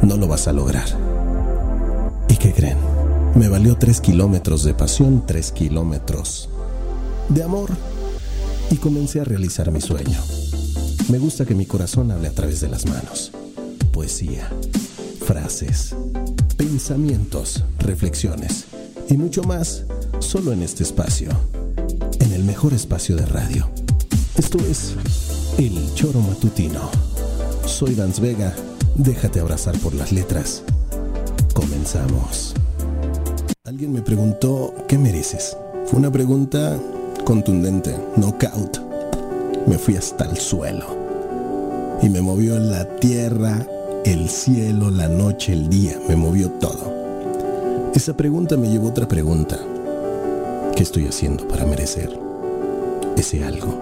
No lo vas a lograr. ¿Y qué creen? Me valió tres kilómetros de pasión, tres kilómetros de amor. Y comencé a realizar mi sueño. Me gusta que mi corazón hable a través de las manos. Poesía, frases, pensamientos, reflexiones y mucho más solo en este espacio, en el mejor espacio de radio. Esto es El Choro Matutino. Soy Dance Vega, déjate abrazar por las letras. Comenzamos. Alguien me preguntó, ¿qué mereces? Fue una pregunta contundente, knockout. Me fui hasta el suelo. Y me movió la tierra, el cielo, la noche, el día. Me movió todo. Esa pregunta me llevó a otra pregunta. ¿Qué estoy haciendo para merecer ese algo?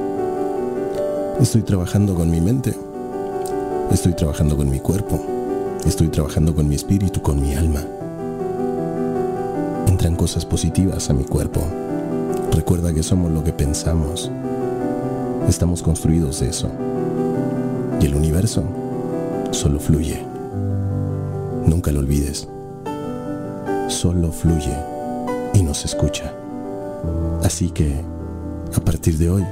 Estoy trabajando con mi mente. Estoy trabajando con mi cuerpo. Estoy trabajando con mi espíritu, con mi alma. Entran cosas positivas a mi cuerpo. Recuerda que somos lo que pensamos. Estamos construidos de eso. Y el universo solo fluye. Nunca lo olvides. Solo fluye y nos escucha. Así que, a partir de hoy,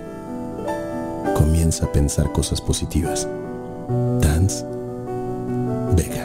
comienza a pensar cosas positivas. Dance Vega.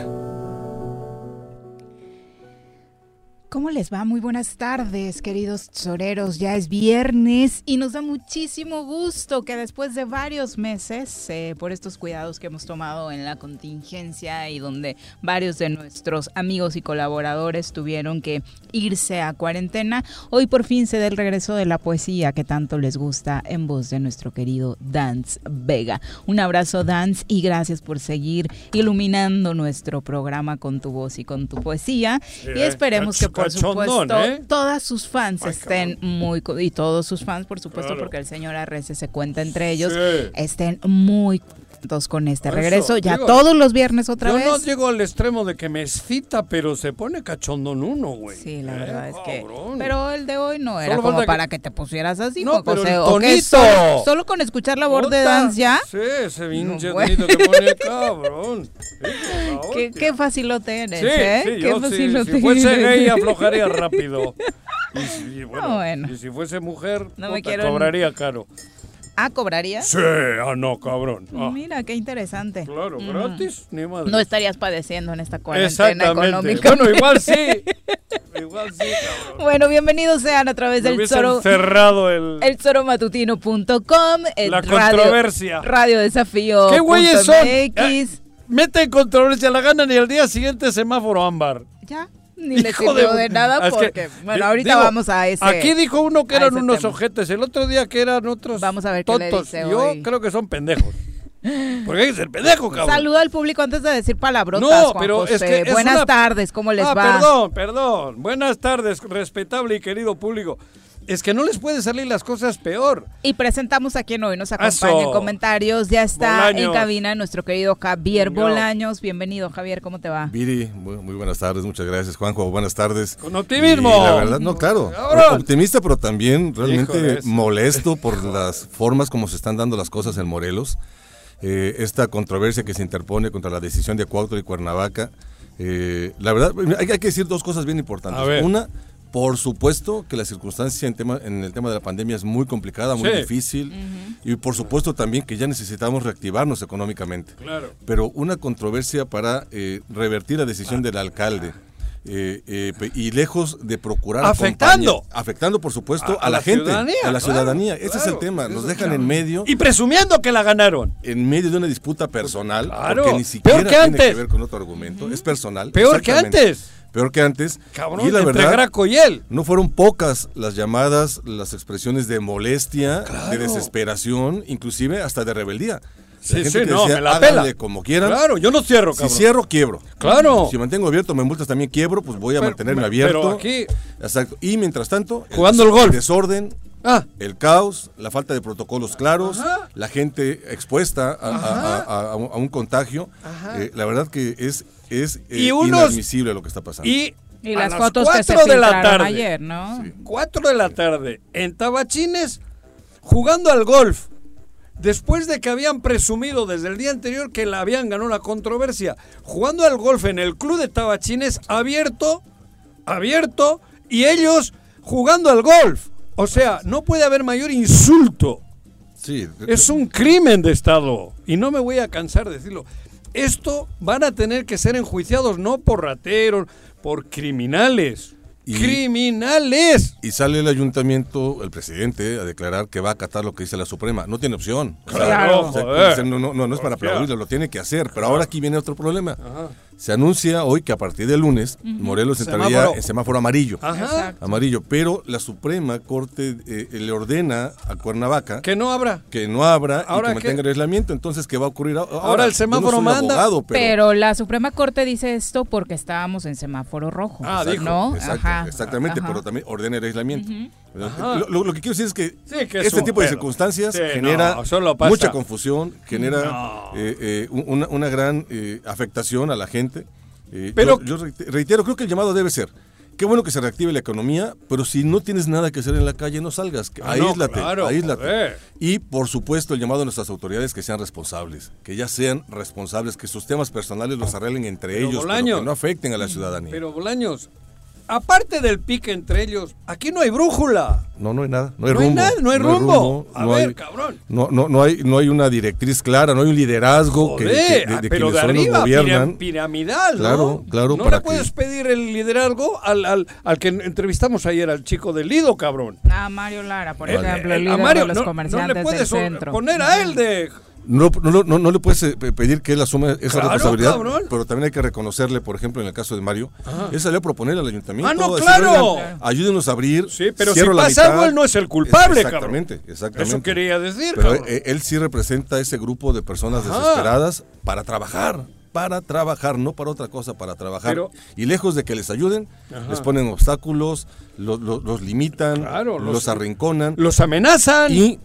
¿Cómo les va? Muy buenas tardes, queridos tesoreros. Ya es viernes y nos da muchísimo gusto que después de varios meses, eh, por estos cuidados que hemos tomado en la contingencia y donde varios de nuestros amigos y colaboradores tuvieron que irse a cuarentena, hoy por fin se da el regreso de la poesía que tanto les gusta en voz de nuestro querido Dance Vega. Un abrazo, Dance, y gracias por seguir iluminando nuestro programa con tu voz y con tu poesía. y esperemos que por supuesto, ¿eh? todas sus fans estén muy y todos sus fans, por supuesto, porque el señor Arrece se cuenta entre ellos, estén muy contentos con este regreso. Ya todos los viernes otra vez. Yo no llego al extremo de que me excita, pero se pone cachondón uno, güey. Sí, la verdad es que. Pero el de hoy no era como para que... te pusieras así, no, pero el tonito. Solo, con escuchar la voz de dance ya. Sí, ese pinche tonito que pone cabrón. qué, qué fácil lo tienes, ¿eh? Sí, qué fácil lo Si fuese gay, aflojaría rápido. Y si, bueno, y si fuese mujer, no me cobraría caro. Ah, ¿cobraría? Sí, ah, no, cabrón. Ah. Mira, qué interesante. Claro, gratis, ni madre. No estarías padeciendo en esta cuarentena económica. Bueno, igual sí. igual sí, cabrón. Bueno, bienvenidos sean a través del Zoro. cerrado el. El zoromatutino.com. La controversia. Radio Desafío. ¿Qué güeyes son? X. Meten controversia, la ganan y al día siguiente semáforo ámbar. Ya ni le sirvió de, nada porque, bueno, ahorita vamos a ese. Aquí dijo uno que eran unos ojetes, el otro día que eran otros Vamos a ver tontos. Qué le Yo creo que son pendejos. Porque hay que ser pendejo, cabrón. Saluda al público antes de decir palabrotas, No, pero es que Buenas tardes, ¿cómo les ah, va? perdón, perdón. Buenas tardes, respetable y querido público es que no les puede salir las cosas peor. Y presentamos a quien hoy nos acompaña en comentarios. Ya está en cabina nuestro querido Javier Bolaños. Bienvenido, Javier, ¿cómo te va? Viri, muy, buenas tardes, muchas gracias. Juanjo, buenas tardes. Con optimismo. la verdad, no, claro. Optimista, pero también realmente molesto por las formas como se están dando las cosas en Morelos. Eh, esta controversia que se interpone contra la decisión de Cuautla y Cuernavaca. Eh, la verdad, hay, hay, que decir dos cosas bien importantes. Una, por supuesto que la circunstancia en, tema, en el tema de la pandemia es muy complicada, muy difícil, y por supuesto también que ya necesitamos reactivarnos económicamente. Claro. Pero una controversia para eh, revertir la decisión del alcalde. Eh, eh, y lejos de procurar afectando. afectando por supuesto a, la, gente a la ciudadanía. Ese es el tema nos dejan en medio. Y presumiendo que la ganaron. En medio de una disputa personal claro. porque ni siquiera tiene que ver con otro argumento es personal peor que antes peor que antes. Cabrón, y la verdad, y él. no fueron pocas las llamadas, las expresiones de molestia, de desesperación, inclusive hasta de rebeldía. Sí, sí, no, me la pela. como quieran. Claro, yo no cierro, cabrón. Si cierro, quiebro. Claro. Si mantengo abierto, me multas también quiebro, pues voy a mantenerme abierto. Pero aquí... Exacto. Y mientras tanto... Jugando el, el desorden, Ah. El caos, la falta de protocolos claros, la gente expuesta a, un contagio. Eh, la verdad que es, es eh, inadmisible lo que está pasando. Y, las, fotos que se de la tarde, ayer, ¿no? Cuatro de la tarde en Tabachines jugando al golf después de que habían presumido desde el día anterior que la habían ganado la controversia, jugando al golf en el club de tabachines abierto, abierto, y ellos jugando al golf. O sea, no puede haber mayor insulto. Sí. Es un crimen de Estado. Y no me voy a cansar de decirlo. Esto van a tener que ser enjuiciados no por rateros, por criminales criminales. Y sale el ayuntamiento, el presidente, a declarar que va a acatar lo que dice la Suprema. No tiene opción. Claro. no, no, es para aplaudirlo, lo tiene que hacer. Pero ahora aquí viene otro problema. Se anuncia hoy que a partir del lunes Morelos entraría en semáforo amarillo. Amarillo. Pero la Suprema Corte eh, le ordena a Cuernavaca que no abra. Que no abra y que mantenga el aislamiento. Entonces, ¿qué va a ocurrir ahora? Ahora el semáforo manda. pero... la Suprema Corte dice esto porque estábamos en semáforo rojo. Ah, dijo. ¿no? exactamente, pero también ordena el aislamiento. lo, que quiero decir es que, este tipo de circunstancias genera mucha confusión, genera eh, eh, una, una, gran eh, afectación a la gente. Pero yo, reitero, creo que el llamado debe ser qué bueno que se reactive la economía, pero si no tienes nada que hacer en la calle, no salgas. Ah, aíslate, aíslate. Y por supuesto, el llamado a nuestras autoridades que sean responsables, que ya sean responsables, que sus temas personales los arreglen entre ellos, pero que no afecten a la ciudadanía. Pero Bolaños, aparte del pique entre ellos, aquí no hay brújula. No, no hay nada, no hay rumbo. no hay rumbo. a ver, cabrón. No, no, no, hay, no hay una directriz clara, no hay un liderazgo que, de, ah, pero de arriba, gobiernan. piramidal, ¿no? Claro, claro. No le puedes pedir el liderazgo al, al, al, que entrevistamos ayer, al chico del Lido, cabrón. A Mario Lara, por ejemplo, el, líder Mario, de los comerciantes no le puedes poner a él de no, no, no, no, le puedes eh, pedir que él asuma esa responsabilidad, pero también hay que reconocerle, por ejemplo, en el caso de Mario, él salió a proponer al ayuntamiento. ¡Ah, no, claro! ayúdenos a abrir. Sí, pero si pasa algo, él no es el culpable, exactamente, Exactamente, Eso quería decir, Pero eh, él, sí representa a ese grupo de personas desesperadas para trabajar para trabajar, no para otra cosa, para trabajar. y lejos de que les ayuden, les ponen obstáculos, los, los, limitan, los, los, arrinconan. Los amenazan. Y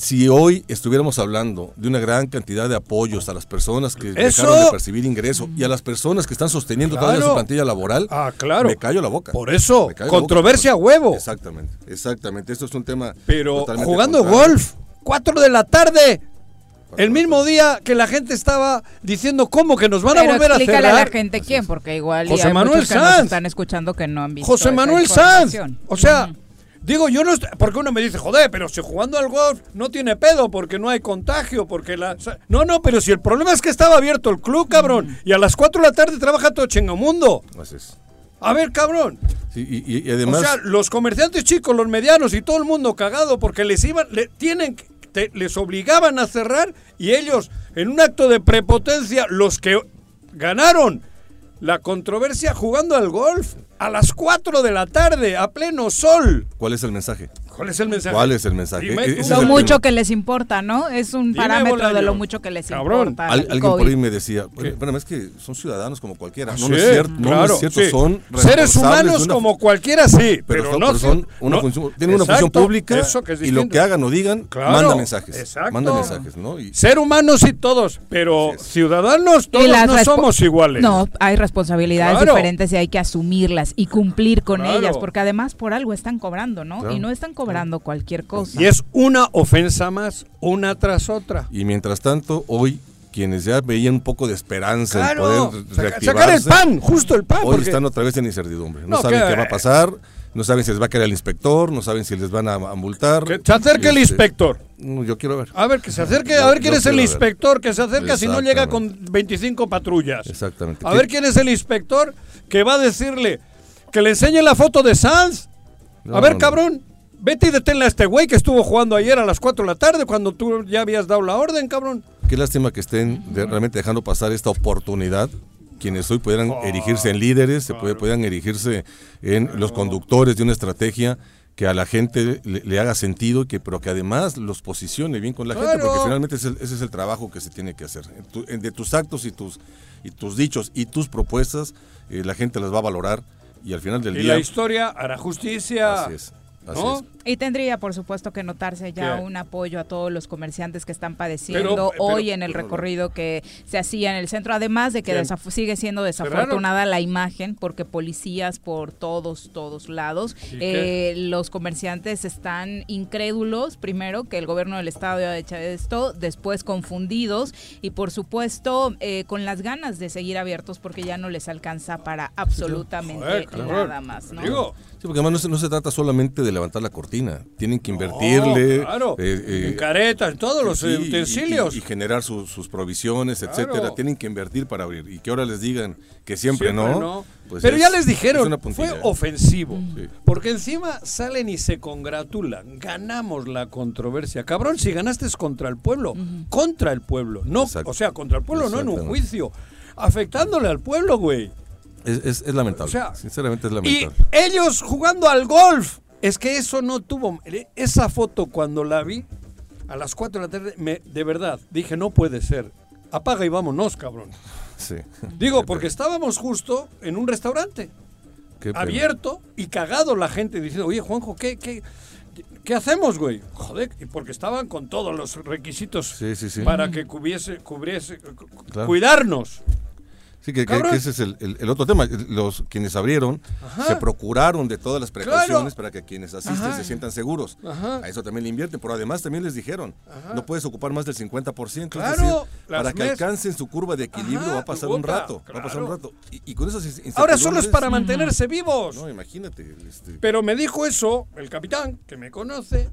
si hoy estuviéramos hablando de una gran cantidad de apoyos a las personas que dejaron de percibir ingreso y a las personas que están sosteniendo toda su plantilla laboral, ah, claro. me callo la boca. Por eso, controversia huevo. Exactamente, exactamente. Esto es un tema. Pero jugando golf, 4 de la tarde. El mismo día que la gente estaba diciendo cómo que nos van a volver a cerrar. a la gente quién, porque igual José Manuel Sanz. están escuchando que no han visto José Manuel Sanz. O sea, Digo, yo no. Porque uno me dice, joder, pero si jugando al golf no tiene pedo porque no hay contagio, porque la. No, no, pero si el problema es que estaba abierto el club, cabrón, y a las 4 de la tarde trabaja todo chingamundo. Así es. A ver, cabrón. y, además. O sea, los comerciantes chicos, los medianos y todo el mundo cagado porque les iban. Le, tienen. les obligaban a cerrar y ellos, en un acto de prepotencia, los que ganaron la controversia jugando al golf a las 4 de la tarde, a pleno sol. ¿Cuál es el mensaje? ¿Cuál es el mensaje? ¿Cuál es el mensaje? lo mucho que les importa, ¿no? Es un parámetro de lo mucho que les importa. alguien por ahí me decía, bueno, es que son ciudadanos como cualquiera. no, es cierto, no, es cierto, son seres humanos como cualquiera, sí, pero, no son, una función, tienen una función pública y lo que hagan o digan manda mensajes. Manda mensajes, ¿no? Ser humanos y todos, pero ciudadanos todos no somos iguales. No, hay responsabilidades diferentes y hay que asumirlas y cumplir con ellas, porque además por algo están cobrando, ¿no? Y no están cobrando cualquier cosa. Y es una ofensa más, una tras otra. Y mientras tanto, hoy quienes ya veían un poco de esperanza en poder reactivarse, sacar el pan, justo el pan. Hoy están otra vez en incertidumbre. No, saben qué va a pasar, no saben si les va a caer el inspector, no saben si les van a, multar. Que se acerque el este, inspector. Yo quiero ver. A ver, que se acerque, a ver quién es el inspector, que se acerca si no llega con 25 patrullas. Exactamente. A ver quién es el inspector que va a decirle que le enseñe la foto de Sanz. a ver, cabrón. Vete y deténle a este güey que estuvo jugando ayer a las 4 de la tarde cuando tú ya habías dado la orden, cabrón. Qué lástima que estén realmente dejando pasar esta oportunidad. Quienes hoy pudieran oh, erigirse en líderes, se puedan erigirse en los conductores de una estrategia que a la gente le, haga sentido, que, pero que además los posicione bien con la gente, porque finalmente ese, es el trabajo que se tiene que hacer. de tus actos y tus, y tus dichos y tus propuestas, eh, la gente las va a valorar y al final del día... Y la historia hará justicia. Así es. Y tendría, por supuesto, que notarse ya un apoyo a todos los comerciantes que están padeciendo hoy en el recorrido que se hacía en el centro, además de que sigue siendo desafortunada la imagen, porque policías por todos, todos lados, eh, los comerciantes están incrédulos, primero, que el gobierno del estado haya hecho esto, después confundidos y, por supuesto, eh, con las ganas de seguir abiertos porque ya no les alcanza para absolutamente nada más. ¿no? Sí, porque además no se, trata solamente de levantar la cortina, tienen que invertirle. claro, eh, eh, en caretas, todos los utensilios. Y, generar sus provisiones, etcétera. Tienen que invertir para abrir. Y que ahora les digan que siempre, no. Pues Pero ya les dijeron, fue ofensivo. Porque encima salen y se congratulan. Ganamos la controversia. Cabrón, si ganaste es contra el pueblo. Contra el pueblo. no O sea, contra el pueblo, no en un juicio. Afectándole al pueblo, güey. Es, lamentable. Sinceramente es lamentable. Y ellos jugando al golf. Es que eso no tuvo. Esa foto cuando la vi a las 4 de la tarde, me, de verdad, dije, no puede ser. Apaga y vámonos, cabrón. Sí. Digo, porque estábamos justo en un restaurante. abierto y cagado la gente diciendo, oye, Juanjo, ¿qué, qué, qué hacemos, güey? Joder, porque estaban con todos los requisitos para que cubriese, cubriese cuidarnos. Sí, que, ese es el, otro tema. Los quienes abrieron se procuraron de todas las precauciones para que quienes asisten se sientan seguros. A eso también le invierten, pero además también les dijeron, no puedes ocupar más del 50%. Claro, es decir, para que alcancen su curva de equilibrio va a pasar un rato. Va a pasar un rato. Y, con esas Ahora solo es para mantenerse vivos. No, imagínate. Este pero me dijo eso el capitán, que me conoce,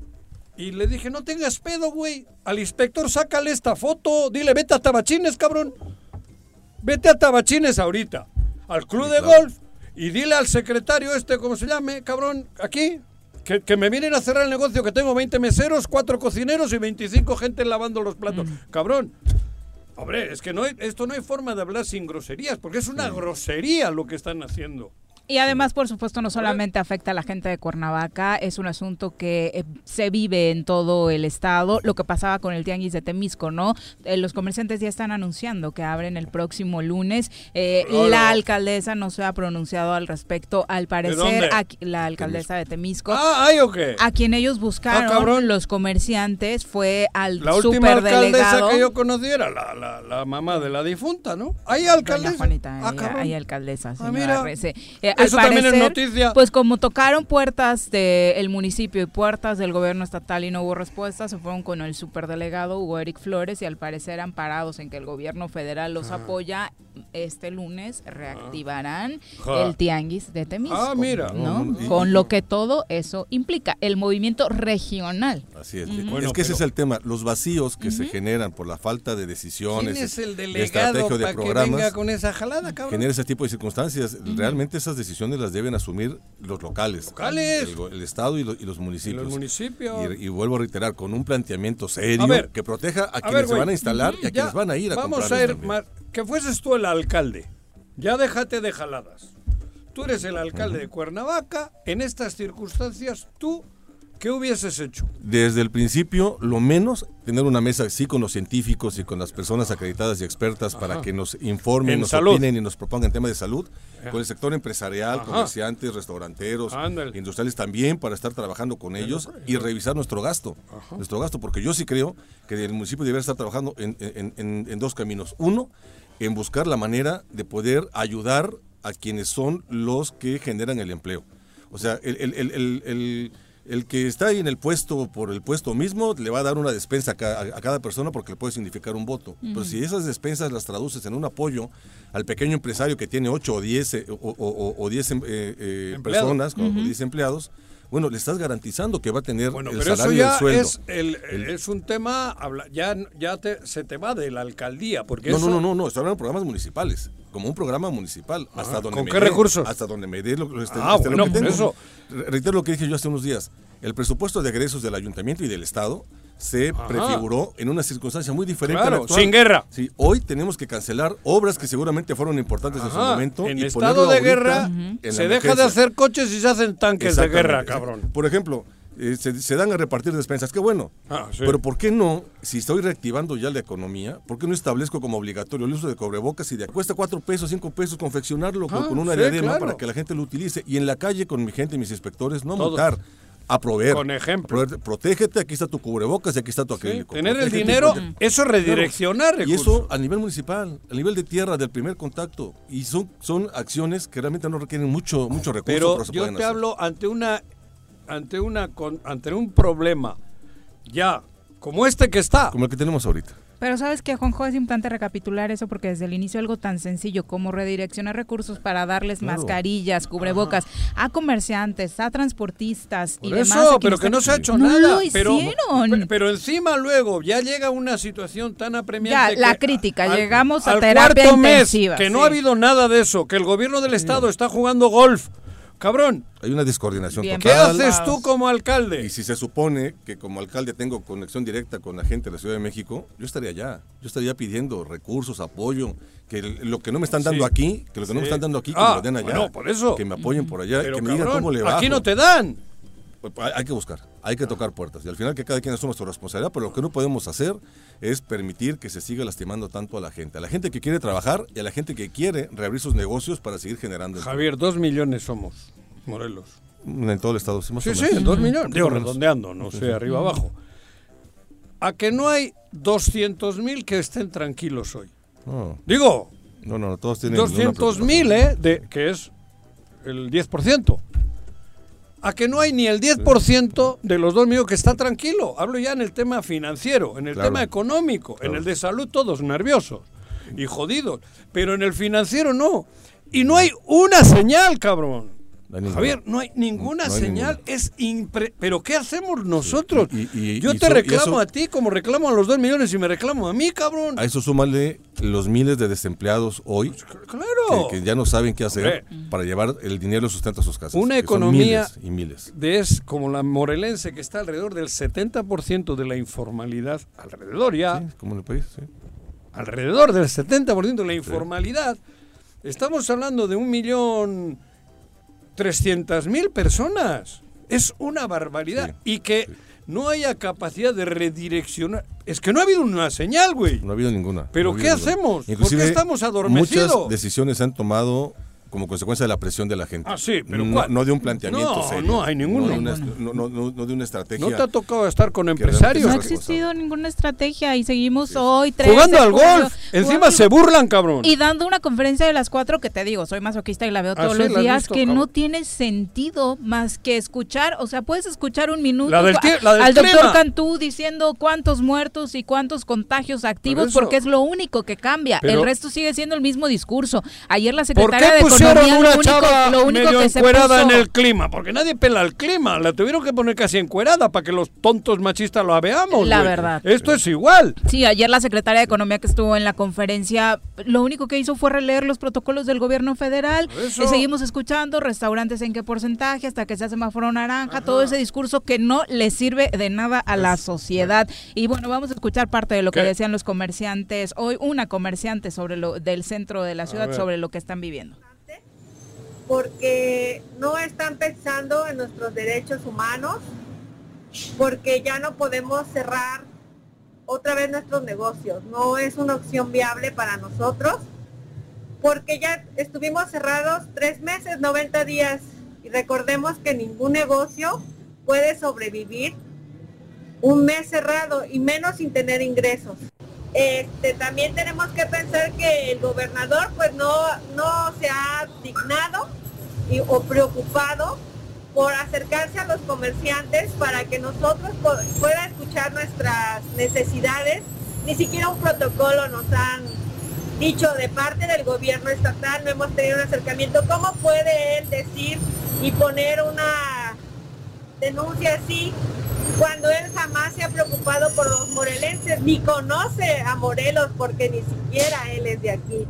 y le dije, no tengas pedo, güey. Al inspector sácale esta foto, dile, vete a tabachines, cabrón. Vete a Tabachines ahorita, al club de golf, y dile al secretario este, ¿cómo se llame, cabrón? Aquí, que, me vienen a cerrar el negocio, que tengo 20 meseros, 4 cocineros y 25 gente lavando los platos. Mm. Cabrón. Hombre, es que no esto no hay forma de hablar sin groserías, porque es una grosería lo que están haciendo. Y además, por supuesto, no solamente afecta a la gente de Cuernavaca, es un asunto que eh, se vive en todo el estado. Lo que pasaba con el tianguis de Temisco, ¿no? Eh, los comerciantes ya están anunciando que abren el próximo lunes. Eh, la alcaldesa no se ha pronunciado al respecto. Al parecer, la alcaldesa de Temisco. Ah, ¿ay o qué? A quien ellos buscaron, ah, los comerciantes, fue al La última alcaldesa que yo conocí era la, la, la, mamá de la difunta, ¿no? Hay alcaldesa. Juanita, ah, hay, alcaldesa, ah, mira. Eso también es noticia. Pues como tocaron puertas del municipio y puertas del gobierno estatal y no hubo respuesta, se fueron con el superdelegado Hugo Eric Flores y al parecer amparados en que el gobierno federal los apoya, este lunes reactivarán el tianguis de Temisco. Ah, mira. con lo que todo eso implica, el movimiento regional. Así es. es que ese es el tema, los vacíos que se generan por la falta de decisiones, ¿Quién es el delegado de, de programas, que venga con esa jalada, cabrón? Genera ese decisiones de circunstancias. Realmente esas decisiones las deben asumir los locales. El, Estado y, los municipios. los municipios. Y, vuelvo a reiterar, con un planteamiento serio que proteja a, quienes se van a instalar y a quienes van a ir a Vamos a ir, que fueses tú el alcalde. Ya déjate de jaladas. Tú eres el alcalde de Cuernavaca. En estas circunstancias, tú ¿Qué hubieses hecho? Desde el principio, lo menos, tener una mesa así con los científicos y con las personas acreditadas y expertas para que nos informen, nos opinen y nos propongan temas de salud, con el sector empresarial, comerciantes, restauranteros, industriales también, para estar trabajando con ellos y revisar nuestro gasto. Nuestro gasto, porque yo sí creo que el municipio debería estar trabajando en, dos caminos. Uno, en buscar la manera de poder ayudar a quienes son los que generan el empleo. O sea, el el que está ahí en el puesto por el puesto mismo le va a dar una despensa a, cada persona porque le puede significar un voto. Pero si esas despensas las traduces en un apoyo al pequeño empresario que tiene 8 o 10 eh, o, 10 em, eh, eh, personas o 10 empleados, bueno, le estás garantizando que va a tener el salario y el sueldo. Es, es un tema, ya, ya se te va de la alcaldía. Porque no, no, no, no, no, estoy hablando de programas municipales, como un programa municipal. hasta donde ¿Con qué recursos? Hasta donde me dé lo, este, ah, este, bueno, que Eso. Reitero lo que dije yo hace unos días. El presupuesto de egresos del ayuntamiento y del Estado se prefiguró en una circunstancia muy diferente claro, sin guerra. Sí, hoy tenemos que cancelar obras que seguramente fueron importantes en su momento. En estado de guerra se deja de hacer coches y se hacen tanques de guerra, cabrón. Por ejemplo, eh, se, dan a repartir despensas, qué bueno. Ah, Pero ¿por qué no, si estoy reactivando ya la economía, por qué no establezco como obligatorio el uso de cobrebocas y de cuesta cuatro pesos, cinco pesos confeccionarlo con, ah, una diadema para que la gente lo utilice? Y en la calle con mi gente y mis inspectores no montar a proveer. Con ejemplo. protégete, aquí está tu cubrebocas y aquí está tu acrílico. tener el dinero, eso redireccionar Y eso a nivel municipal, a nivel de tierra, del primer contacto. Y son, son acciones que realmente no requieren mucho, mucho recurso. Pero, yo te hablo ante una, ante una, ante un problema ya como este que está. Como el que tenemos ahorita. Pero sabes que Juanjo es importante recapitular eso porque desde el inicio algo tan sencillo como redireccionar recursos para darles mascarillas, cubrebocas a comerciantes, a transportistas y demás. Eso, pero que no se ha hecho nada. Pero, pero, encima luego ya llega una situación tan apremiante. Ya, la crítica, llegamos a terapia intensiva. que no ha habido nada de eso, que el gobierno del estado está jugando golf Cabrón. Hay una descoordinación total. ¿Qué haces tú como alcalde? Y si se supone que como alcalde tengo conexión directa con la gente de la Ciudad de México, yo estaría allá. Yo estaría pidiendo recursos, apoyo, que lo que no me están dando aquí, que lo que no me están dando aquí, que me lo den allá. No, por eso. Que me apoyen por allá, que me digan cómo le va. Aquí no te dan. Pues, hay que buscar, hay que tocar puertas. Y al final que cada quien asuma su responsabilidad, pero lo que no podemos hacer es permitir que se siga lastimando tanto a la gente. A la gente que quiere trabajar y a la gente que quiere reabrir sus negocios para seguir generando. Javier, dos millones somos, Morelos. En todo el estado. Sí, sí, sí dos millones. Digo, redondeando, no sé, arriba abajo. A que no hay 200 mil que estén tranquilos hoy. Digo, no, no, todos tienen 200 mil, ¿eh? De, que es el 10% a que no hay ni el 10% de los dos millones que está tranquilo. Hablo ya en el tema financiero, en el tema económico, en el de salud todos nerviosos y jodidos, pero en el financiero no. Y no hay una señal, cabrón. Javier, no hay ninguna señal, es impre... Pero ¿qué hacemos nosotros? Yo te reclamo a ti como reclamo a los dos millones y me reclamo a mí, cabrón. A eso súmale los miles de desempleados hoy claro. que, ya no saben qué hacer para llevar el dinero sustento a sus casas. Una economía y miles. De es como la morelense que está alrededor del 70% de la informalidad, alrededor ya. Sí, como en el país, sí. Alrededor del 70% de la informalidad. Estamos hablando de un millón 300 mil personas. Es una barbaridad. y que no haya capacidad de redireccionar. Es que no ha habido una señal, güey. No ha habido ninguna. ¿Pero qué hacemos? ¿Por qué estamos adormecidos? Muchas decisiones se han tomado como consecuencia de la presión de la gente. Ah, sí, pero no, de un planteamiento no, serio. No, hay ninguno. No de, una, estrategia. ¿No te ha tocado estar con empresarios? No ha existido ninguna estrategia y seguimos hoy tres, Jugando al golf. Encima se burlan, cabrón. Y dando una conferencia de las cuatro que te digo, soy masoquista y la veo ah, todos los días, que no tiene sentido más que escuchar, o sea, puedes escuchar un minuto al doctor Cantú diciendo cuántos muertos y cuántos contagios activos, porque es lo único que cambia. el resto sigue siendo el mismo discurso. Ayer la secretaria de pusieron una chava medio encuerada en el clima, porque nadie pela el clima, la tuvieron que poner casi encuerada para que los tontos machistas la veamos. La verdad. Esto es igual. Sí, ayer la secretaria de Economía que estuvo en la conferencia, lo único que hizo fue releer los protocolos del gobierno federal. Y seguimos escuchando restaurantes en qué porcentaje, hasta que sea semáforo naranja, todo ese discurso que no le sirve de nada a la sociedad. Y bueno, vamos a escuchar parte de lo que decían los comerciantes hoy, una comerciante sobre lo del centro de la ciudad, sobre lo que están viviendo porque no están pensando en nuestros derechos humanos, porque ya no podemos cerrar otra vez nuestros negocios. No es una opción viable para nosotros, porque ya estuvimos cerrados tres meses, 90 días, y recordemos que ningún negocio puede sobrevivir un mes cerrado y menos sin tener ingresos. Este, también tenemos que pensar que el gobernador pues no, no se ha dignado o preocupado por acercarse a los comerciantes para que nosotros pueda escuchar nuestras necesidades. Ni siquiera un protocolo nos han dicho de parte del gobierno estatal, no hemos tenido un acercamiento. ¿Cómo puede él decir y poner una denuncia así cuando él jamás se ha preocupado por los morelenses, ni conoce a Morelos porque ni siquiera él es de aquí?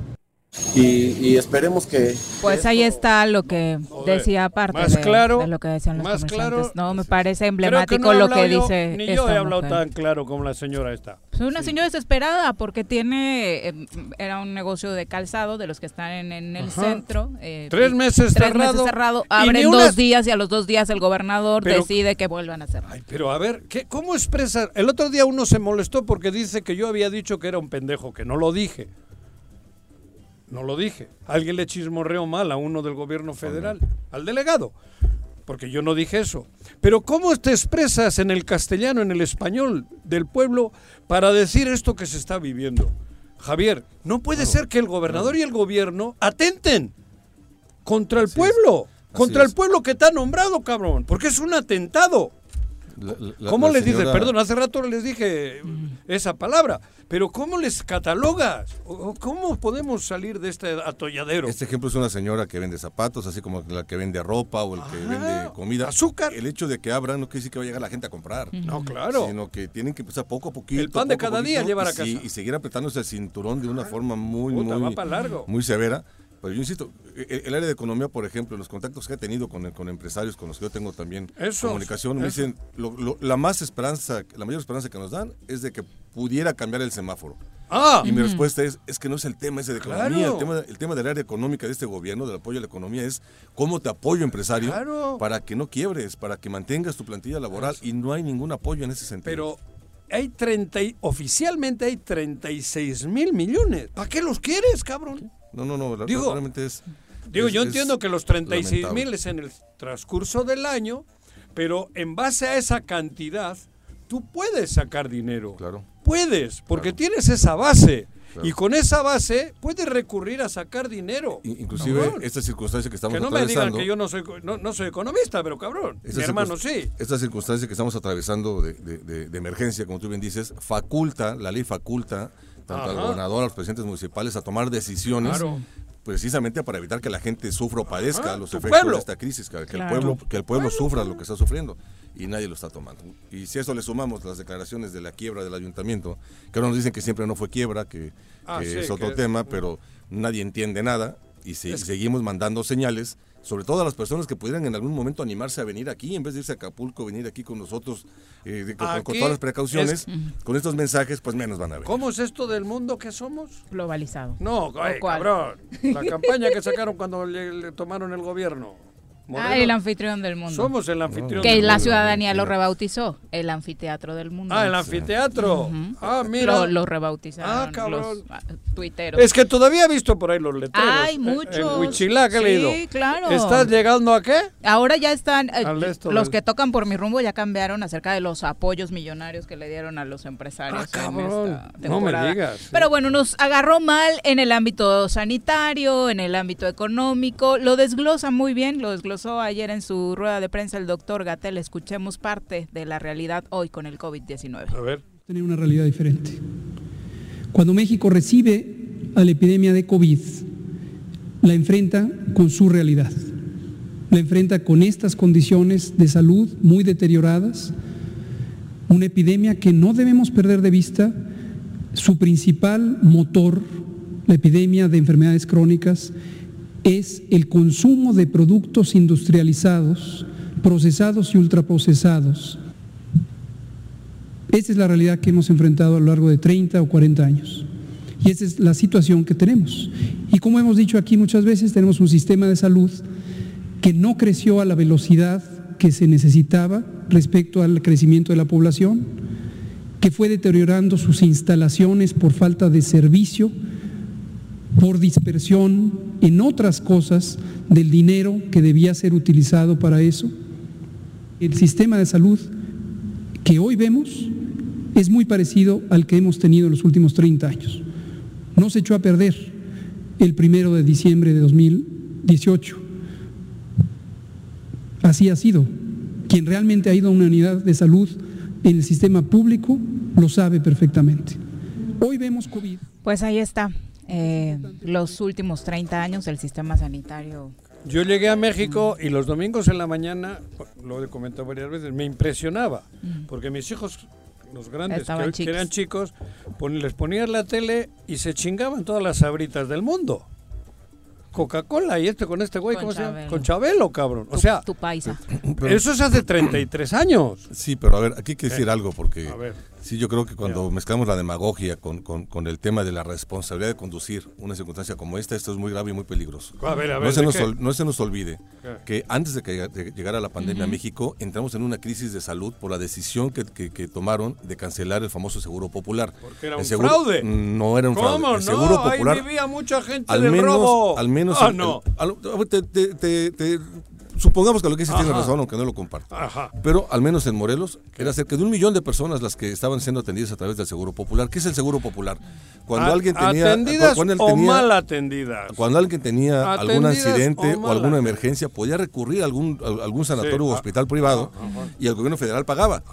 Y, esperemos que... Pues ahí está lo que decía aparte más claro, de, lo que decían los más claro, No, me parece emblemático lo que dice Ni yo he hablado tan claro como la señora esta. Es una señora desesperada porque tiene... Em, era un negocio de calzado de los que están en, el centro. Eh, tres meses tres cerrado. Meses cerrado. Abren dos días y a los dos días el gobernador decide que vuelvan a cerrar. Ay, pero a ver, ¿qué, ¿cómo expresa? El otro día uno se molestó porque dice que yo había dicho que era un pendejo, que no lo dije. No lo dije. Alguien le chismorreó mal a uno del gobierno federal, al delegado. porque yo no dije eso. Pero ¿cómo te expresas en el castellano, en el español del pueblo para decir esto que se está viviendo? Javier, no puede ser que el gobernador y el gobierno atenten contra el pueblo, contra el pueblo que te ha nombrado, cabrón, porque es un atentado. ¿Cómo les dices? Perdón, hace rato les dije esa palabra, pero ¿cómo les catalogas? ¿Cómo podemos salir de este atolladero? Este ejemplo es una señora que vende zapatos, así como la que vende ropa o el que vende comida. Azúcar. El hecho de que abran no quiere decir que va a llegar la gente a comprar. No, claro. Sino que tienen que empezar poco a poquito. El pan de cada día llevar a casa. Y, seguir apretándose el cinturón de una forma muy, muy, largo. muy severa pero yo insisto, e, e, el, área de economía, por ejemplo, los contactos que he tenido con, con empresarios con los que yo tengo también comunicación, me dicen, la más esperanza, la mayor esperanza que nos dan es de que pudiera cambiar el semáforo. Ah. Y mi respuesta es, es que no es el tema ese de economía, el, tema, el tema del área económica de este gobierno, del apoyo a la economía, es cómo te apoyo empresario para que no quiebres, para que mantengas tu plantilla laboral y no hay ningún apoyo en ese sentido. Pero hay 30, oficialmente hay 36 mil millones. ¿Para qué los quieres, cabrón? No, no, no, digo, realmente es... Digo, yo entiendo que los 36 mil es en el transcurso del año, pero en base a esa cantidad, tú puedes sacar dinero. Claro. Puedes, porque tienes esa base. Y con esa base puedes recurrir a sacar dinero. Inclusive esta circunstancia que estamos que no me digan que yo no soy, no, soy economista, pero cabrón, mi hermano sí. Esta circunstancia que estamos atravesando de, de, emergencia, como tú bien dices, faculta, la ley faculta tanto al gobernador, a los presidentes municipales, a tomar decisiones precisamente para evitar que la gente sufra o padezca los efectos de esta crisis, que, el pueblo, que el pueblo sufra lo que está sufriendo y nadie lo está tomando. Y si a eso le sumamos las declaraciones de la quiebra del ayuntamiento, que ahora nos dicen que siempre no fue quiebra, que, ah, es otro tema, pero nadie entiende nada y seguimos mandando señales sobre todo a las personas que pudieran en algún momento animarse a venir aquí, en vez de irse a Acapulco, venir aquí con nosotros, eh, con, todas las precauciones, con estos mensajes, pues menos van a ver. ¿Cómo es esto del mundo que somos? Globalizado. No, cabrón. La campaña que sacaron cuando le tomaron el gobierno. Ah, el anfitrión del mundo. Somos el anfitrión Que la ciudadanía lo rebautizó, el anfiteatro del mundo. Ah, el anfiteatro. Ah, mira. Lo, rebautizaron ah, cabrón. los tuiteros. Es que todavía he visto por ahí los letreros. Hay muchos. En Huichilac he leído. Sí, claro. ¿Estás llegando a qué? Ahora ya están, eh, los que tocan por mi rumbo ya cambiaron acerca de los apoyos millonarios que le dieron a los empresarios. Ah, cabrón. no me digas. Pero bueno, nos agarró mal en el ámbito sanitario, en el ámbito económico. Lo desglosa muy bien, lo desglosa ayer en su rueda de prensa el doctor Gatel. Escuchemos parte de la realidad hoy con el COVID-19. A ver. Tener una realidad diferente. Cuando México recibe a la epidemia de COVID, la enfrenta con su realidad. La enfrenta con estas condiciones de salud muy deterioradas, una epidemia que no debemos perder de vista, su principal motor, la epidemia de enfermedades crónicas, es el consumo de productos industrializados, procesados y ultraprocesados. Esa es la realidad que hemos enfrentado a lo largo de 30 o 40 años. Y esa es la situación que tenemos. Y como hemos dicho aquí muchas veces, tenemos un sistema de salud que no creció a la velocidad que se necesitaba respecto al crecimiento de la población, que fue deteriorando sus instalaciones por falta de servicio, por dispersión en otras cosas del dinero que debía ser utilizado para eso. El sistema de salud que hoy vemos es muy parecido al que hemos tenido en los últimos 30 años. No se echó a perder el primero de diciembre de 2018. Así ha sido. Quien realmente ha ido a una unidad de salud en el sistema público lo sabe perfectamente. Hoy vemos COVID. Pues ahí está eh, los últimos 30 años del sistema sanitario. Yo llegué a México y los domingos en la mañana, lo he comentado varias veces, me impresionaba, porque mis hijos, los grandes, que, eran chicos, les ponían la tele y se chingaban todas las sabritas del mundo. Coca-Cola y este con este güey, ¿cómo se llama? Con Chabelo, cabrón. O sea, tu paisa. Eso es hace 33 años. Sí, pero a ver, aquí hay que decir eh, algo porque sí, yo creo que cuando mezclamos la demagogia con, con, el tema de la responsabilidad de conducir una circunstancia como esta, esto es muy grave y muy peligroso. A ver, a ver, no, se nos, no se nos olvide que antes de que llegara la pandemia a México, entramos en una crisis de salud por la decisión que, que, tomaron de cancelar el famoso Seguro Popular. Porque era un fraude. No era un fraude. El Seguro Popular. Ahí vivía mucha gente al menos, robo. Al menos. Ah, no. te, supongamos que lo que dice tiene razón, aunque no lo comparto. Pero al menos en Morelos era cerca de un millón de personas las que estaban siendo atendidas a través del Seguro Popular. ¿Qué es el Seguro Popular? Cuando alguien tenía... ¿Atendidas cuando o mal atendidas? Cuando alguien tenía algún accidente o, alguna emergencia, podía recurrir a algún, algún sanatorio o hospital privado y el gobierno federal pagaba.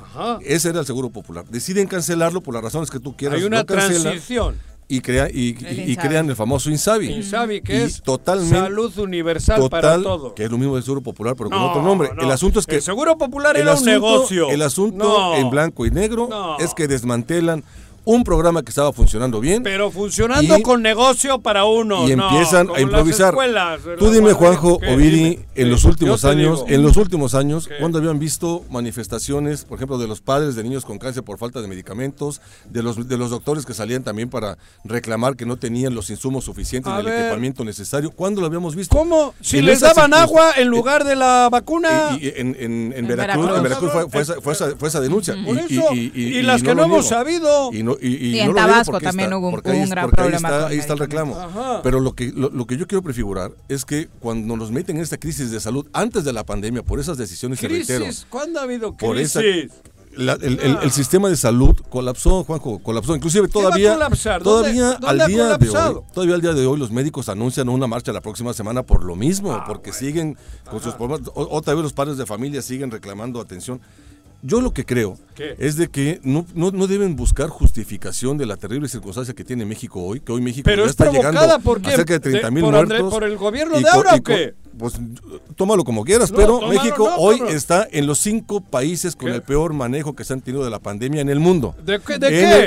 Ese era el Seguro Popular. Deciden cancelarlo por las razones que tú quieras. Hay una transición y, crea, y, y, crean el famoso INSABI. INSABI, que es totalmente, salud universal para todo. Que es lo mismo del Seguro Popular, pero con otro nombre. El asunto es que. El Seguro Popular era un negocio. El asunto en blanco y negro es que desmantelan un programa que estaba funcionando bien. Pero funcionando con negocio para uno. Y empiezan a improvisar. Tú dime, Juanjo Oviri, en los últimos años, en los últimos años, cuando habían visto manifestaciones, por ejemplo, de los padres de niños con cáncer por falta de medicamentos, de los de los doctores que salían también para reclamar que no tenían los insumos suficientes del equipamiento necesario. ¿Cuándo lo habíamos visto? ¿Cómo? Si les daban agua en lugar de la vacuna. Y, en, Veracruz, en Veracruz fue, esa, denuncia. y, las que no, hemos sabido. Y no, y, en Tabasco también hubo un, gran problema. Ahí está, el reclamo. Pero lo que, lo, que yo quiero prefigurar es que cuando nos meten en esta crisis de salud antes de la pandemia, por esas decisiones ¿Crisis? reitero. ¿Cuándo ha habido crisis? el, sistema de salud colapsó, Juanjo, colapsó. Inclusive todavía, todavía al día de hoy, todavía al día de hoy los médicos anuncian una marcha la próxima semana por lo mismo, ah, porque siguen con sus problemas. Otra vez los padres de familia siguen reclamando atención. Yo lo que creo es de que no, no, deben buscar justificación de la terrible circunstancia que tiene México hoy, que hoy México ya está llegando a cerca de 30 mil muertos. ¿Por el gobierno de ahora o qué? Pues tómalo como quieras, pero México hoy está en los cinco países con el peor manejo que se han tenido de la pandemia en el mundo. ¿De, qué?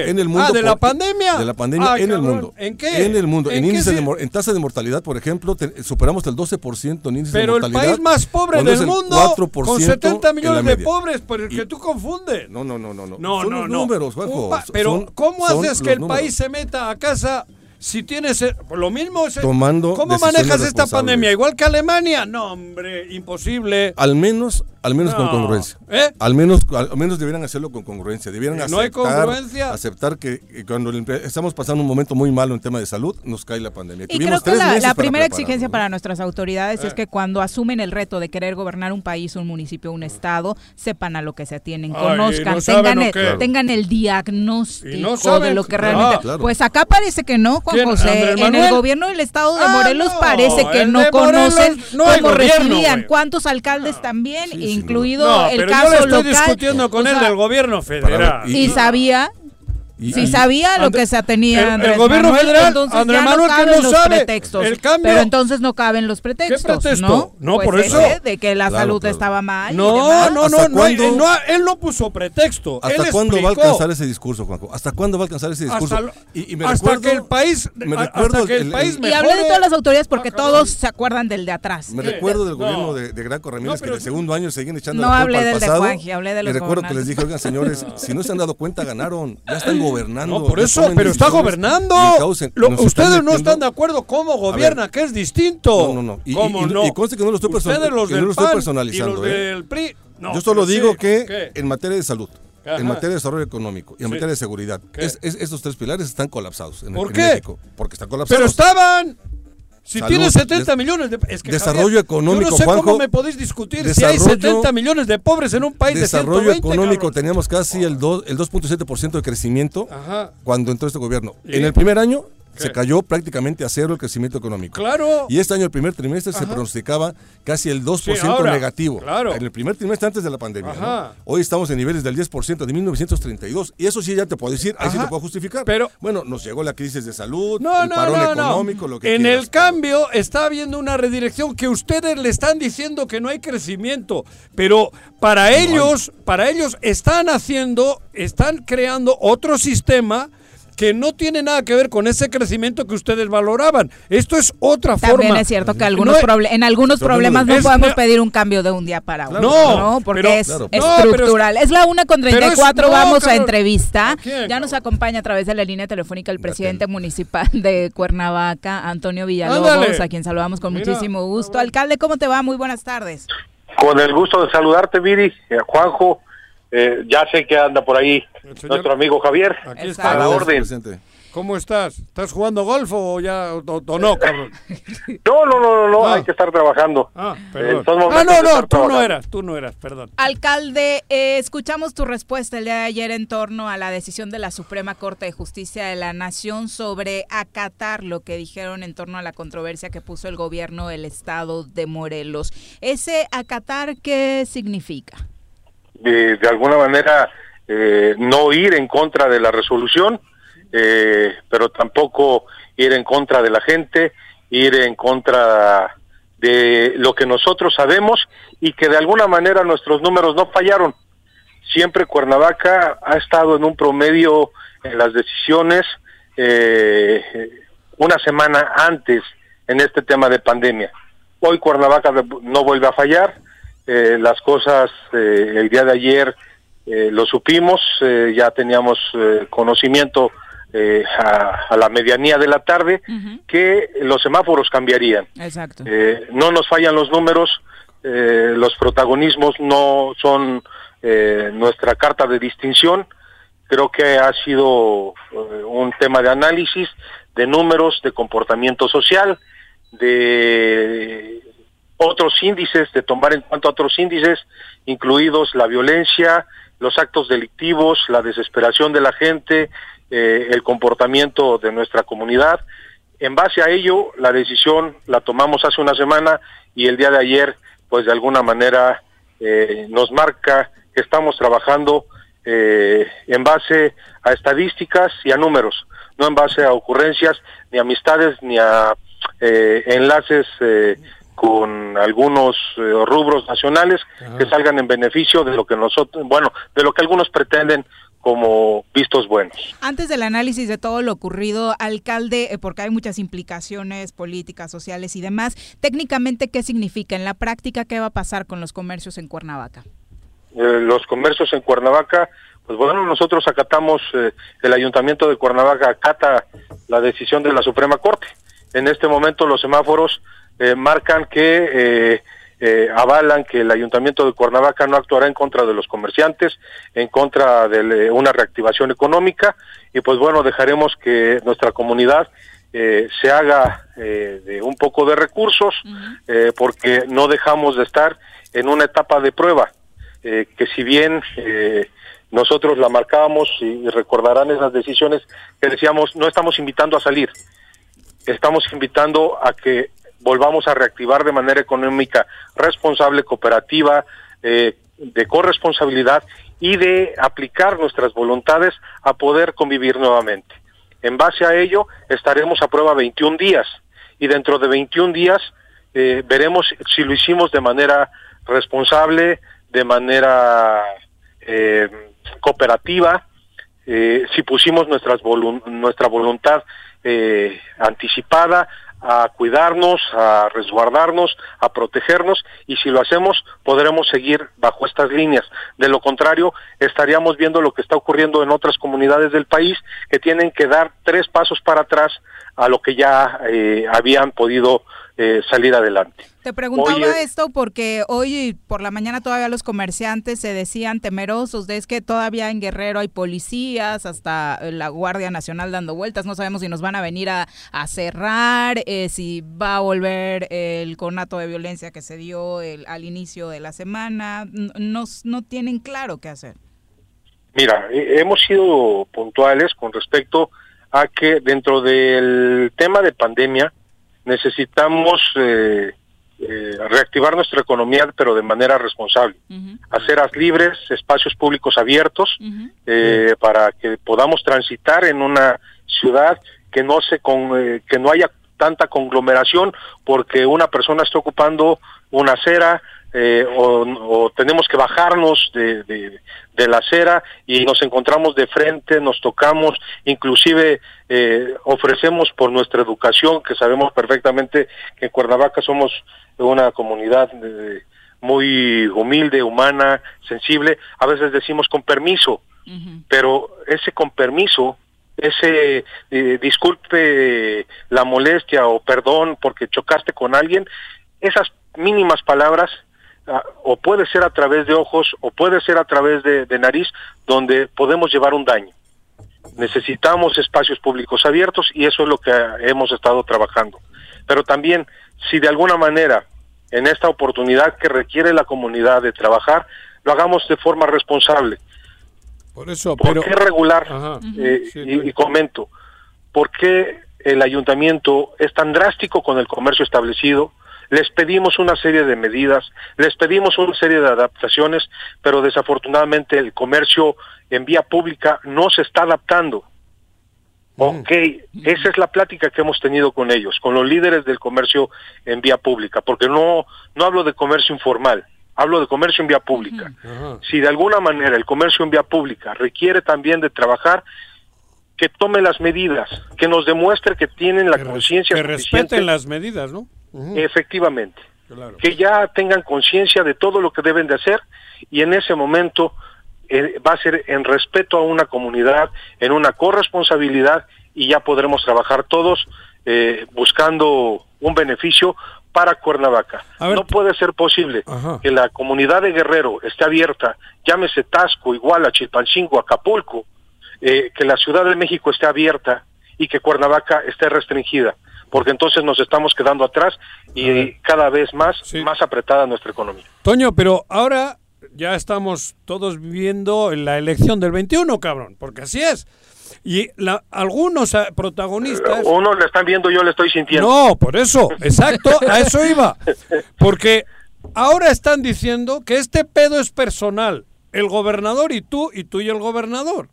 en, el, mundo. Ah, ¿de la pandemia? De la pandemia en el mundo. ¿En qué? En el mundo. En, índice de, en tasa de mortalidad, por ejemplo, superamos el 12% en índice de mortalidad. Pero el país más pobre del mundo, con 70 millones de pobres, por el que tú confundes. No, no, no, no. no. Son los números, Juanjo. pero ¿cómo haces que el país se meta a casa si tienes lo mismo tomando ¿cómo manejas esta pandemia igual que Alemania. No hombre imposible. Al menos al menos con congruencia. ¿Eh? al menos al menos deberían hacerlo con congruencia. Debieran aceptar, no hay congruencia aceptar que cuando estamos pasando un momento muy malo en tema de salud nos cae la pandemia. Y creo que la, primera exigencia para nuestras autoridades es eh. que cuando asumen el reto de querer gobernar un país un municipio un estado sepan a lo que se atienen conozcan tengan el, tengan el diagnóstico de lo que realmente pues acá parece que no Juan José, en el gobierno del estado de ah, Morelos parece que no conocen cómo residían, cuántos alcaldes también, incluido el caso yo le estoy discutiendo con él del gobierno federal. y sabía si sabía lo que se tenía el, el gobierno federal, Andrés Manuel que no sabe pretextos, el cambio. Pero entonces no caben los pretextos. ¿Qué pretexto? No, no pues por eso. De que la salud estaba mal. No, no, no, no, él, no, él no puso pretexto. ¿Hasta cuándo va a alcanzar ese discurso, Juanjo? ¿Hasta cuándo va a alcanzar ese discurso? Hasta, y, y me hasta recuerdo, que el país, me recuerdo hasta que el, país Y hablé de todas las autoridades porque todos se acuerdan del de atrás. Me recuerdo del gobierno de, de Graco Ramírez que en el segundo año seguían echando la culpa al pasado. No hablé del de Juanji, hablé de los recuerdo que les dije, oigan, señores, si no se han dado cuenta, ganaron. Ya están gobernando eso, pero está gobernando. ustedes no están de acuerdo cómo gobierna, que es distinto. No, no, no. Y, conste que no lo estoy, personalizando. ¿eh? Yo solo digo que en materia de salud, en materia de desarrollo económico y en materia de seguridad, estos tres pilares están colapsados en, ¿Por qué? México. Porque están colapsados. Pero estaban. Si tiene 70 millones de es que, desarrollo económico, yo no sé Juanjo, cómo me podéis discutir si hay 70 millones de pobres en un país de 120, Desarrollo económico teníamos casi el 2 el 2.7% de crecimiento cuando entró este gobierno. En el primer año se cayó prácticamente a cero el crecimiento económico. Claro. Y este año, el primer trimestre, se pronosticaba casi el 2% negativo. Claro. En el primer trimestre antes de la pandemia. Hoy estamos en niveles del 10% de 1932. Y eso sí ya te puedo decir, ahí sí te puedo justificar. Pero, bueno, nos llegó la crisis de salud, no, el parón económico, lo que En el cambio, está habiendo una redirección que ustedes le están diciendo que no hay crecimiento. Pero para ellos, para ellos están haciendo, están creando otro sistema que no tiene nada que ver con ese crecimiento que ustedes valoraban. Esto es otra forma. También es cierto que algunos en algunos problemas no podemos pedir un cambio de un día para otro. no, porque es estructural. es, la una con 34, vamos a entrevista. ya nos acompaña a través de la línea telefónica el presidente municipal de Cuernavaca, Antonio Villalobos, a quien saludamos con muchísimo gusto. Alcalde, ¿cómo te va? Muy buenas tardes. Con el gusto de saludarte, Viri, eh, Juanjo, Eh, ya sé que anda por ahí nuestro amigo Javier. Aquí está. A la orden. ¿Cómo estás? ¿Estás jugando golf o ya o, no, cabrón? No, no, no, no, ah. hay que estar trabajando. Ah, perdón. ah no, no, tú no eras, tú no eras, perdón. Alcalde, eh, escuchamos tu respuesta el día de ayer en torno a la decisión de la Suprema Corte de Justicia de la Nación sobre acatar lo que dijeron en torno a la controversia que puso el gobierno del estado de Morelos. ¿Ese acatar qué significa? De, de alguna manera, eh, no ir en contra de la resolución, eh, pero tampoco ir en contra de la gente, ir en contra de lo que nosotros sabemos y que de alguna manera nuestros números no fallaron. Siempre Cuernavaca ha estado en un promedio en las decisiones eh, una semana antes en este tema de pandemia. Hoy Cuernavaca no vuelve a fallar, eh, las cosas el día de ayer lo supimos, ya teníamos conocimiento eh, a, la medianía de la tarde que los semáforos cambiarían. Exacto. Eh, no nos fallan los números, eh, los protagonismos no son nuestra carta de distinción. Creo que ha sido un tema de análisis, de números, de comportamiento social, de otros índices, de tomar en cuenta otros índices, incluidos la violencia, los actos delictivos, la desesperación de la gente, eh, el comportamiento de nuestra comunidad. En base a ello, la decisión la tomamos hace una semana y el día de ayer, pues de alguna manera eh, nos marca que estamos trabajando eh, en base a estadísticas y a números, no en base a ocurrencias, ni amistades, ni a enlaces con algunos rubros nacionales que salgan en beneficio de lo que nosotros, bueno, de lo que algunos pretenden como vistos buenos. Antes del análisis de todo lo ocurrido, alcalde, eh, porque hay muchas implicaciones políticas, sociales y demás, técnicamente, ¿qué significa? En la práctica, ¿qué va a pasar con los comercios en Cuernavaca? Eh, los comercios en Cuernavaca, pues bueno, nosotros acatamos, eh, el Ayuntamiento de Cuernavaca acata la decisión de la Suprema Corte. En este momento los semáforos marcan que eh, avalan que el ayuntamiento de Cuernavaca no actuará en contra de los comerciantes, en contra de una reactivación económica. Y pues bueno, dejaremos que nuestra comunidad eh, se haga eh, de un poco de recursos porque no dejamos de estar en una etapa de prueba que si bien nosotros la marcábamos y recordarán esas decisiones que decíamos no estamos invitando a salir estamos invitando a que volvamos a reactivar de manera económica responsable, cooperativa, eh, de corresponsabilidad y de aplicar nuestras voluntades a poder convivir nuevamente. En base a ello, estaremos a prueba 21 días y dentro de 21 días eh, veremos si lo hicimos de manera responsable, de manera eh, cooperativa, si pusimos nuestras nuestra voluntad anticipada, a cuidarnos, a resguardarnos, a protegernos y si lo hacemos podremos seguir bajo estas líneas. De lo contrario, estaríamos viendo lo que está ocurriendo en otras comunidades del país que tienen que dar tres pasos para atrás a lo que ya eh, habían podido eh, salir adelante. Te preguntaba esto porque hoy por la mañana todavía los comerciantes se decían temerosos de es que todavía en Guerrero hay policías, hasta la Guardia Nacional dando vueltas, no sabemos si nos van a venir a, cerrar, eh, si va a volver el conato de violencia que se dio al inicio de la semana, no, no tienen claro qué hacer. Mira, hemos sido puntuales con respecto a que dentro del tema de pandemia, necesitamos eh, eh, reactivar nuestra economía, pero de manera responsable. Aceras libres, espacios públicos abiertos, eh, para que podamos transitar en una ciudad que no se con, que no haya tanta conglomeración porque una persona está ocupando una acera eh, o, tenemos que bajarnos de, de, la acera y nos encontramos de frente, nos tocamos, inclusive eh, ofrecemos por nuestra educación, que sabemos perfectamente que en Cuernavaca somos una comunidad eh, muy humilde, humana, sensible, a veces decimos con permiso, pero ese con permiso ese disculpe la molestia o perdón porque chocaste con alguien, esas mínimas palabras o puede ser a través de ojos o puede ser a través de, de nariz donde podemos llevar un daño. Necesitamos espacios públicos abiertos y eso es lo que hemos estado trabajando. Pero también, si de alguna manera en esta oportunidad que requiere la comunidad de trabajar, lo hagamos de forma responsable. Por eso, ¿Por pero... qué regular? Ajá. Eh, Sí, y, sí. y comento, ¿por qué el ayuntamiento es tan drástico con el comercio establecido? Les pedimos una serie de medidas, les pedimos una serie de adaptaciones, pero desafortunadamente el comercio en vía pública no se está adaptando. Ok, esa es la plática que hemos tenido con ellos, con los líderes del comercio en vía pública, porque no, no hablo de comercio informal, hablo de comercio en vía pública. Si de alguna manera el comercio en vía pública requiere también de trabajar, que tome las medidas, que nos demuestre que tienen la conciencia Que respeten las medidas, ¿no? Efectivamente, claro. que ya tengan conciencia de todo lo que deben de hacer y en ese momento eh, va a ser en respeto a una comunidad, en una corresponsabilidad y ya podremos trabajar todos eh, buscando un beneficio para Cuernavaca. No puede ser posible Ajá. que la comunidad de Guerrero esté abierta, llámese Tasco, Iguala, Chilpancingo, Acapulco, eh, que la Ciudad de México esté abierta y que Cuernavaca esté restringida, porque entonces nos estamos quedando atrás y cada vez más, Sí. más apretada nuestra economía. Toño, pero ahora ya estamos todos viviendo en la elección del 21, cabrón, porque así es. Y la- algunos ah, protagonistas... Uno le están viendo, yo le estoy sintiendo. No, por eso, exacto, a eso iba. Porque ahora están diciendo que este pedo es personal, el gobernador y tú, y tú y el gobernador.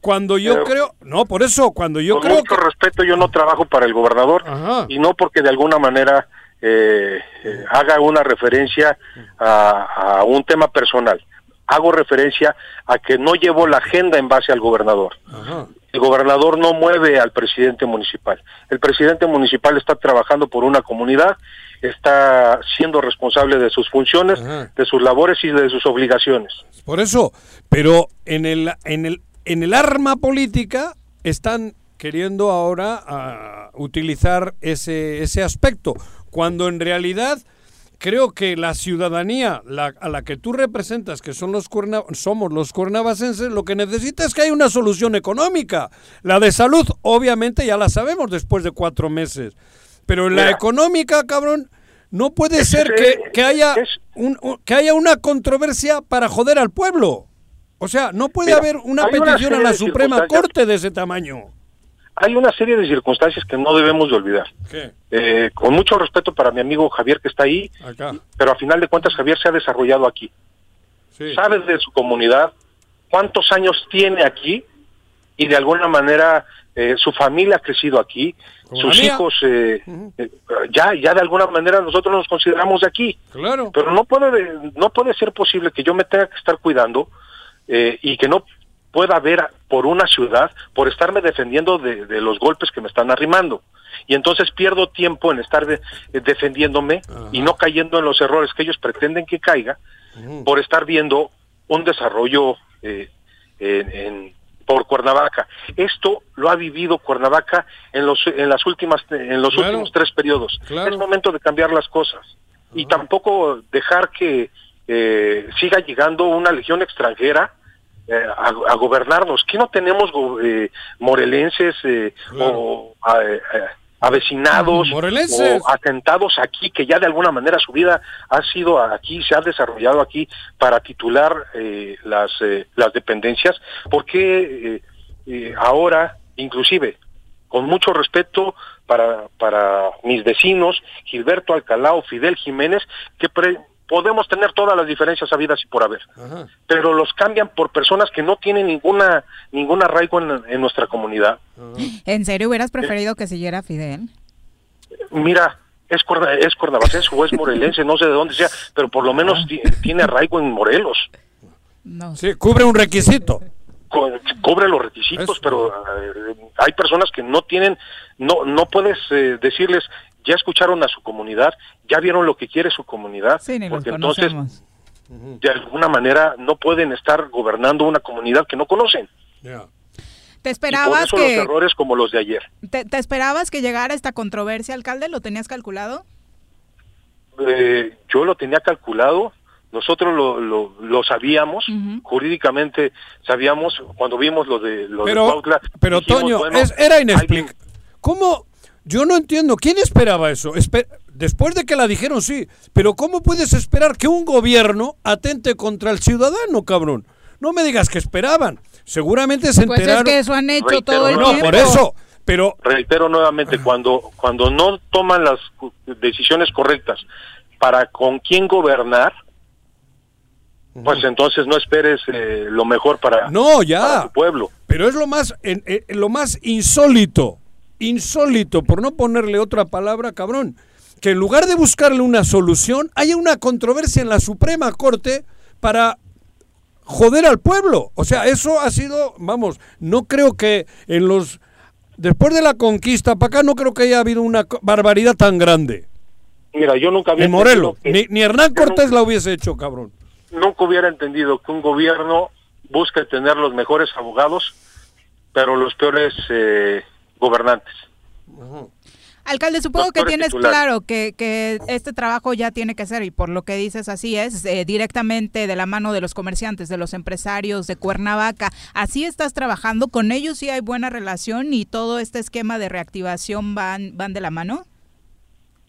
Cuando yo Pero- creo, no, por eso, cuando yo Con creo mucho que... respeto, yo no trabajo para el gobernador Ajá. y no porque de alguna manera eh, eh, haga una referencia a, a un tema personal. Hago referencia a que no llevo la agenda en base al gobernador. Ajá. El gobernador no mueve al presidente municipal. El presidente municipal está trabajando por una comunidad, está siendo responsable de sus funciones, Ajá. de sus labores y de sus obligaciones. Por eso, pero en el, en el, en el arma política están queriendo ahora ah, utilizar ese, ese aspecto, cuando en realidad creo que la ciudadanía la- a la que tú representas, que son los cuerna- somos los cuernavacenses, lo que necesita es que haya una solución económica. La de salud, obviamente, ya la sabemos después de cuatro meses. Pero en la económica, cabrón, no puede ser que, que haya un- que haya una controversia para joder al pueblo. O sea, no puede Mira, haber una petición a la Suprema Corte de ese tamaño. Hay una serie de circunstancias que no debemos de olvidar. ¿Qué? Eh, con mucho respeto para mi amigo Javier que está ahí, Acá. pero a final de cuentas Javier se ha desarrollado aquí. Sí. Sabe de su comunidad, cuántos años tiene aquí y de alguna manera eh, su familia ha crecido aquí, Como sus hijos eh, eh, ya ya de alguna manera nosotros nos consideramos de aquí. Claro. Pero no puede, no puede ser posible que yo me tenga que estar cuidando eh, y que no pueda ver por una ciudad por estarme defendiendo de, de los golpes que me están arrimando. Y entonces pierdo tiempo en estar de- eh, defendiéndome y no cayendo en los errores que ellos pretenden que caiga por estar viendo un desarrollo eh, en, en- por Cuernavaca. Esto lo ha vivido Cuernavaca en los en las últimas en los Claro. últimos tres periodos. Claro. Es momento de cambiar las cosas y tampoco dejar que eh, siga llegando una legión extranjera eh, a, a gobernarnos. ¿Qué no tenemos eh, morelenses eh, Claro. o a- eh, avecinados Morelenses. o atentados aquí que ya de alguna manera su vida ha sido aquí, se ha desarrollado aquí para titular eh, las, eh, las dependencias? ¿Por qué eh, eh, ahora, inclusive, con mucho respeto para, para mis vecinos, Gilberto Alcalá o Fidel Jiménez, que pre- podemos tener todas las diferencias habidas y por haber, Ajá. pero los cambian por personas que no tienen ninguna ningún arraigo en, en nuestra comunidad. ¿En serio hubieras preferido que siguiera Fidel? Mira, es, cuerna- es cuernavacense o es morelense, no sé de dónde sea, pero por lo menos ti- tiene arraigo en Morelos. No. Sí, cubre un requisito. co- cubre los requisitos, Eso. pero eh, hay personas que no tienen, no, no puedes eh, decirles, ya escucharon a su comunidad, ya vieron lo que quiere su comunidad, Sí, ni los porque entonces de alguna manera no pueden estar gobernando una comunidad que no conocen. Ya. ¿Te Y por esperabas eso los que errores como los de ayer. te, te esperabas que llegara esta controversia, alcalde? ¿Lo tenías calculado? Eh, yo lo tenía calculado, nosotros lo, lo, sabíamos, jurídicamente sabíamos, cuando vimos lo de, lo pero, de Pero, Toño, era inexplicable. ¿Cómo? Yo no entiendo. ¿Quién esperaba eso? Después de que la dijeron, sí. Pero ¿cómo puedes esperar que un gobierno atente contra el ciudadano, cabrón? No me digas que esperaban. Seguramente se enteraron. Pues es que eso han hecho todo el no, por eso. Pero reitero nuevamente cuando cuando no toman las decisiones correctas para con quién gobernar, pues entonces no esperes eh, lo mejor para, no, ya. tu pueblo. Pero es lo más, lo más insólito, insólito, por no ponerle otra palabra, cabrón, que en lugar de buscarle una solución, haya una controversia en la Suprema Corte para joder al pueblo. O sea, eso ha sido, vamos, no creo que en los... Después de la conquista para acá no creo que haya habido una barbaridad tan grande. Mira, yo nunca había... En Morelos. ni, ni, Hernán Cortés la hubiese hecho, cabrón nunca hubiera entendido que un gobierno busque tener los mejores abogados, pero los peores eh, gobernantes. Alcalde, supongo que tienes claro que, que, este trabajo ya tiene que ser, y por lo que dices así es, eh, directamente de la mano de los comerciantes, de los empresarios de Cuernavaca. ¿Así estás trabajando? ¿Con ellos sí hay buena relación y todo este esquema de reactivación van, van de la mano?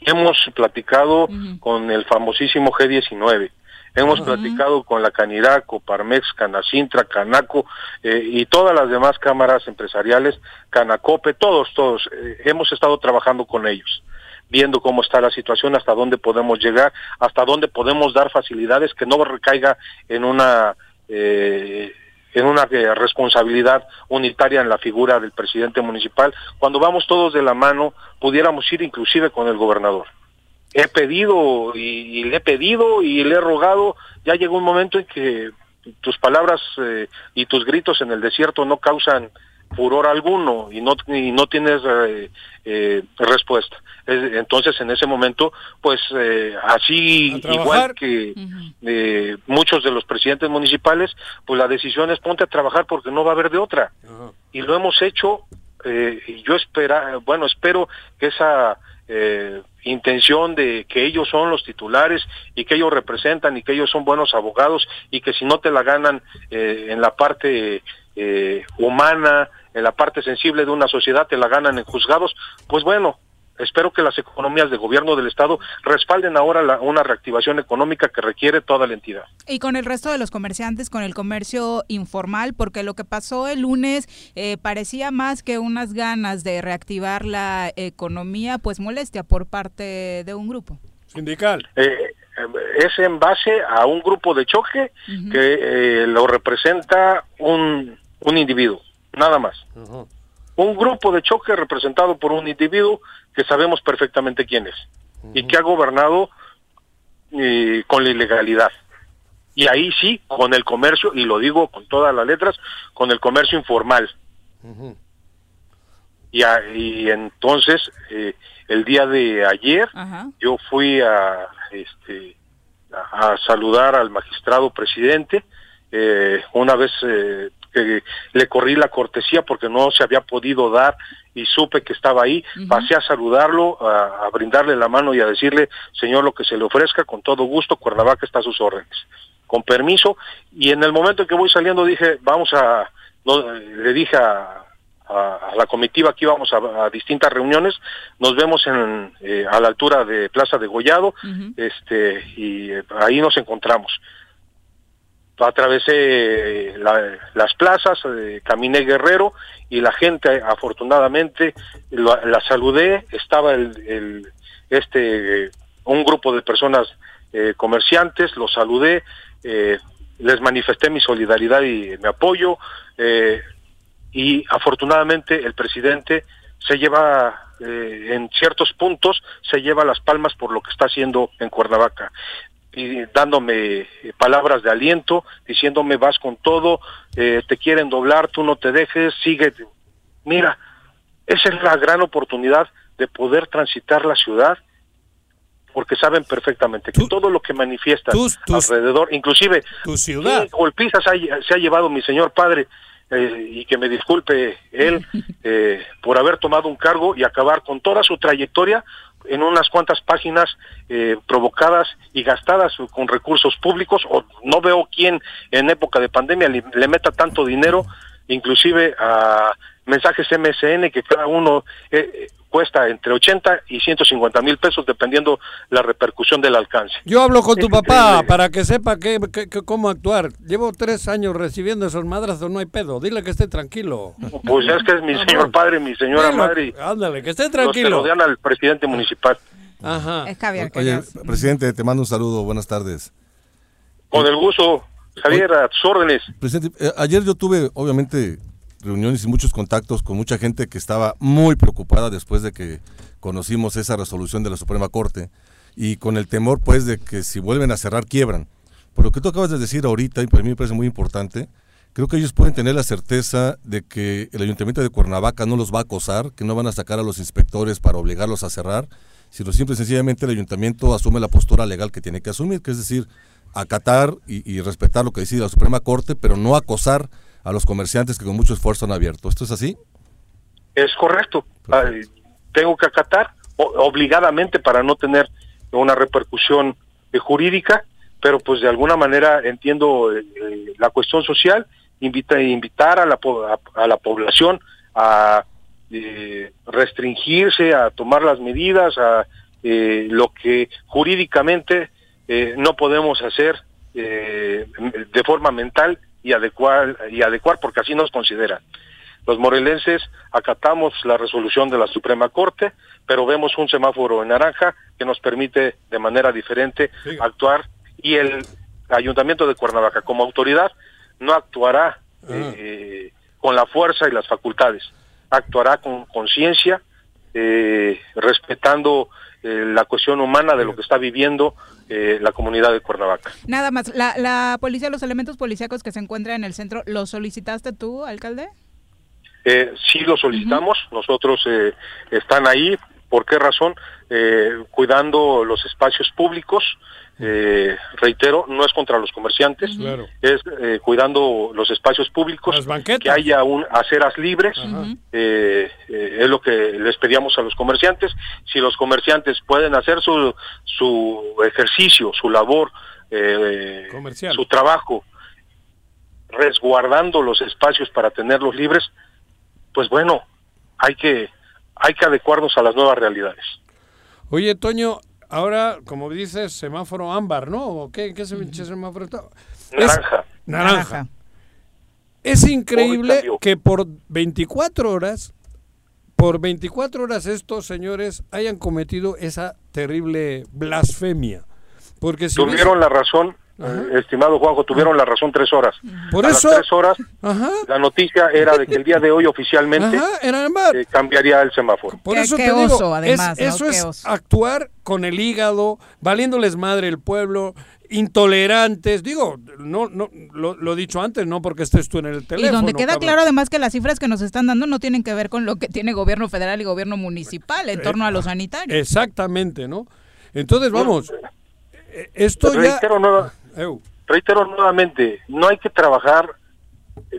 Hemos platicado con el famosísimo G19 Hemos platicado con la Caniraco, Parmex, Canacintra, Canaco eh, y todas las demás cámaras empresariales, Canacope, todos, todos. Eh, hemos estado trabajando con ellos viendo cómo está la situación, hasta dónde podemos llegar, hasta dónde podemos dar facilidades que no recaiga en una eh, en una responsabilidad unitaria en la figura del presidente municipal. Cuando vamos todos de la mano, pudiéramos ir inclusive con el gobernador he pedido y, le he pedido y le he rogado, ya llegó un momento en que tus palabras eh, y tus gritos en el desierto no causan furor alguno y no, y no tienes eh, eh, respuesta. entonces, en ese momento, pues así, igual que muchos de los presidentes municipales, pues la decisión es ponte a trabajar porque no va a haber de otra. Y lo hemos hecho, y yo espera, bueno, espero que esa eh, intención de que ellos son los titulares y que ellos representan y que ellos son buenos abogados y que si no te la ganan eh, en la parte eh, humana, en la parte sensible de una sociedad, te la ganan en juzgados, pues bueno, espero que las economías de gobierno del Estado respalden ahora una reactivación económica que requiere toda la entidad. Y con el resto de los comerciantes, con el comercio informal, porque lo que pasó el lunes eh, parecía más que unas ganas de reactivar la economía, pues molestia por parte de un grupo. Sindical. Eh, es en base a un grupo de choque que eh, lo representa un, un individuo, nada más un grupo de choque representado por un individuo que sabemos perfectamente quién es y que ha gobernado eh, con la ilegalidad. Y ahí sí, con el comercio, y lo digo con todas las letras, con el comercio informal. y, y, entonces, eh, el día de ayer, yo fui a, este, a, saludar al magistrado presidente, eh, una vez eh, que le corrí la cortesía porque no se había podido dar y supe que estaba ahí, pasé a saludarlo, a, brindarle la mano y a decirle, señor, lo que se le ofrezca, con todo gusto, Cuernavaca está a sus órdenes, con permiso, y en el momento en que voy saliendo dije, vamos a, le dije a, la comitiva que íbamos a, distintas reuniones, nos vemos en, eh, a la altura de Plaza de Gollado, este, y eh, ahí nos encontramos atravesé las plazas, eh, caminé Guerrero y la gente afortunadamente la, saludé, estaba este un grupo de personas eh, comerciantes, los saludé, eh, les manifesté mi solidaridad y mi apoyo y afortunadamente el presidente se lleva en ciertos puntos se lleva las palmas por lo que está haciendo en Cuernavaca y dándome eh, palabras de aliento, diciéndome vas con todo, eh, te quieren doblar, tú no te dejes, sigue. Mira, esa es la gran oportunidad de poder transitar la ciudad porque saben perfectamente que todo lo que manifiesta alrededor, inclusive tu ciudad, golpizas se ha llevado mi señor padre eh, y que me disculpe él por haber tomado un cargo y acabar con toda su trayectoria en unas cuantas páginas eh, provocadas y gastadas con recursos públicos, o no veo quién en época de pandemia le, meta tanto dinero, inclusive a mensajes MSN que cada uno eh, cuesta entre 80 y 150 mil pesos dependiendo la repercusión del alcance. Yo hablo con tu papá para que sepa que, cómo actuar. Llevo tres años recibiendo esos madrazos, no hay pedo. Dile que esté tranquilo. Pues es que es mi señor padre, mi señora madre. Ándale, que esté tranquilo. Los que rodean al presidente municipal. Ajá. Es Javier. Oye, presidente, te mando un saludo. Buenas tardes. Con el gusto. Javier, a tus órdenes. Presidente, eh, ayer yo tuve, obviamente, reuniones y muchos contactos con mucha gente que estaba muy preocupada después de que conocimos esa resolución de la Suprema Corte y con el temor pues de que si vuelven a cerrar quiebran. Por lo que tú acabas de decir ahorita, y para mí me parece muy importante, creo que ellos pueden tener la certeza de que el Ayuntamiento de Cuernavaca no los va a acosar, que no van a sacar a los inspectores para obligarlos a cerrar, sino simple y sencillamente el Ayuntamiento asume la postura legal que tiene que asumir, que es decir, acatar y, y respetar lo que decide la Suprema Corte, pero no acosar a los comerciantes que con mucho esfuerzo han abierto. ¿Esto es así? Es correcto. tengo que acatar obligadamente para no tener una repercusión eh, jurídica, pero pues de alguna manera entiendo eh, eh, la cuestión social, invita, invitar a la, a, la población a restringirse, a tomar las medidas, a lo que jurídicamente no podemos hacer de forma mental y adecuar, y adecuar porque así nos consideran. Los morelenses acatamos la resolución de la Suprema Corte, pero vemos un semáforo en naranja que nos permite de manera diferente actuar y el Ayuntamiento de Cuernavaca como autoridad no actuará eh, con la fuerza y las facultades, actuará con conciencia, eh, respetando eh, la cuestión humana de lo que está viviendo eh, la comunidad de Cuernavaca. Nada más, la, la policía, los elementos policíacos que se encuentran en el centro, ¿los solicitaste tú, alcalde? Eh, sí, los solicitamos, nosotros eh, están ahí, ¿por qué razón? Eh, cuidando los espacios públicos, eh, reitero, no es contra los comerciantes, es eh, cuidando los espacios públicos, que haya un aceras libres, eh, es lo que les pedíamos a los comerciantes. Si los comerciantes pueden hacer su, su ejercicio, su labor, su trabajo, resguardando los espacios para tenerlos libres, pues bueno, hay que hay que adecuarnos a las nuevas realidades. Oye, Toño, Ahora, como dices, semáforo ámbar, ¿no? ¿O qué, qué semáforo está? Naranja. naranja. Es increíble que por 24 horas, por 24 horas estos señores hayan cometido esa terrible blasfemia. Porque si Tuvieron la razón eh, estimado Juanjo, tuvieron la razón tres horas. Por eso. tres horas, la noticia era de que el día de hoy oficialmente eh, cambiaría el semáforo. Por eso te digo, además, eso es actuar con el hígado, valiéndoles madre el pueblo, intolerantes, digo, no, no, lo, he dicho antes, no porque estés tú en el teléfono. Y donde queda claro además que las cifras que nos están dando no tienen que ver con lo que tiene gobierno federal y gobierno municipal en torno a lo sanitario. Exactamente, ¿no? Entonces, vamos, eh, esto ya... Reitero nuevamente, no hay que trabajar,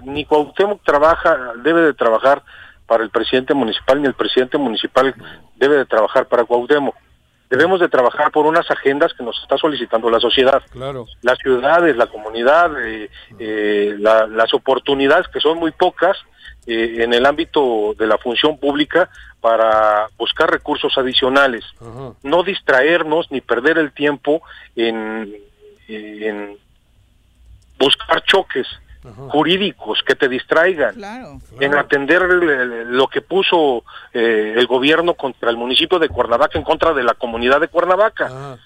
ni Cuauhtémoc trabaja, debe de trabajar para el presidente municipal, ni el presidente municipal debe de trabajar para Cuauhtémoc. Debemos de trabajar por unas agendas que nos está solicitando la sociedad. Claro. Las ciudades, la comunidad, eh, eh, las oportunidades que son muy pocas eh, en el ámbito de la función pública para buscar recursos adicionales. No distraernos ni perder el tiempo en en buscar choques jurídicos que te distraigan, en atender lo que puso eh, el gobierno contra el municipio de Cuernavaca en contra de la comunidad de Cuernavaca.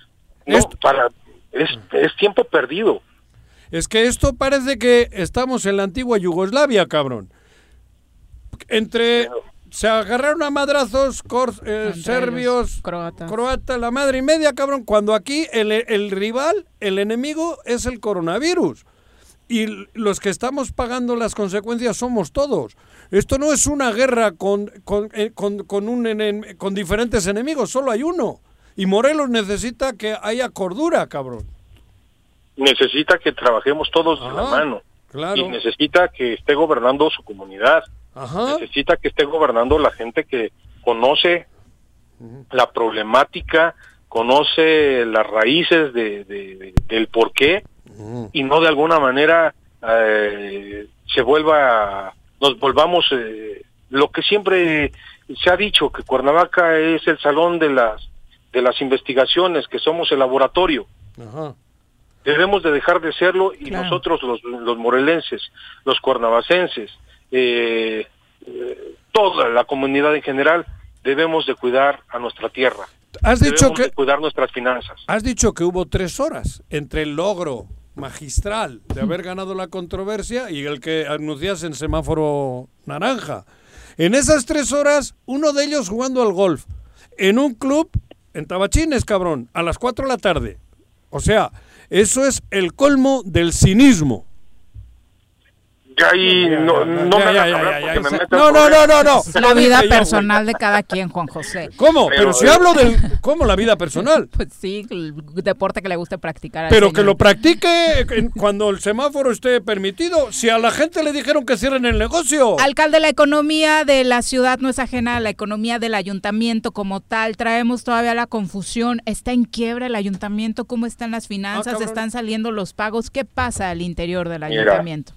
para, es, es tiempo perdido. Es que esto parece que estamos en la antigua Yugoslavia, cabrón. Entre se agarraron a madrazos eh, serbios, croata. la madre y media, cabrón, cuando aquí el, el, rival, el enemigo es el coronavirus. Y los que estamos pagando las consecuencias somos todos. Esto no es una guerra con, con, eh, con, con un, con diferentes enemigos, solo hay uno. Y Morelos necesita que haya cordura, cabrón. Necesita que trabajemos todos de la mano. Claro. Y necesita que esté gobernando su comunidad Necesita que esté gobernando la gente que conoce la problemática, conoce las raíces de, del por qué y no de alguna manera eh, se vuelva, nos volvamos eh, lo que siempre se ha dicho, que Cuernavaca es el salón de las, de las investigaciones, que somos el laboratorio. Debemos de dejar de serlo y nosotros los, los morelenses, los cuernavacenses, eh, toda la comunidad en general, debemos de cuidar a nuestra tierra. Has dicho que cuidar nuestras finanzas. Has dicho que hubo tres horas entre el logro magistral de haber ganado la controversia y el que anuncias en semáforo naranja. En esas tres horas, uno de ellos jugando al golf en un club en Tabachines, cabrón, a las cuatro de la tarde. O sea, eso es el colmo del cinismo ya ahí no, no me No, no, no, no, no. La vida personal de cada quien, Juan José. ¿Cómo? Pero, si hablo del... ¿Cómo la vida personal? Pues sí, el deporte que le guste practicar. Pero que lo practique cuando el semáforo esté permitido. Si a la gente le dijeron que cierren el negocio. Alcalde, la economía de la ciudad no es ajena a la economía del ayuntamiento como tal. Traemos todavía la confusión. ¿Está en quiebra el ayuntamiento? ¿Cómo están las finanzas? Ah, ¿Están saliendo los pagos? ¿Qué pasa al interior del ayuntamiento?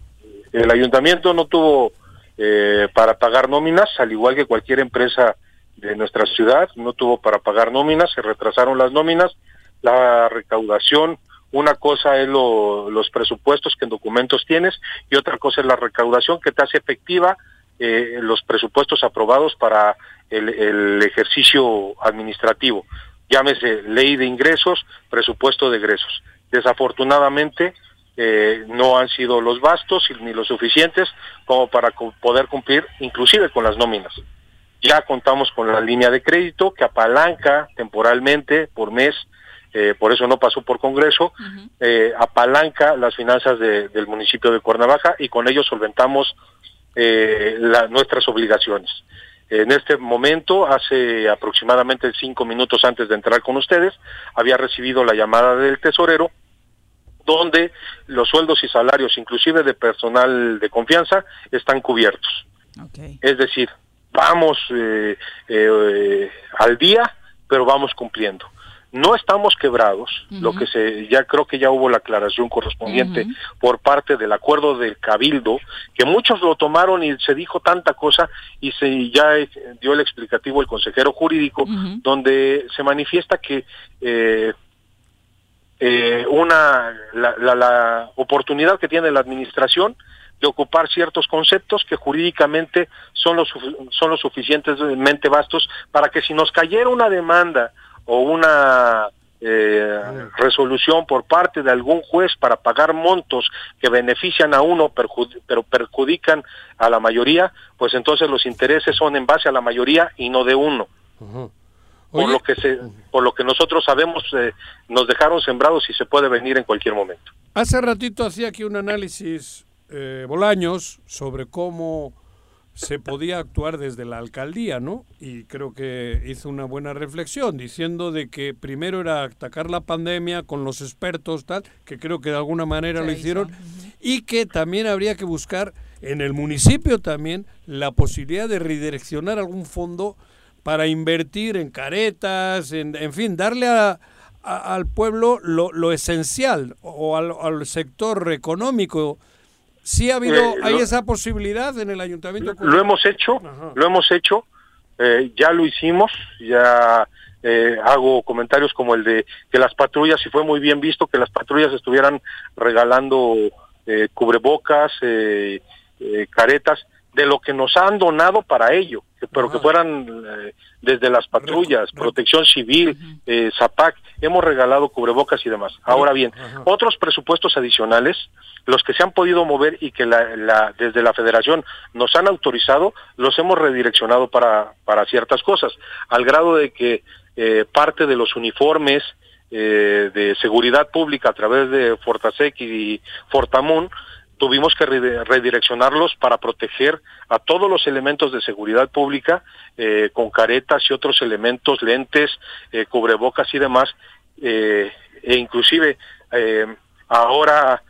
El ayuntamiento no tuvo eh, para pagar nóminas, al igual que cualquier empresa de nuestra ciudad, no tuvo para pagar nóminas, se retrasaron las nóminas, la recaudación, una cosa es los presupuestos que en documentos tienes y otra cosa es la recaudación que te hace efectiva eh, los presupuestos aprobados para el, el ejercicio administrativo, llámese ley de ingresos, presupuesto de egresos. Desafortunadamente, eh, no han sido los vastos ni los suficientes como para poder cumplir inclusive con las nóminas. Ya contamos con la línea de crédito que apalanca temporalmente por mes, eh, por eso no pasó por Congreso, eh, apalanca las finanzas del municipio de Cuernavaca y con ello solventamos nuestras obligaciones. En este momento, hace aproximadamente cinco minutos antes de entrar con ustedes, había recibido la llamada del tesorero donde los sueldos y salarios, inclusive de personal de confianza, están cubiertos. Es decir, vamos eh, eh, al día, pero vamos cumpliendo. No estamos quebrados, lo que se, ya creo que ya hubo la aclaración correspondiente por parte del acuerdo del Cabildo, que muchos lo tomaron y se dijo tanta cosa y se ya dio el explicativo el consejero jurídico, donde se manifiesta que eh, eh, una la, la, oportunidad que tiene la administración de ocupar ciertos conceptos que jurídicamente son los son lo suficientemente vastos para que si nos cayera una demanda o una eh, resolución por parte de algún juez para pagar montos que benefician a uno pero perjudican a la mayoría, pues entonces los intereses son en base a la mayoría y no de uno por lo que se, por lo que nosotros sabemos eh, nos dejaron sembrados y se puede venir en cualquier momento. Hace ratito hacía aquí un análisis eh, Bolaños sobre cómo se podía actuar desde la alcaldía, ¿no? Y creo que hizo una buena reflexión diciendo de que primero era atacar la pandemia con los expertos tal, que creo que de alguna manera lo hicieron y que también habría que buscar en el municipio también la posibilidad de redireccionar algún fondo para invertir en caretas, en, en fin, darle a, al pueblo lo, lo esencial o al, al, sector económico. ¿Sí ha habido, eh, hay esa posibilidad en el ayuntamiento? Lo hemos hecho, lo hemos hecho, eh, ya lo hicimos, ya eh, hago comentarios como el de que las patrullas, y fue muy bien visto que las patrullas estuvieran regalando eh, cubrebocas, eh, eh, caretas, de lo que nos han donado para ello, pero que fueran eh, desde las patrullas, protección civil, eh, ZAPAC, hemos regalado cubrebocas y demás. Ahora bien, otros presupuestos adicionales, los que se han podido mover y que la, desde la federación nos han autorizado, los hemos redireccionado para, para ciertas cosas, al grado de que eh, parte de los uniformes eh, de seguridad pública a través de Fortasec y Fortamun, tuvimos que redireccionarlos para proteger a todos los elementos de seguridad pública eh, con caretas y otros elementos, lentes, eh, cubrebocas y demás, eh, e inclusive ahora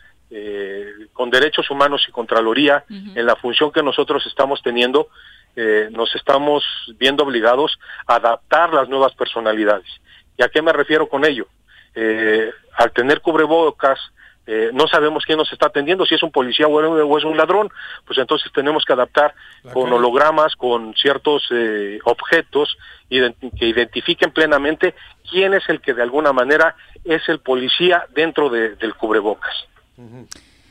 con derechos humanos y contraloría, en la función que nosotros estamos teniendo, nos estamos viendo obligados a adaptar las nuevas personalidades. ¿Y a qué me refiero con ello? Al tener cubrebocas, eh, no sabemos quién nos está atendiendo, si es un policía o es un ladrón, pues entonces tenemos que adaptar con hologramas, con ciertos eh, objetos que identifiquen plenamente quién es el que de alguna manera es el policía dentro del cubrebocas.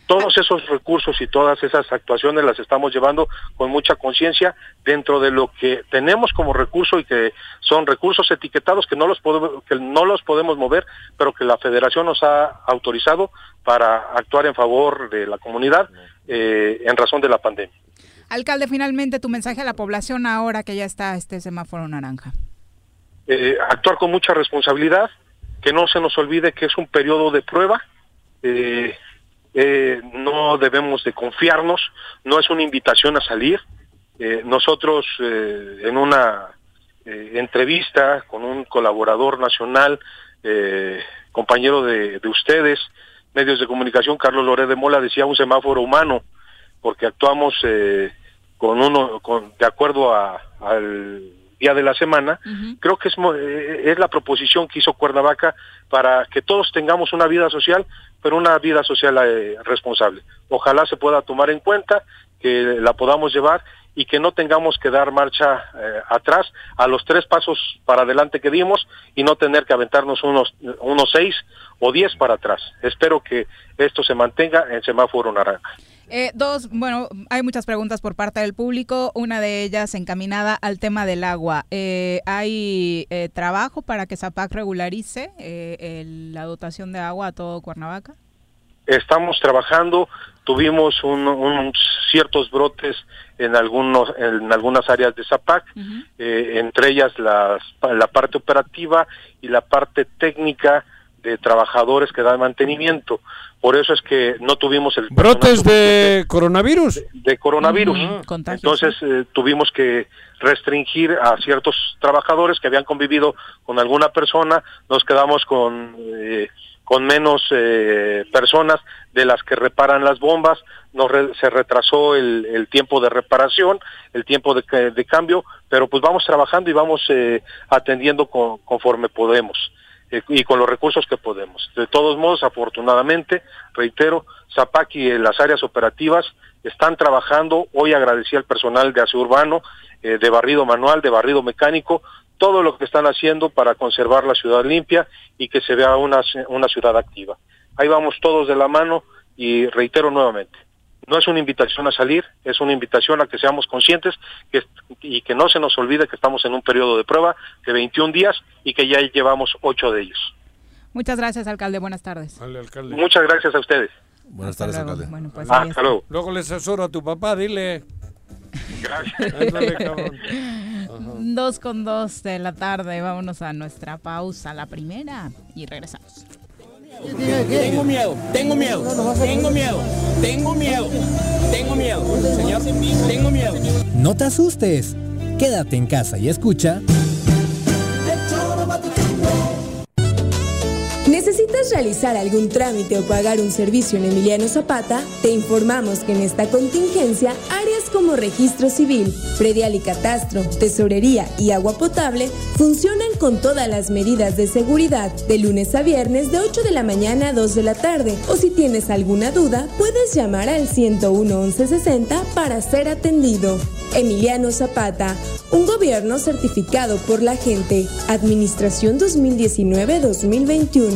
Todos esos recursos y todas esas actuaciones las estamos llevando con mucha conciencia dentro de lo que tenemos como recurso y que son recursos etiquetados que no los podemos, que no los podemos mover, pero que la Federación nos ha autorizado para actuar en favor de la comunidad eh, en razón de la pandemia. Alcalde, finalmente tu mensaje a la población ahora que ya está este semáforo naranja. Eh, actuar con mucha responsabilidad, que no se nos olvide que es un periodo de prueba. Eh, eh, no debemos de confiarnos, no es una invitación a salir. Eh, nosotros eh, en una entrevista con un colaborador nacional, compañero de, ustedes, medios de comunicación, Carlos Loré de Mola, decía un semáforo humano, porque actuamos con uno, con, de acuerdo al día de la semana, creo que es, es la proposición que hizo Cuernavaca para que todos tengamos una vida social pero una vida social eh, responsable. Ojalá se pueda tomar en cuenta, que la podamos llevar y que no tengamos que dar marcha eh, atrás a los tres pasos para adelante que dimos y no tener que aventarnos unos, unos seis o diez para atrás. Espero que esto se mantenga en semáforo naranja. Eh, dos, bueno, hay muchas preguntas por parte del público, una de ellas encaminada al tema del agua. Eh, ¿Hay eh, trabajo para que Zapac regularice la dotación de agua a todo Cuernavaca? Estamos trabajando, tuvimos un, ciertos brotes en algunos en algunas áreas de Zapac, entre ellas las, la parte operativa y la parte técnica de trabajadores que dan mantenimiento. Por eso es que no tuvimos el... ¿Brotes de coronavirus? De, coronavirus. Entonces eh, tuvimos que restringir a ciertos trabajadores que habían convivido con alguna persona, nos quedamos con, eh, con menos eh, personas de las que reparan las bombas, nos se retrasó el, tiempo de reparación, el tiempo de, de, cambio, pero pues vamos trabajando y vamos atendiendo conforme podemos. Eh, y con los recursos que podemos. De todos modos, afortunadamente, reitero, Zapac y las áreas operativas están trabajando. Hoy agradecí al personal de aseo urbano, eh, de barrido manual, de barrido mecánico, todo lo que están haciendo para conservar la ciudad limpia y que se vea una, una ciudad activa. Ahí vamos todos de la mano y reitero nuevamente, no es una invitación a salir, es una invitación a que seamos conscientes que, y que no se nos olvide que estamos en un periodo de prueba de 21 días y que ya llevamos 8 de ellos. Muchas gracias, alcalde. Buenas tardes. Muchas gracias a ustedes. Buenas tardes, alcalde. Bueno, pues Hasta luego. Luego le asesoro a tu papá, dile. Gracias. dos con dos de la tarde. Vámonos a nuestra pausa, la primera, y regresamos. Tengo miedo, tengo miedo, tengo miedo, tengo miedo, tengo miedo, señor, tengo miedo. No te asustes, quédate en casa y escucha. ¿Necesitas realizar algún trámite o pagar un servicio en Emiliano Zapata? Te informamos que en esta contingencia áreas como registro civil, predial y catastro, tesorería y agua potable funcionan con todas las medidas de seguridad de lunes a viernes de 8 de la mañana a 2 de la tarde. O si tienes alguna duda, puedes llamar al 101 1160 para ser atendido. Emiliano Zapata, un gobierno certificado por la gente. Administración 2019-2021.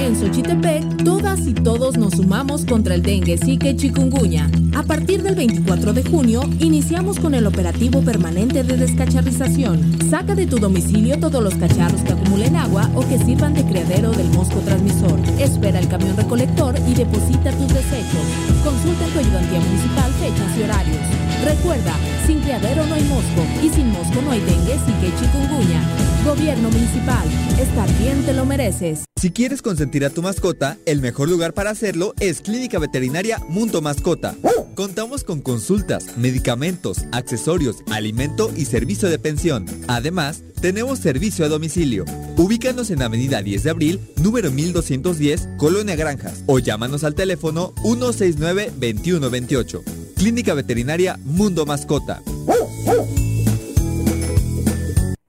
En Xochitepec, todas y todos nos sumamos contra el dengue, zika y chikungunya. A partir del 24 de junio, iniciamos con el operativo permanente de descacharrización. Saca de tu domicilio todos los cacharros que acumulen agua o que sirvan de criadero del mosco transmisor. Espera el camión recolector y deposita tus desechos. Consulta en tu ayudantía municipal fechas y horarios. Recuerda, sin criadero no hay mosco y sin mosco no hay dengue, y chikungunya. Gobierno municipal, estar bien te lo mereces. Si quieres consentir a tu mascota, el mejor lugar para hacerlo es Clínica Veterinaria Mundo Mascota. Contamos con consultas, medicamentos, accesorios, alimento y servicio de pensión. Además, tenemos servicio a domicilio. Ubícanos en Avenida 10 de Abril, número 1210, Colonia Granjas, o llámanos al teléfono 169-2128. Clínica Veterinaria Mundo Mascota.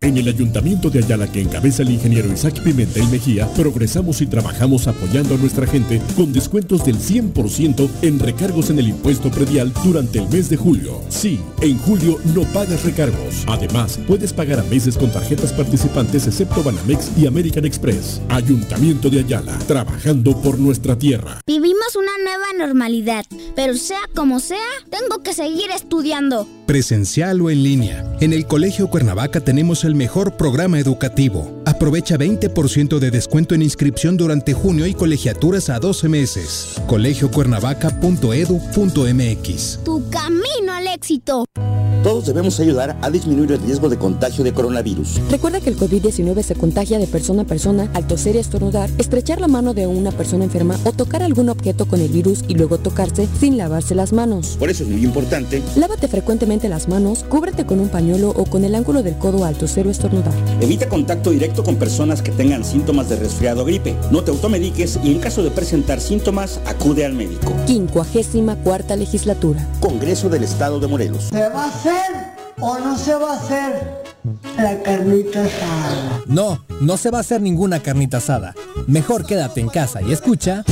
En el Ayuntamiento de Ayala que encabeza el ingeniero Isaac Pimentel Mejía, progresamos y trabajamos apoyando a nuestra gente con descuentos del 100% en recargos en el impuesto predial durante el mes de julio. Sí, en julio no pagas recargos. Además, puedes pagar a meses con tarjetas participantes excepto Banamex y American Express. Ayuntamiento de Ayala, trabajando por nuestra tierra. Vivimos una nueva normalidad, pero sea como sea, tengo que seguir estudiando. Presencial o en línea. En el Colegio Cuernavaca tenemos el mejor programa educativo. Aprovecha 20% de descuento en inscripción durante junio y colegiaturas a 12 meses. colegiocuernavaca.edu.mx. Tu camino al éxito. Todos debemos ayudar a disminuir el riesgo de contagio de coronavirus. Recuerda que el COVID-19 se contagia de persona a persona al toser y estornudar, estrechar la mano de una persona enferma o tocar algún objeto con el virus y luego tocarse sin lavarse las manos. Por eso es muy importante. Lávate frecuentemente las manos, cúbrete con un pañuelo o con el ángulo del codo al toser o estornudar. Evita contacto directo con personas que tengan síntomas de resfriado o gripe. No te automediques y en caso de presentar síntomas, acude al médico. 54 legislatura. Congreso del Estado de Morelos. ¿Se va a hacer o no se va a hacer la carnita asada? No, no se va a hacer ninguna carnita asada. Mejor quédate en casa y escucha.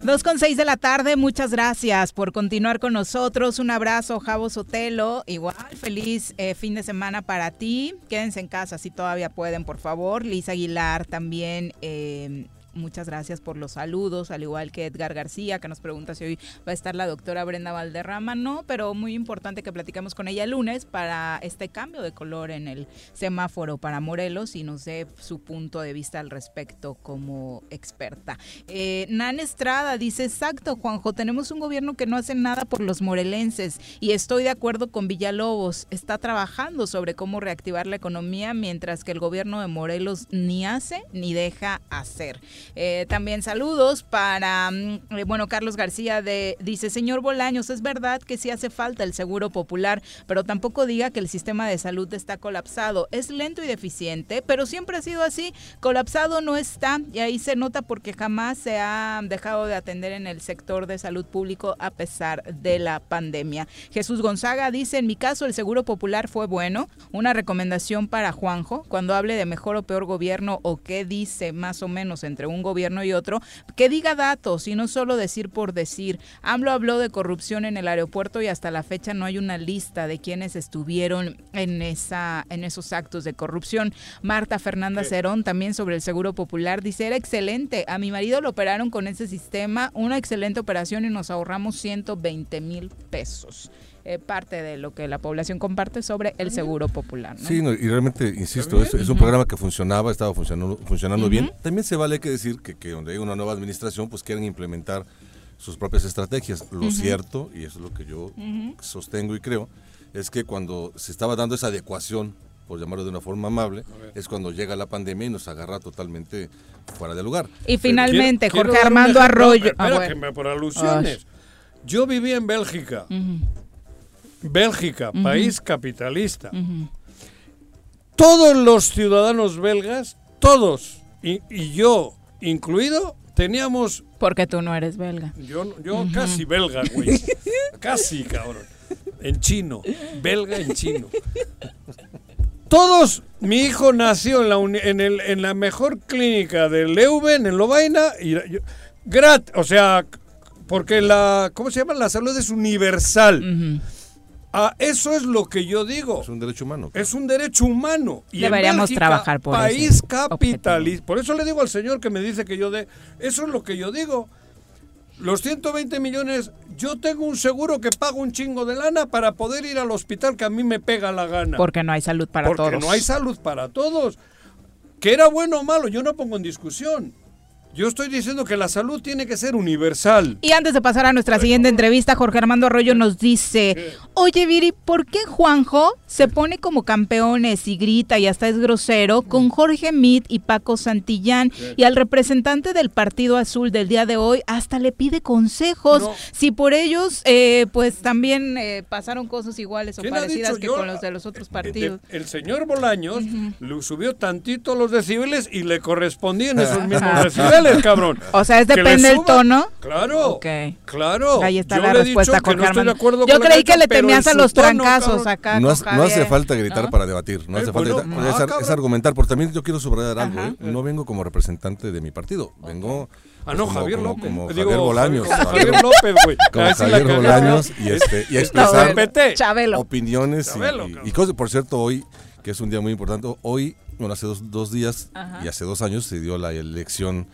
Dos con seis de la tarde, muchas gracias por continuar con nosotros. Un abrazo, Javo Sotelo. Igual, feliz eh, fin de semana para ti. Quédense en casa si todavía pueden, por favor. Lisa Aguilar también eh, Muchas gracias por los saludos, al igual que Edgar García, que nos pregunta si hoy va a estar la doctora Brenda Valderrama. No, pero muy importante que platicamos con ella el lunes para este cambio de color en el semáforo para Morelos y nos dé su punto de vista al respecto como experta. Eh, Nan Estrada dice, exacto, Juanjo, tenemos un gobierno que no hace nada por los morelenses y estoy de acuerdo con Villalobos, está trabajando sobre cómo reactivar la economía mientras que el gobierno de Morelos ni hace ni deja hacer. Eh, también saludos para, mm, eh, bueno, Carlos García de, dice, señor Bolaños, es verdad que sí hace falta el seguro popular, pero tampoco diga que el sistema de salud está colapsado. Es lento y deficiente, pero siempre ha sido así. Colapsado no está y ahí se nota porque jamás se ha dejado de atender en el sector de salud público a pesar de la pandemia. Jesús Gonzaga dice, en mi caso el seguro popular fue bueno. Una recomendación para Juanjo, cuando hable de mejor o peor gobierno o qué dice más o menos entre un un gobierno y otro, que diga datos y no solo decir por decir. AMLO habló de corrupción en el aeropuerto y hasta la fecha no hay una lista de quienes estuvieron en, esa, en esos actos de corrupción. Marta Fernanda Cerón también sobre el Seguro Popular dice, era excelente, a mi marido lo operaron con ese sistema, una excelente operación y nos ahorramos 120 mil pesos. Eh, parte de lo que la población comparte sobre el seguro popular. Sí, y realmente, insisto, es, es, un programa que funcionaba, estaba funcionando, funcionando bien. También se vale que decir que, que, donde hay una nueva administración, pues quieren implementar sus propias estrategias. Lo cierto, y eso es lo que yo sostengo y creo, es que cuando se estaba dando esa adecuación por llamarlo de una forma amable, es cuando llega la pandemia y nos agarra totalmente fuera de lugar. Y finalmente, Jorge Armando Arroyo. Ah, por alusiones. Yo viví en Bélgica. Bélgica, país capitalista. Todos los ciudadanos belgas, todos, y, yo incluido, teníamos... Porque tú no eres belga. Yo, yo casi belga, güey. casi, cabrón. En chino. Belga en chino. Todos, mi hijo nació en la, en, el, en la mejor clínica de Leuven, en Lovaina, y grat, o sea, porque la, ¿cómo se llama? La salud es universal. Ah, eso es lo que yo digo. Es un derecho humano. Es un derecho humano. Y Deberíamos trabajar por país capitalista. Por eso le digo al señor que me dice que yo de... Eso es lo que yo digo. Los 120 millones, yo tengo un seguro que pago un chingo de lana para poder ir al hospital que a mí me pega la gana. Porque no hay salud para todos. Porque no hay salud para todos. Que era bueno o malo, yo no pongo en discusión. Yo estoy diciendo que la salud tiene que ser universal. Y antes de pasar a nuestra siguiente entrevista, Jorge Armando Arroyo nos dice, oye Viri, ¿por qué Juanjo se pone como campeones y grita y hasta es grosero con Jorge Mit y Paco Santillán? Y al representante del Partido Azul del día de hoy hasta le pide consejos. Si por ellos eh, pues también eh, pasaron cosas iguales o parecidas que con los de los otros partidos. El, señor Bolaños le subió tantito los decibeles y le correspondían esos mismos decibeles cabrón. O sea, es depende del tono. Claro. Claro. Ahí está la respuesta, con Yo creí que le temías a los trancazos acá. No, hace falta gritar para debatir. No hace falta gritar. Es, argumentar. Porque también yo quiero subrayar algo. ¿eh? No vengo como representante de mi partido. Vengo. Ah, no, Javier López. Como, Javier Bolaños. Javier López, güey. Como Javier Bolaños y, este, y expresar Chabelo. opiniones y, y, cosas. Por cierto, hoy, que es un día muy importante, hoy, bueno, hace dos, dos días y hace dos años se dio la elección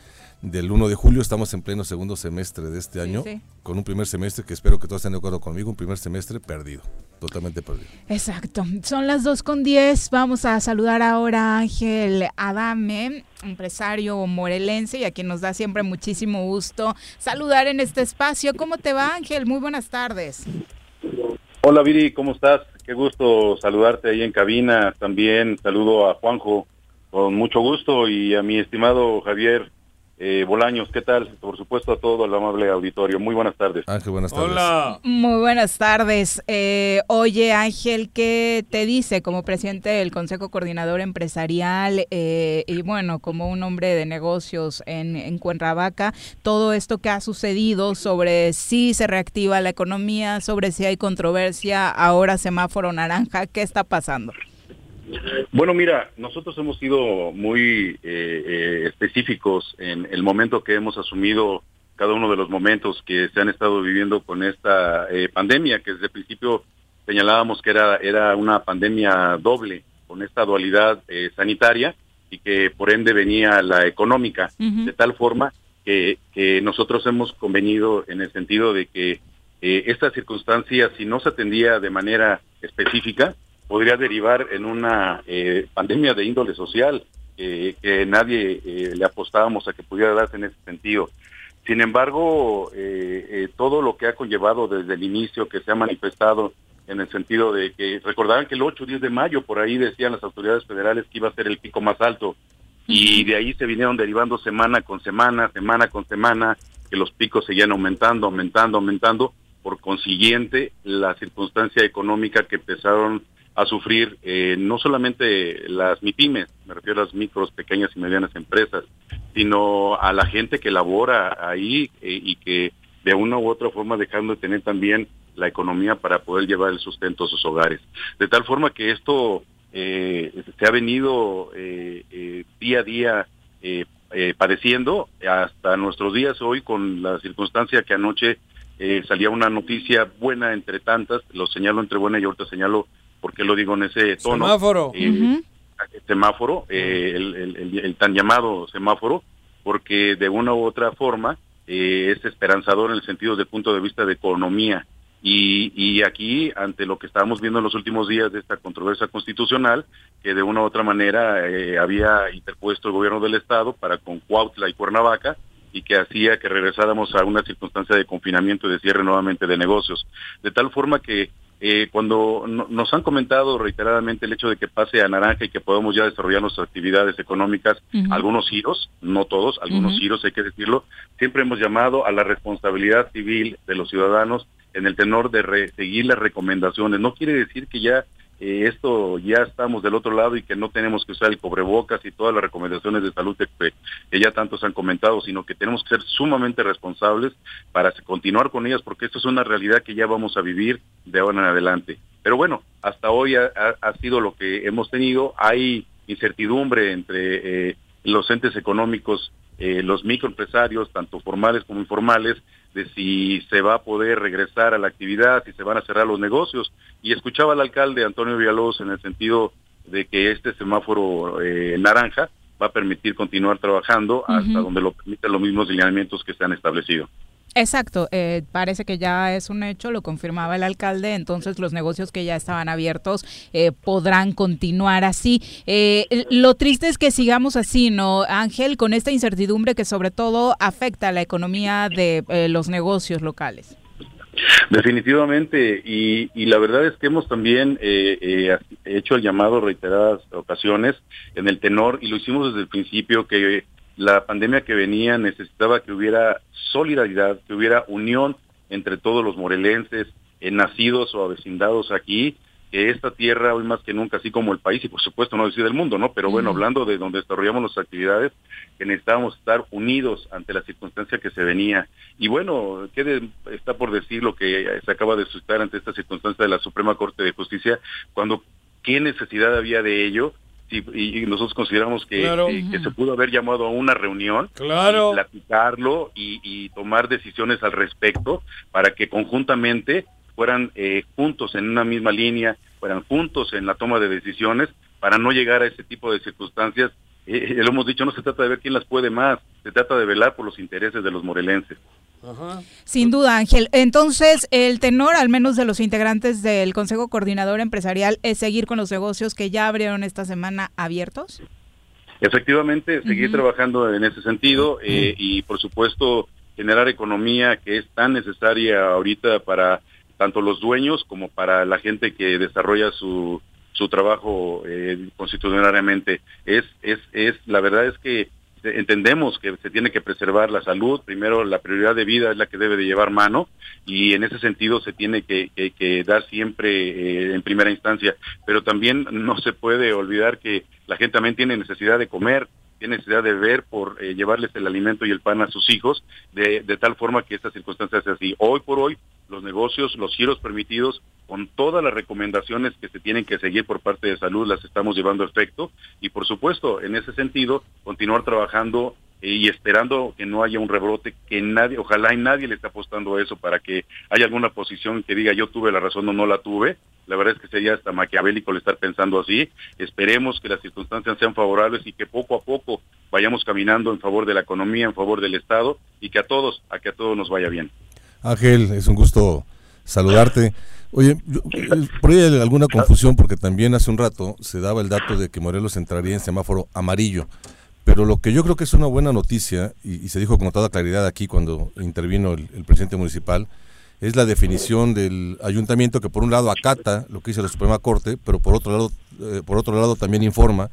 del 1 de julio. Estamos en pleno segundo semestre de este año, con un primer semestre que espero que todos estén de acuerdo conmigo, un primer semestre perdido, totalmente perdido. Exacto. Son las 2 con 10. Vamos a saludar ahora a Ángel Adame, empresario morelense y a quien nos da siempre muchísimo gusto saludar en este espacio. ¿Cómo te va, Ángel? Muy buenas tardes. Hola, Viri, ¿cómo estás? Qué gusto saludarte ahí en cabina. También saludo a Juanjo con mucho gusto y a mi estimado Javier eh, Bolaños, ¿qué tal? Por supuesto a todo el amable auditorio. Muy buenas tardes. Ángel, buenas tardes. Hola. Muy buenas tardes. Eh, oye, Ángel, ¿qué te dice como presidente del Consejo Coordinador Empresarial eh, y bueno, como un hombre de negocios en, en Cuernavaca, todo esto que ha sucedido sobre si se reactiva la economía, sobre si hay controversia, ahora semáforo naranja, ¿qué está pasando? Bueno, mira, nosotros hemos sido muy eh, eh, específicos en el momento que hemos asumido cada uno de los momentos que se han estado viviendo con esta eh, pandemia, que desde el principio señalábamos que era, era una pandemia doble, con esta dualidad sanitaria y que por ende venía la económica, de tal forma que, que, nosotros hemos convenido en el sentido de que esta circunstancia, si no se atendía de manera específica, podría derivar en una eh, pandemia de índole social que nadie eh, le apostábamos a que pudiera darse en ese sentido. Sin embargo, eh, todo lo que ha conllevado desde el inicio, que se ha manifestado en el sentido de que recordaban que el 8 o 10 de mayo, por ahí decían las autoridades federales que iba a ser el pico más alto, y de ahí se vinieron derivando semana con semana, semana con semana, que los picos seguían aumentando, aumentando, aumentando, por consiguiente, la circunstancia económica que empezaron a sufrir eh, no solamente las MIPIMES, me refiero a las micros, pequeñas y medianas empresas, sino a la gente que labora ahí eh, y que de una u otra forma dejando de tener también la economía para poder llevar el sustento a sus hogares. De tal forma que esto eh, se ha venido día a día padeciendo hasta nuestros días hoy con la circunstancia que anoche salía una noticia buena entre tantas, lo señalo entre buena y ahorita señalo porque lo digo en ese tono. Semáforo. Eh, semáforo, eh, el, tan llamado semáforo, porque de una u otra forma eh, es esperanzador en el sentido de punto de vista de economía. Y, y aquí, ante lo que estábamos viendo en los últimos días de esta controversia constitucional, que de una u otra manera había interpuesto el gobierno del Estado para con Cuautla y Cuernavaca, y que hacía que regresáramos a una circunstancia de confinamiento y de cierre nuevamente de negocios. De tal forma que eh, cuando nos han comentado reiteradamente el hecho de que pase a naranja y que podamos ya desarrollar nuestras actividades económicas, algunos giros, no todos, algunos giros hay que decirlo, siempre hemos llamado a la responsabilidad civil de los ciudadanos en el tenor de seguir las recomendaciones. No quiere decir que ya eh, esto ya estamos del otro lado y que no tenemos que usar el cobrebocas y todas las recomendaciones de salud que, que ya tantos han comentado, sino que tenemos que ser sumamente responsables para continuar con ellas, porque esto es una realidad que ya vamos a vivir de ahora en adelante. Pero bueno, hasta hoy ha, sido lo que hemos tenido. Hay incertidumbre entre eh, los entes económicos, eh, los microempresarios, tanto formales como informales, de si se va a poder regresar a la actividad, si se van a cerrar los negocios. Y escuchaba al alcalde Antonio Villalobos en el sentido de que este semáforo eh, naranja va a permitir continuar trabajando hasta donde lo permitan los mismos lineamientos que se han establecido. Exacto, eh, parece que ya es un hecho, lo confirmaba el alcalde, entonces los negocios que ya estaban abiertos eh, podrán continuar así. Eh, lo triste es que sigamos así, ¿no, Ángel? Con esta incertidumbre que sobre todo afecta a la economía de los negocios locales. Definitivamente, y, y, la verdad es que hemos también hecho el llamado reiteradas ocasiones en el tenor, y lo hicimos desde el principio, que la pandemia que venía necesitaba que hubiera solidaridad, que hubiera unión entre todos los morelenses, eh, nacidos o avecindados aquí, que esta tierra hoy más que nunca, así como el país y por supuesto no decir del mundo, ¿no? Pero bueno, hablando de donde desarrollamos nuestras actividades, que necesitábamos estar unidos ante la circunstancia que se venía. Y bueno, quede, está por decir lo que se acaba de suscitar ante esta circunstancia de la Suprema Corte de Justicia, cuando qué necesidad había de ello y, nosotros consideramos que, se pudo haber llamado a una reunión, claro. y platicarlo y, tomar decisiones al respecto para que conjuntamente fueran eh, juntos en una misma línea, fueran juntos en la toma de decisiones para no llegar a ese tipo de circunstancias. Eh, eh, lo hemos dicho, no se trata de ver quién las puede más, se trata de velar por los intereses de los morelenses. Sin duda, Ángel. Entonces, el tenor, al menos de los integrantes del Consejo Coordinador Empresarial, es seguir con los negocios que ya abrieron esta semana abiertos. Efectivamente, seguir trabajando en ese sentido eh, y, por supuesto, generar economía que es tan necesaria ahorita para tanto los dueños como para la gente que desarrolla su, su trabajo eh, constitucionalmente. Es, es, es, la verdad es que entendemos que se tiene que preservar la salud, primero la prioridad de vida es la que debe de llevar mano y en ese sentido se tiene que, dar siempre eh, en primera instancia, pero también no se puede olvidar que la gente también tiene necesidad de comer, tiene necesidad de ver por eh, llevarles el alimento y el pan a sus hijos, de, de tal forma que esta circunstancia sea así. Hoy por hoy, los negocios, los giros permitidos, con todas las recomendaciones que se tienen que seguir por parte de salud, las estamos llevando a efecto y, por supuesto, en ese sentido, continuar trabajando y esperando que no haya un rebrote, que nadie, ojalá y nadie le está apostando a eso para que haya alguna posición que diga yo tuve la razón o no la tuve. La verdad es que sería hasta maquiavélico el estar pensando así. Esperemos que las circunstancias sean favorables y que poco a poco vayamos caminando en favor de la economía, en favor del Estado y que a todos, a que a todos nos vaya bien. Ángel, es un gusto saludarte. Oye, por ahí alguna confusión porque también hace un rato se daba el dato de que Morelos entraría en semáforo amarillo. Pero lo que yo creo que es una buena noticia, y, se dijo con toda claridad aquí cuando intervino el, presidente municipal, es la definición del ayuntamiento que por un lado acata lo que dice la Suprema Corte, pero por otro lado, eh, por otro lado también informa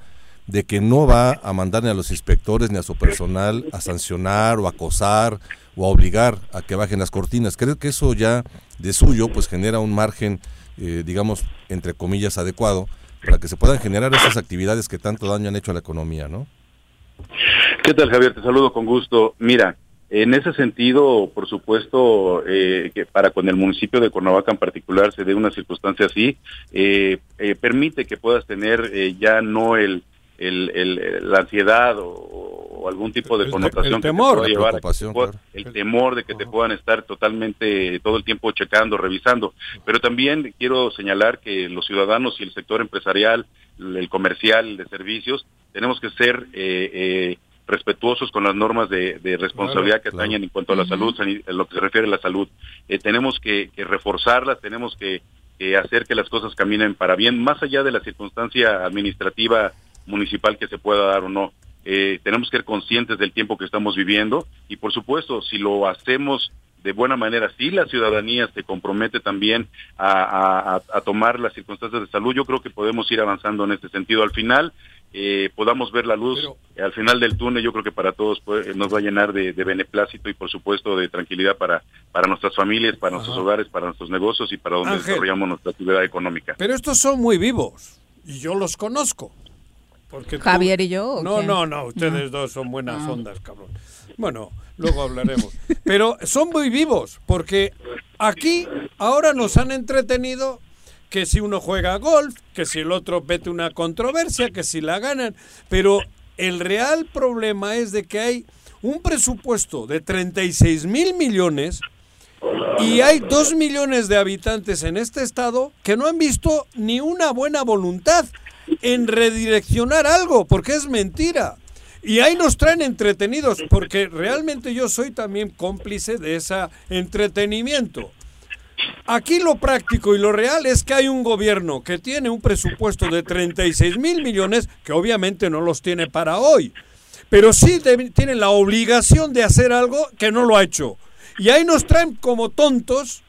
de que no va a mandar ni a los inspectores ni a su personal a sancionar o acosar o a obligar a que bajen las cortinas. Creo que eso ya de suyo pues genera un margen, eh, digamos, entre comillas, adecuado para que se puedan generar esas actividades que tanto daño han hecho a la economía, ¿no? ¿Qué tal, Javier? Te saludo con gusto. Mira, en ese sentido, por supuesto, eh, que para con el municipio de Cuernavaca en particular se dé una circunstancia así, eh, permite que puedas tener ya no el el, la ansiedad o, algún tipo de connotación el temor, que llevar el temor de que te puedan estar totalmente todo el tiempo checando, revisando. Pero también quiero señalar que los ciudadanos y el sector empresarial, el comercial, el de servicios, tenemos que ser eh, eh, respetuosos con las normas de, responsabilidad que atañen en cuanto a la salud, en lo que se refiere a la salud. Eh, tenemos que, reforzarlas, tenemos que hacer que las cosas caminen para bien, más allá de la circunstancia administrativa municipal que se pueda dar o no. Eh, tenemos que ser conscientes del tiempo que estamos viviendo y por supuesto si lo hacemos de buena manera, si la ciudadanía se compromete también a, tomar las circunstancias de salud, yo creo que podemos ir avanzando en este sentido. Al final, eh, podamos ver la luz al final del túnel, yo creo que para todos nos va a llenar de, beneplácito y por supuesto de tranquilidad para, para nuestras familias, para nuestros hogares, para nuestros negocios y para donde desarrollamos nuestra actividad económica. Pero estos son muy vivos y yo los conozco. Javier y yo. no, no, no, ustedes dos son buenas ah. ondas, cabrón. Bueno, luego hablaremos. Pero son muy vivos, porque aquí ahora nos han entretenido que si uno juega golf, que si el otro mete una controversia, que si la ganan. Pero el real problema es de que hay un presupuesto de 36 mil millones y hay dos millones de habitantes en este estado que no han visto ni una buena voluntad en redireccionar algo, porque es mentira. Y ahí nos traen entretenidos, porque realmente yo soy también cómplice de ese entretenimiento. Aquí lo práctico y lo real es que hay un gobierno que tiene un presupuesto de 36 mil millones, que obviamente no los tiene para hoy, pero sí debe- tiene la obligación de hacer algo que no lo ha hecho. Y ahí nos traen como tontos,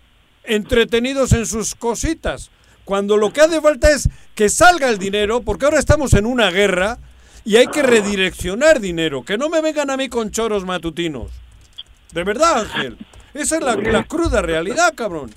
entretenidos en sus cositas, cuando lo que hace falta es que salga el dinero, porque ahora estamos en una guerra y hay que redireccionar dinero, que no me vengan a mí con choros matutinos. De verdad, Ángel. Esa es la, la cruda realidad, cabrón.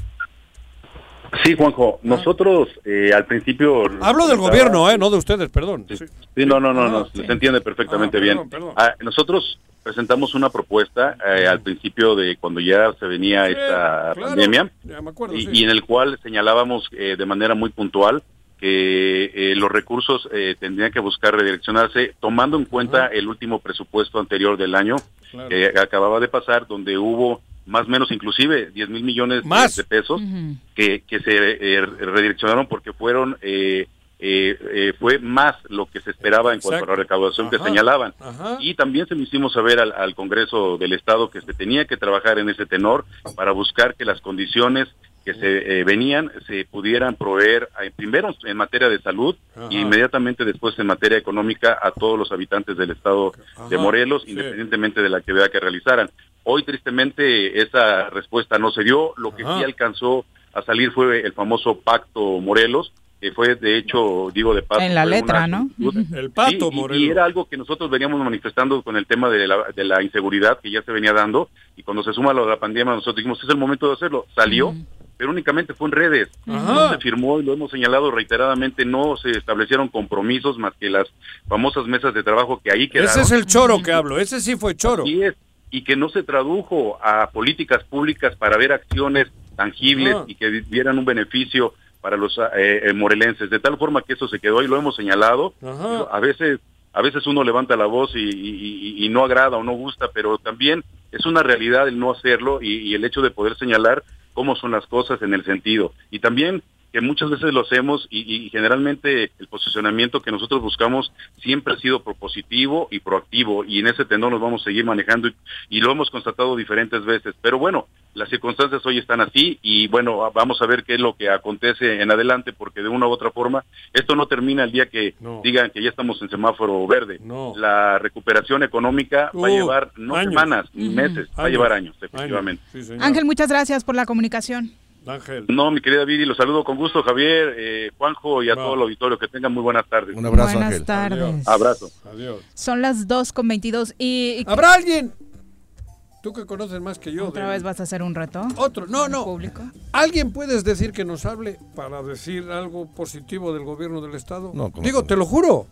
Sí, Juanjo, nosotros eh, al principio... Hablo del gobierno, ¿eh? No de ustedes, perdón. Sí. Sí, no, no, no, Ah, no, sí. se entiende perfectamente Ah, perdón, bien. perdón. Ah, nosotros presentamos una propuesta eh, al principio de cuando ya se venía Sí, esta claro, pandemia ya me acuerdo, y, sí. y en el cual señalábamos eh, de manera muy puntual que eh, los recursos eh, tendrían que buscar redireccionarse tomando en cuenta el último presupuesto anterior del año Claro. que acababa de pasar, donde hubo más o menos inclusive 10 mil millones de- Más. de pesos que, que se eh, redireccionaron porque fueron eh, eh, eh, fue más lo que se esperaba en cuanto a la recaudación que señalaban. Ajá. Y también se lo hicimos saber al, al Congreso del Estado que se tenía que trabajar en ese tenor para buscar que las condiciones que se eh, venían se pudieran proveer eh, primero en materia de salud Ajá. y inmediatamente después en materia económica a todos los habitantes del estado de Morelos, sí. independientemente de la actividad que realizaran. Hoy tristemente esa respuesta no se dio, lo que Ajá. sí alcanzó a salir fue el famoso Pacto Morelos, que fue de hecho, digo de paso, En la letra, ¿no? El Sí, y- Morelos. Y, era algo que nosotros veníamos manifestando con el tema de la, de la inseguridad que ya se venía dando, y cuando se suma lo de la pandemia, nosotros dijimos, es el momento de hacerlo. Salió, pero únicamente fue en redes. Ajá. No se firmó, y lo hemos señalado reiteradamente, no se establecieron compromisos más que las famosas mesas de trabajo que ahí quedaron. Ese es el choro que hablo, ese sí fue choro. Así es, y que no se tradujo a políticas públicas para ver acciones tangibles y que dieran un beneficio para los eh, eh, morelenses, de tal forma que eso se quedó y lo hemos señalado. Ajá. A veces a veces uno levanta la voz y, y- y- y no agrada o no gusta, pero también es una realidad el no hacerlo y, y el hecho de poder señalar cómo son las cosas en el sentido. Y también que muchas veces lo hacemos y, y generalmente el posicionamiento que nosotros buscamos siempre ha sido propositivo y proactivo y en ese tenor nos vamos a seguir manejando y, y lo hemos constatado diferentes veces. Pero bueno, las circunstancias hoy están así y bueno, vamos a ver qué es lo que acontece en adelante porque de una u otra forma esto no termina el día que No. digan que ya estamos en semáforo verde. No. La recuperación económica va a Uh, llevar no años. semanas ni meses, va a llevar años, efectivamente. Sí. Ángel, muchas gracias por la comunicación. Ángel. No, mi querida Viri, los saludo con gusto, Javier, eh, Juanjo y a Va. todo el auditorio. Que tengan muy buenas tardes. Un abrazo, Buenas Ángel. tardes. Abrazo. Adiós. Son las 2 con 22 y... ¿Habrá alguien? Tú que conoces más que yo. ¿Otra de- vez vas a hacer un reto? Otro, no, no. ¿Público? ¿Alguien puedes decir que nos hable para decir algo positivo del gobierno del Estado? No, ¿cómo Digo, te lo juro.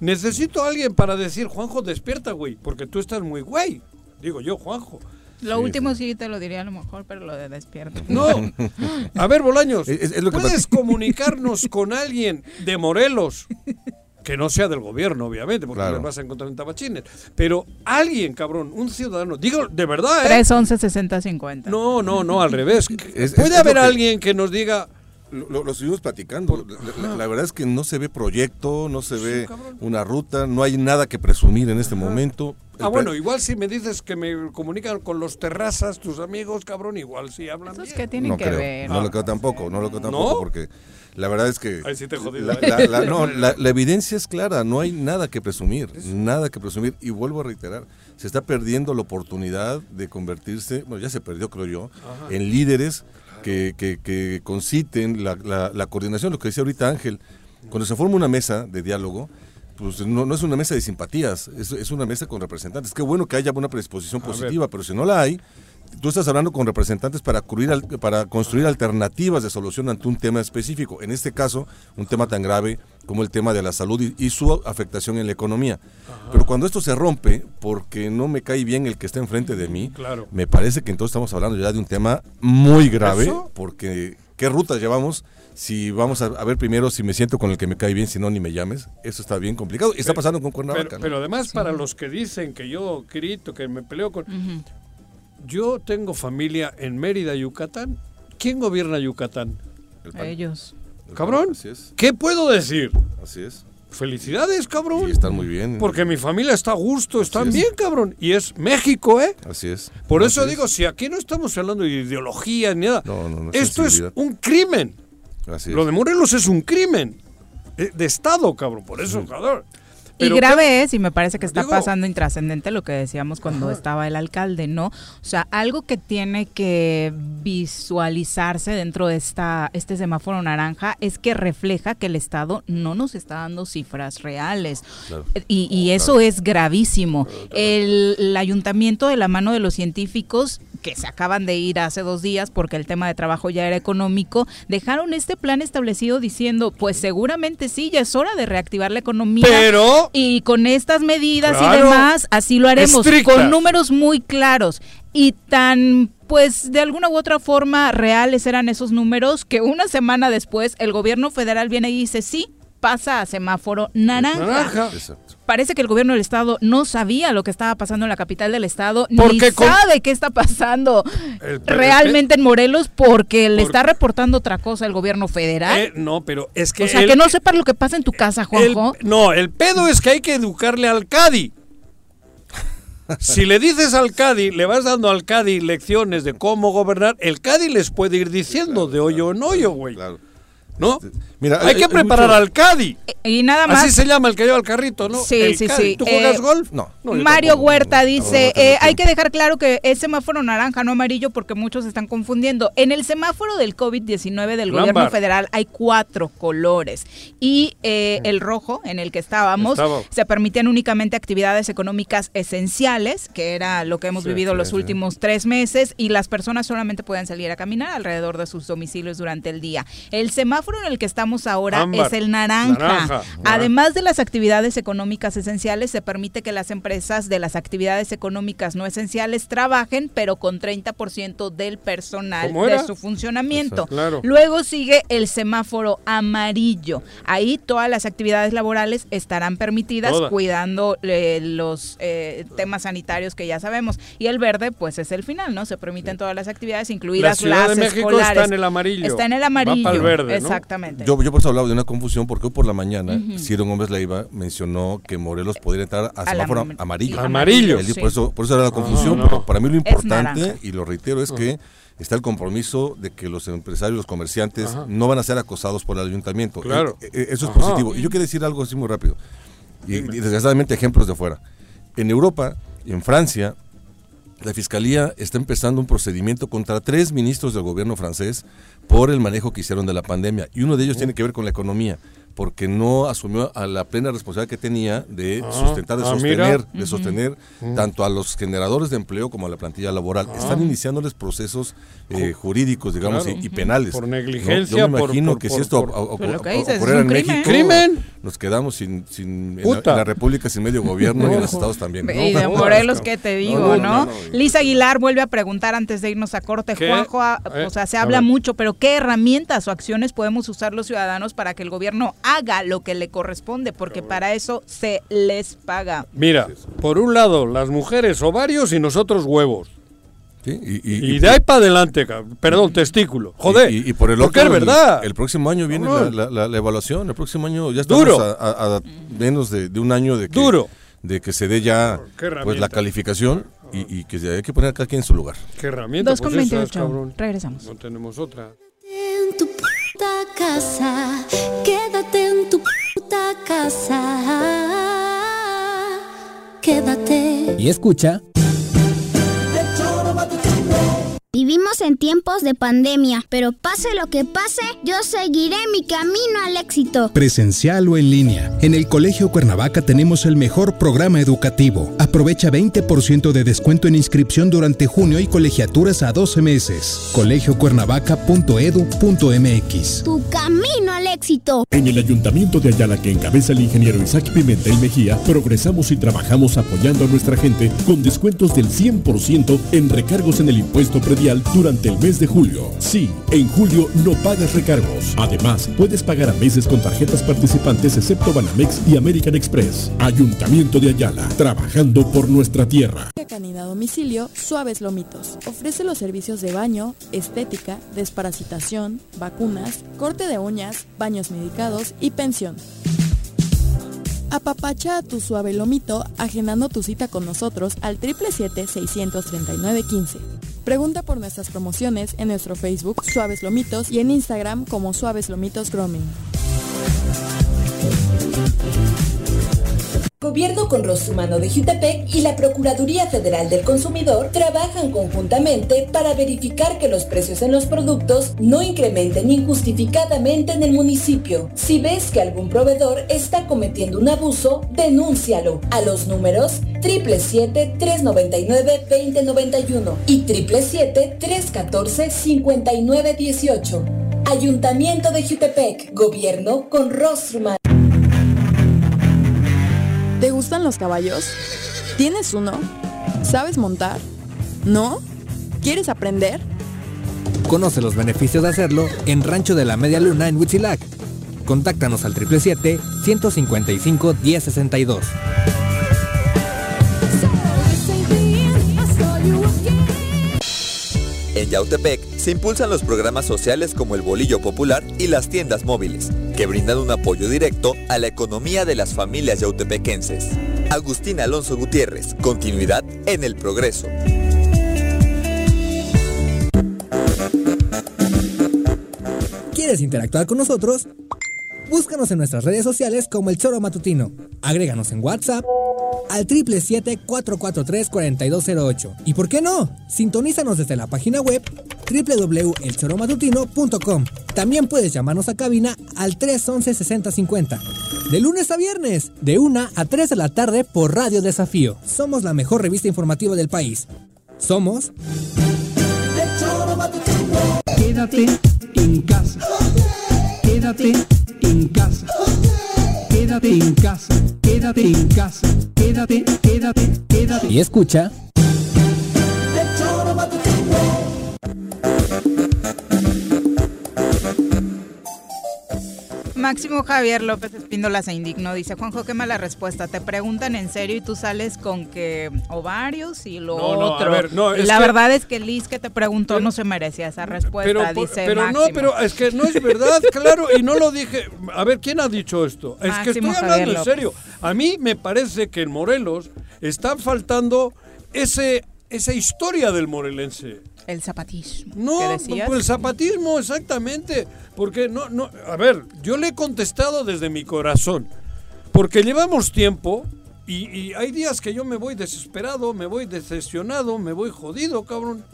Necesito a alguien para decir, Juanjo, despierta, güey, porque tú estás muy güey. Digo yo, Juanjo. Lo último sí te lo diría a lo mejor, pero lo de despierto. No. A ver, Bolaños, Es- es lo que ¿puedes comunicarnos con alguien de Morelos? Que no sea del gobierno, obviamente, porque Claro. le vas a encontrar en tabachines. Pero alguien, cabrón, un ciudadano. Digo, de verdad, ¿eh? 311 60 50. No, no, no, al revés. Es- ¿Puede es- es haber que- alguien que nos diga, Lo, lo- estuvimos platicando. La, la- la verdad es que no se ve proyecto, no se ve una ruta, no hay nada que presumir en este momento. El Ah, bueno, igual si me dices que me comunican con los terrazas, tus amigos, cabrón, igual sí hablan Esos bien. que tienen no que creo, ver. no lo creo tampoco, no lo creo tampoco, ¿No? porque la verdad es que Ahí sí te jodido, la, la- la- no, la- la evidencia es clara, no hay nada que presumir, nada que presumir. Y vuelvo a reiterar, se está perdiendo la oportunidad de convertirse, bueno, ya se perdió creo yo, Ajá. en líderes que, que, que conciten la, la- la coordinación, lo que decía ahorita Ángel, cuando se forma una mesa de diálogo, pues no, no es una mesa de simpatías, es, es una mesa con representantes. Qué bueno que haya una predisposición positiva, pero si no la hay, tú estás hablando con representantes para, cubrir al- para construir alternativas de solución ante un tema específico. En este caso, un tema tan grave como el tema de la salud y, y su afectación en la economía. Pero cuando esto se rompe, porque no me cae bien el que está enfrente de mí, Claro. me parece que entonces estamos hablando ya de un tema muy grave, ¿Eso? porque ¿qué rutas llevamos? Si vamos a, a ver primero si me siento con el que me cae bien, si no, ni me llames. Eso está bien complicado. Y está pasando con Cuernavaca. Pero, ¿no? pero además, para los que dicen que yo grito, que me peleo con. Yo tengo familia en Mérida, Yucatán. ¿Quién gobierna Yucatán? El PAN. Ellos. El PAN, Cabrón. Así es. ¿Qué puedo decir? Así es. Felicidades, cabrón. Y están muy bien. Porque mi familia está a gusto, están bien, cabrón. Y es México, ¿eh? Así es. Por Así eso es. digo, si aquí no estamos hablando de ideología ni nada, No, no, no, esto es un crimen. Así Lo es. de Morelos es un crimen eh, de Estado, cabrón. Por eso, cabrón. Y grave es, y me parece que está digo- pasando intrascendente lo que decíamos cuando estaba el alcalde, ¿no? O sea, algo que tiene que visualizarse dentro de esta este semáforo naranja es que refleja que el Estado no nos está dando cifras reales. Claro. Y, y eso es gravísimo. El, el ayuntamiento de la mano de los científicos que se acaban de ir hace dos días porque el tema de trabajo ya era económico, dejaron este plan establecido diciendo, pues seguramente sí, ya es hora de reactivar la economía. Pero- Y con estas medidas y demás, así lo haremos, Estrictas. con números muy claros. Y tan, pues de alguna u otra forma reales eran esos números que una semana después el gobierno federal viene y dice, sí, pasa a semáforo naranja. Naranja. Parece que el gobierno del estado no sabía lo que estaba pasando en la capital del estado, ni Porque con- sabe qué está pasando El- realmente en Morelos porque le está reportando otra cosa el gobierno federal. Eh, no, pero es que. o sea, el- que no sepas lo que pasa en tu casa, el- Juanjo. no, el pedo es que hay que educarle al Cadi. Si le dices al Cadi, le vas dando al Cadi lecciones de cómo gobernar, el Cadi les puede ir diciendo de hoyo en hoyo, güey. ¿No? Mira, hay hay- que preparar mucho- al Cadi. Y nada más. Así se llama el que lleva el carrito, ¿no? Sí, El sí, Cadi. sí. ¿Tú juegas Eh, golf? No. Mario tampoco. Huerta dice, no eh, hay que dejar claro que es semáforo naranja, no amarillo, porque muchos se están confundiendo. En el semáforo del COVID-19 del gobierno federal hay cuatro colores y eh, el rojo, en el que estábamos, Estaba. se permitían únicamente actividades económicas esenciales, que era lo que hemos Sí, vivido sí, los sí. últimos tres meses, y las personas solamente pueden salir a caminar alrededor de sus domicilios durante el día. El semáforo en el que estamos ahora Ámbar. es el naranja. Naranja. Además de las actividades económicas esenciales, se permite que las empresas de las actividades económicas no esenciales trabajen, pero con 30% del personal ¿Cómo de su funcionamiento. Claro. Luego sigue el semáforo amarillo. Ahí todas las actividades laborales estarán permitidas cuidando eh, los eh, temas sanitarios que ya sabemos. Y el verde, pues es el final, ¿no? Se permiten todas las actividades, incluidas La las de México escolares. está en el amarillo. Está en el Va amarillo. pa'l verde, ¿no? Exactamente. Yo, yo por eso hablaba de una confusión, porque hoy por la mañana Ujú. Ciro Gómez Leiva mencionó que Morelos podría entrar a Al semáforo am- amarillo. Amarillo. Sí. Por, eso, por eso era la confusión, no. pero para mí lo importante, y lo reitero, es que está el compromiso de que los empresarios, los comerciantes, Ajá. no van a ser acosados por el ayuntamiento. Claro. Eh, eh, eso es Ajá. positivo. Y yo quiero decir algo así muy rápido. Y, y desgraciadamente ejemplos de afuera. En Europa y en Francia, la Fiscalía está empezando un procedimiento contra tres ministros del gobierno francés por el manejo que hicieron de la pandemia. Y uno de ellos tiene que ver con la economía, porque no asumió a la plena responsabilidad que tenía de Ah, sustentar, de ah, sostener, mira. de sostener tanto a los generadores de empleo como a la plantilla laboral. Ah. Están iniciándoles procesos eh, jurídicos, digamos, Claro. y, y penales. Por ¿no? negligencia, Yo me imagino por- que por- si esto Pues ocurriera en crimen. México, ¡Crimen! nos quedamos sin, sin en, la, Puta. en la República sin medio gobierno y en los No. estados también. ¿no? Y de No, Morelos, no, ¿qué te no, digo, no, no? no, no. Lisa Aguilar vuelve a preguntar antes de irnos a corte. ¿Qué? Juanjo, ah, Eh, o sea, se habla mucho, pero ¿qué herramientas o acciones podemos usar los ciudadanos para que el gobierno haga lo que le corresponde? Porque para eso se les paga. Mira, por un lado, las mujeres ovarios y nosotros huevos. Sí, y, Y, y- de ahí para adelante, perdón, testículo. Joder. Y, y por el porque otro, es verdad. El, el próximo año viene la, Cabrón. la- la- la evaluación. El próximo año ya estamos Duro. A, a- a menos de, de un año de que, Duro. de que se dé ya pues la calificación y, y que se- hay que poner a cada quien en su lugar. Qué herramienta. 2 con pues esa es, 28. cabrón. Regresamos. No tenemos otra. Casa, quédate en tu puta casa. Quédate. Y escucha Vivimos en tiempos de pandemia, pero pase lo que pase, yo seguiré mi camino al éxito. Presencial o en línea. En el Colegio Cuernavaca tenemos el mejor programa educativo. Aprovecha 20% de descuento en inscripción durante junio y colegiaturas a 12 meses. colegiocuernavaca.edu.mx. Tu camino al éxito. En el Ayuntamiento de Ayala que encabeza el ingeniero Isaac Pimentel Mejía, progresamos y trabajamos apoyando a nuestra gente con descuentos del 100% en recargos en el impuesto predial durante el mes de julio. Sí, en julio no pagas recargos. Además, puedes pagar a meses con tarjetas participantes excepto Banamex y American Express. Ayuntamiento de Ayala, trabajando por nuestra tierra. Canina a domicilio Suaves Lomitos. Ofrece los servicios de baño, estética, desparasitación, vacunas, corte de uñas, baños medicados y pensión. Apapacha a tu suave lomito agendando tu cita con nosotros al 777-639-15. Pregunta por nuestras promociones en nuestro Facebook Suaves Lomitos y en Instagram como Suaves Lomitos Grooming. Gobierno con Rostro de Jutepec y la Procuraduría Federal del Consumidor trabajan conjuntamente para verificar que los precios en los productos no incrementen injustificadamente en el municipio. Si ves que algún proveedor está cometiendo un abuso, denúncialo a los números 777-399-2091 y 777-314-5918. Ayuntamiento de Jutepec, Gobierno con Rostro Humano. ¿Te gustan los caballos? ¿Tienes uno? ¿Sabes montar? ¿No? ¿Quieres aprender? Conoce los beneficios de hacerlo en Rancho de la Media Luna en Huitzilac. Contáctanos al 777-155-1062. En Yautepec se impulsan los programas sociales como el Bolillo Popular y las tiendas móviles, que brindan un apoyo directo a la economía de las familias yautepequenses. Agustín Alonso Gutiérrez, continuidad en el progreso. ¿Quieres interactuar con nosotros? Búscanos en nuestras redes sociales como El Choro Matutino. Agréganos en WhatsApp al 777-443-4208. ¿Y por qué no? Sintonízanos desde la página web www.elchoromatutino.com. También puedes llamarnos a cabina al 311-6050. De lunes a viernes, de 1 a 3 de la tarde por Radio Desafío. Somos la mejor revista informativa del país. Somos... Quédate en casa. Quédate en casa. Quédate en casa. Quédate en casa. Quédate, quédate, quédate. Y escucha... Máximo Javier López Espíndola se indignó. Dice, Juanjo, qué mala respuesta. Te preguntan en serio y tú sales con que ovarios y lo No, no, otro. ver, no, La que- verdad es que Liz que te preguntó no se merecía esa respuesta, Pero, dice pero no, pero es que no es verdad, claro, y no lo dije. A ver, ¿quién ha dicho esto? Es que estoy hablando en serio. A mí me parece que en Morelos están faltando ese, esa historia del morelense. El zapatismo. No, ¿Qué decías? pues el zapatismo, exactamente. Porque no, no, a ver, yo le he contestado desde mi corazón. Porque llevamos tiempo y, y hay días que yo me voy desesperado, me voy decepcionado, me voy jodido, cabrón.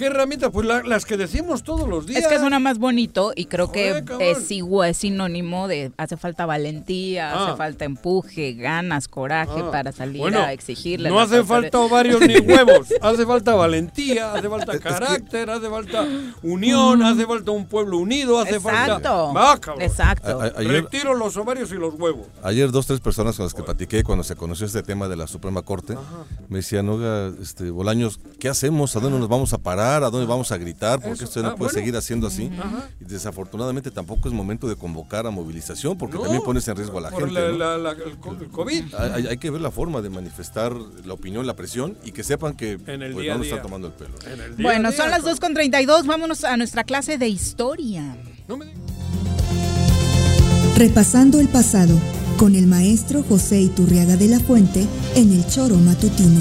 ¿Qué herramientas? Pues la- las que decimos todos los días. Es que suena más bonito y creo Joder, que es, igual, es sinónimo de hace falta valentía, Ah. hace falta empuje, ganas, coraje Ah, para salir bueno, a exigirle. No hace falta ovarios ni huevos, hace falta valentía, hace falta carácter, hace falta unión, hace falta un pueblo unido, hace falta. Exacto. Cabrón. Exacto. A- a- ayer- Retiro los ovarios y los huevos. Ayer dos, tres personas con las que platiqué cuando se conoció este tema de la Suprema Corte, me decían, oiga, este, Bolaños, ¿qué hacemos? ¿A dónde nos vamos a parar? ¿A dónde vamos a gritar? Porque Eso. esto no Ah, puede bueno. seguir haciendo así. Ajá. Y desafortunadamente tampoco es momento de convocar a movilización porque No, también pones en riesgo a la por gente. la- ¿no? la- la- el co- el COVID. Hay, que ver la forma de manifestar la opinión, la presión y que sepan que En el pues, día no a nos están tomando el pelo. En el día Bueno, día, son las cabrón. 2.32, vámonos a nuestra clase de historia. Repasando el pasado con el maestro José Iturriaga de la Fuente en el Choro Matutino.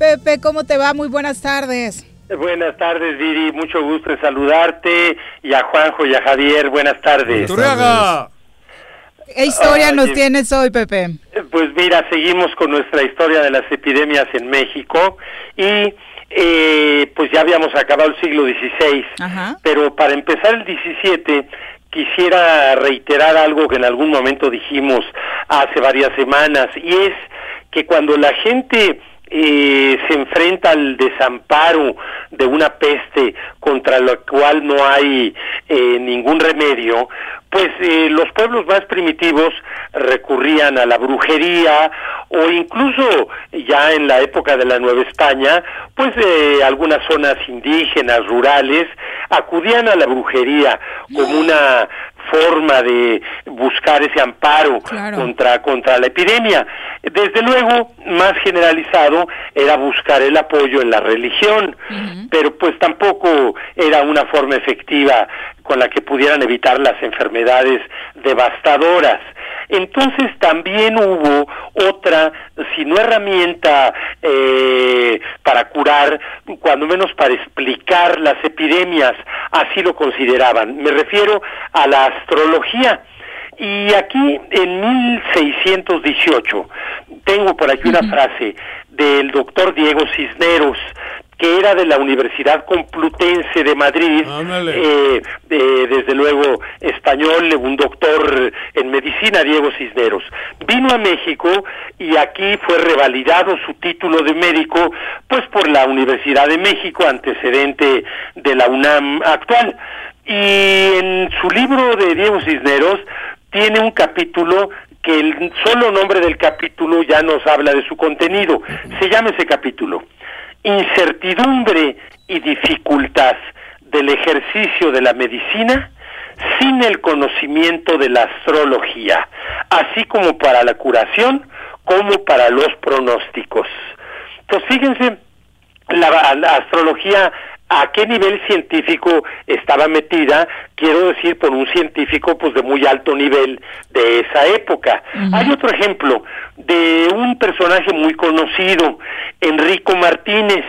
Pepe, ¿cómo te va? Muy buenas tardes. Buenas tardes, Viri. Mucho gusto en saludarte. Y a Juanjo y a Javier, buenas tardes. Iturriaga. ¿Qué historia Ay, nos tienes hoy, Pepe? Pues mira, seguimos con nuestra historia de las epidemias en México. Y eh, pues ya habíamos acabado el siglo XVI. Ajá. Pero para empezar el 17 quisiera reiterar algo que en algún momento dijimos hace varias semanas y es que cuando la gente eh, se enfrenta al desamparo de una peste contra la cual no hay eh, ningún remedio, pues eh, los pueblos más primitivos recurrían a la brujería o incluso ya en la época de la Nueva España, pues eh, algunas zonas indígenas, rurales, acudían a la brujería como una forma de buscar ese amparo Claro. contra contra la epidemia. Desde luego, más generalizado era buscar el apoyo en la religión, pero pues tampoco era una forma efectiva con la que pudieran evitar las enfermedades devastadoras. Entonces también hubo otra, si no herramienta eh, para curar, cuando menos para explicar las epidemias, así lo consideraban. Me refiero a la astrología. Y aquí en 1618 tengo por aquí una frase del doctor Diego Cisneros, que era de la Universidad Complutense de Madrid, eh, desde luego español, un doctor en medicina, Diego Cisneros. Vino a México y aquí fue revalidado su título de médico, pues por la Universidad de México, antecedente de la UNAM actual. Y en su libro de Diego Cisneros tiene un capítulo que el solo nombre del capítulo ya nos habla de su contenido. Se llama ese capítulo incertidumbre y dificultad del ejercicio de la medicina sin el conocimiento de la astrología, así como para la curación como para los pronósticos. Entonces, fíjense, la, astrología a qué nivel científico estaba metida, quiero decir por un científico pues de muy alto nivel de esa época. Hay otro ejemplo de un personaje muy conocido, Enrico Martínez.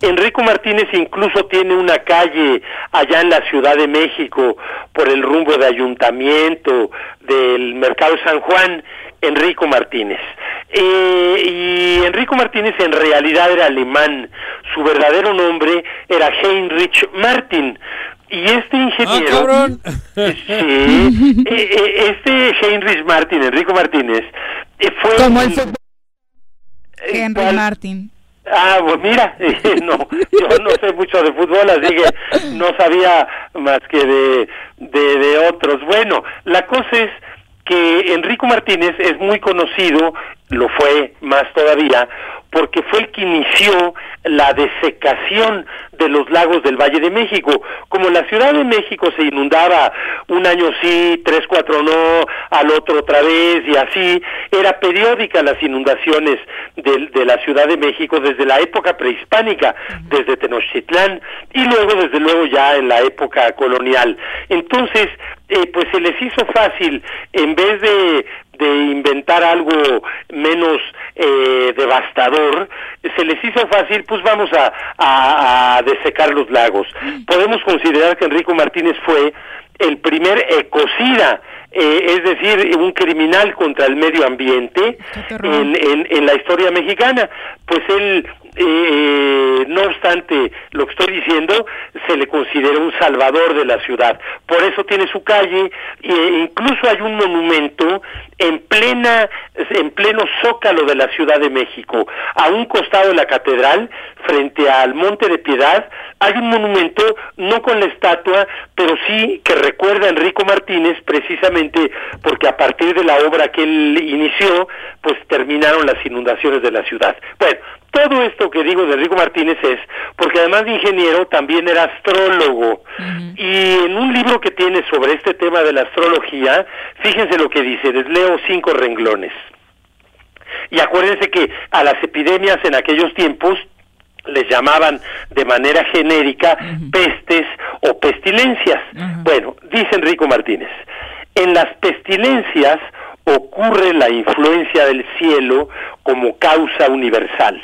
Enrico Martínez incluso tiene una calle allá en la Ciudad de México por el rumbo de ayuntamiento del Mercado San Juan, Enrico Martínez. Eh, y Enrico Martínez en realidad era alemán, su verdadero nombre era Heinrich Martin. Y este ingeniero, ah, sí, eh, eh, este Heinrich Martin, Enrico Martínez, fue como el Henry Martin. Ah, pues mira, no, yo no sé mucho de fútbol, así que no sabía más que de, de, de otros. Bueno, la cosa es que Enrico Martínez es muy conocido, lo fue más todavía, porque fue el que inició la desecación de los lagos del Valle de México. Como la Ciudad de México se inundaba un año sí, tres, cuatro no, al otro otra vez y así, era periódica las inundaciones de, de la Ciudad de México desde la época prehispánica, desde Tenochtitlán y luego desde luego ya en la época colonial. Entonces, eh, pues se les hizo fácil, en vez de de inventar algo menos eh, devastador, se les hizo fácil, pues vamos a, a, desecar los lagos. Podemos considerar que Enrico Martínez fue el primer ecocida eh, es decir, un criminal contra el medio ambiente en, en, en, la historia mexicana. Pues él eh, no obstante lo que estoy diciendo, se le considera un salvador de la ciudad. Por eso tiene su calle e incluso hay un monumento en plena en pleno zócalo de la Ciudad de México, a un costado de la catedral, frente al Monte de Piedad, hay un monumento no con la estatua, pero sí que recuerda a Enrico Martínez precisamente porque a partir de la obra que él inició, pues terminaron las inundaciones de la ciudad. Bueno, todo esto que digo de Enrico Martínez es porque además de ingeniero también era astrólogo y en un libro que tiene sobre este tema de la astrología, fíjense lo que dice, les leo cinco renglones. Y acuérdense que a las epidemias en aquellos tiempos les llamaban de manera genérica pestes o pestilencias. Bueno, dice Enrico Martínez, en las pestilencias ocurre la influencia del cielo como causa universal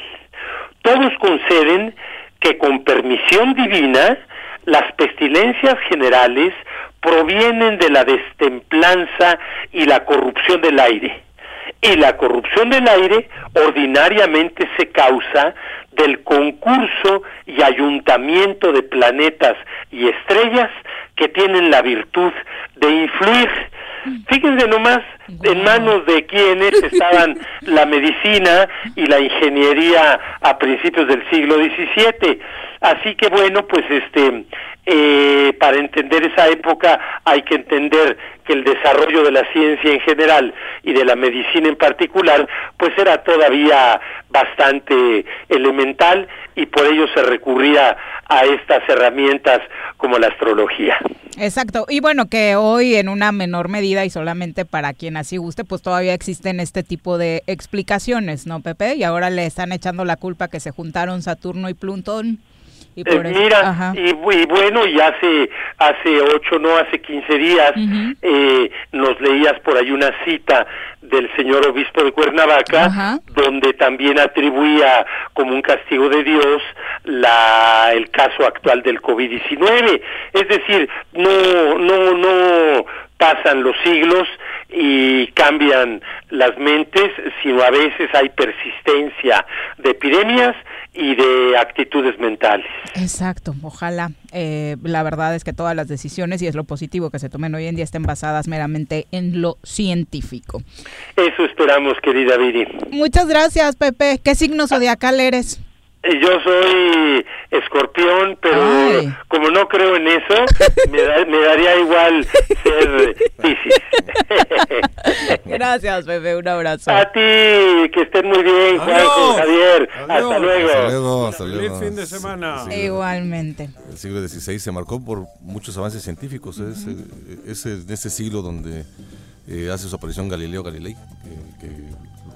todos conceden que con permisión divina las pestilencias generales provienen de la destemplanza y la corrupción del aire. Y la corrupción del aire ordinariamente se causa del concurso y ayuntamiento de planetas y estrellas que tienen la virtud de influir. Fíjense nomás en manos de quienes estaban la medicina y la ingeniería a principios del siglo XVII. Así que bueno, pues este, eh, para entender esa época hay que entender que el desarrollo de la ciencia en general y de la medicina en particular, pues era todavía bastante elemental y por ello se recurría a estas herramientas como la astrología. Exacto. Y bueno, que hoy en una menor medida y solamente para quien así guste, pues todavía existen este tipo de explicaciones, ¿no, Pepe? Y ahora le están echando la culpa que se juntaron Saturno y Plutón Y Eh, por mira, y, y bueno, y hace, hace ocho, no, hace 15 días, eh, nos leías por ahí una cita del señor obispo de Cuernavaca, Ajá. donde también atribuía como un castigo de Dios la, el caso actual del COVID-19. Es decir, no, no, no pasan los siglos y cambian las mentes, sino a veces hay persistencia de epidemias y de actitudes mentales. Exacto, ojalá. eh, la verdad es que todas las decisiones y es lo positivo que se tomen hoy en día estén basadas meramente en lo científico. Eso esperamos, querida Viri. Muchas gracias, Pepe. ¿Qué signo zodiacal eres? Yo soy escorpión, pero Ay. como no creo en eso, me, da- me daría igual ser Piscis. Gracias, Pepe. Un abrazo. A ti, que estén muy bien, Juanjo, Javier. Hasta luego. Hasta luego, hasta Feliz luego. fin de semana. Igualmente. El siglo XVI se marcó por muchos avances científicos. Es, eh, es en ese siglo donde eh, hace su aparición Galileo Galilei, que, que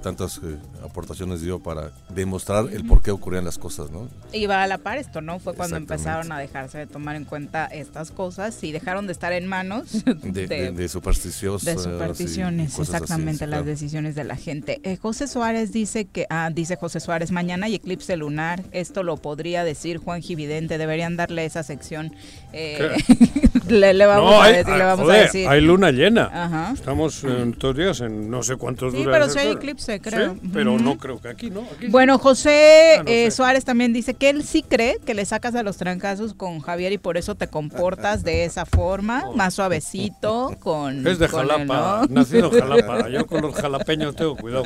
tantas eh, aportaciones dio para demostrar el por qué ocurrían las cosas, ¿no? Y a la par esto, ¿no? Fue cuando empezaron a dejarse de tomar en cuenta estas cosas y dejaron de estar en manos de, supersticiosos. De eh, supersticiones, exactamente, las decisiones de la gente. Eh, José Suárez dice que, ah, dice José Suárez, mañana hay eclipse lunar, esto lo podría decir Juan Gividente, deberían darle esa sección. Le, vamos, no, hay, ah, a, decir, Hay luna llena. Estamos en estos días en no sé cuántos sí, pero si hay eclipse creo. Pero no creo que aquí, ¿no? Bueno, José ah, eh, Suárez también dice que él sí cree que le sacas a los trancazos con Javier y por eso te comportas de esa forma, más suavecito, con... Es de Jalapa, nacido Jalapa. Yo con los jalapeños tengo cuidado.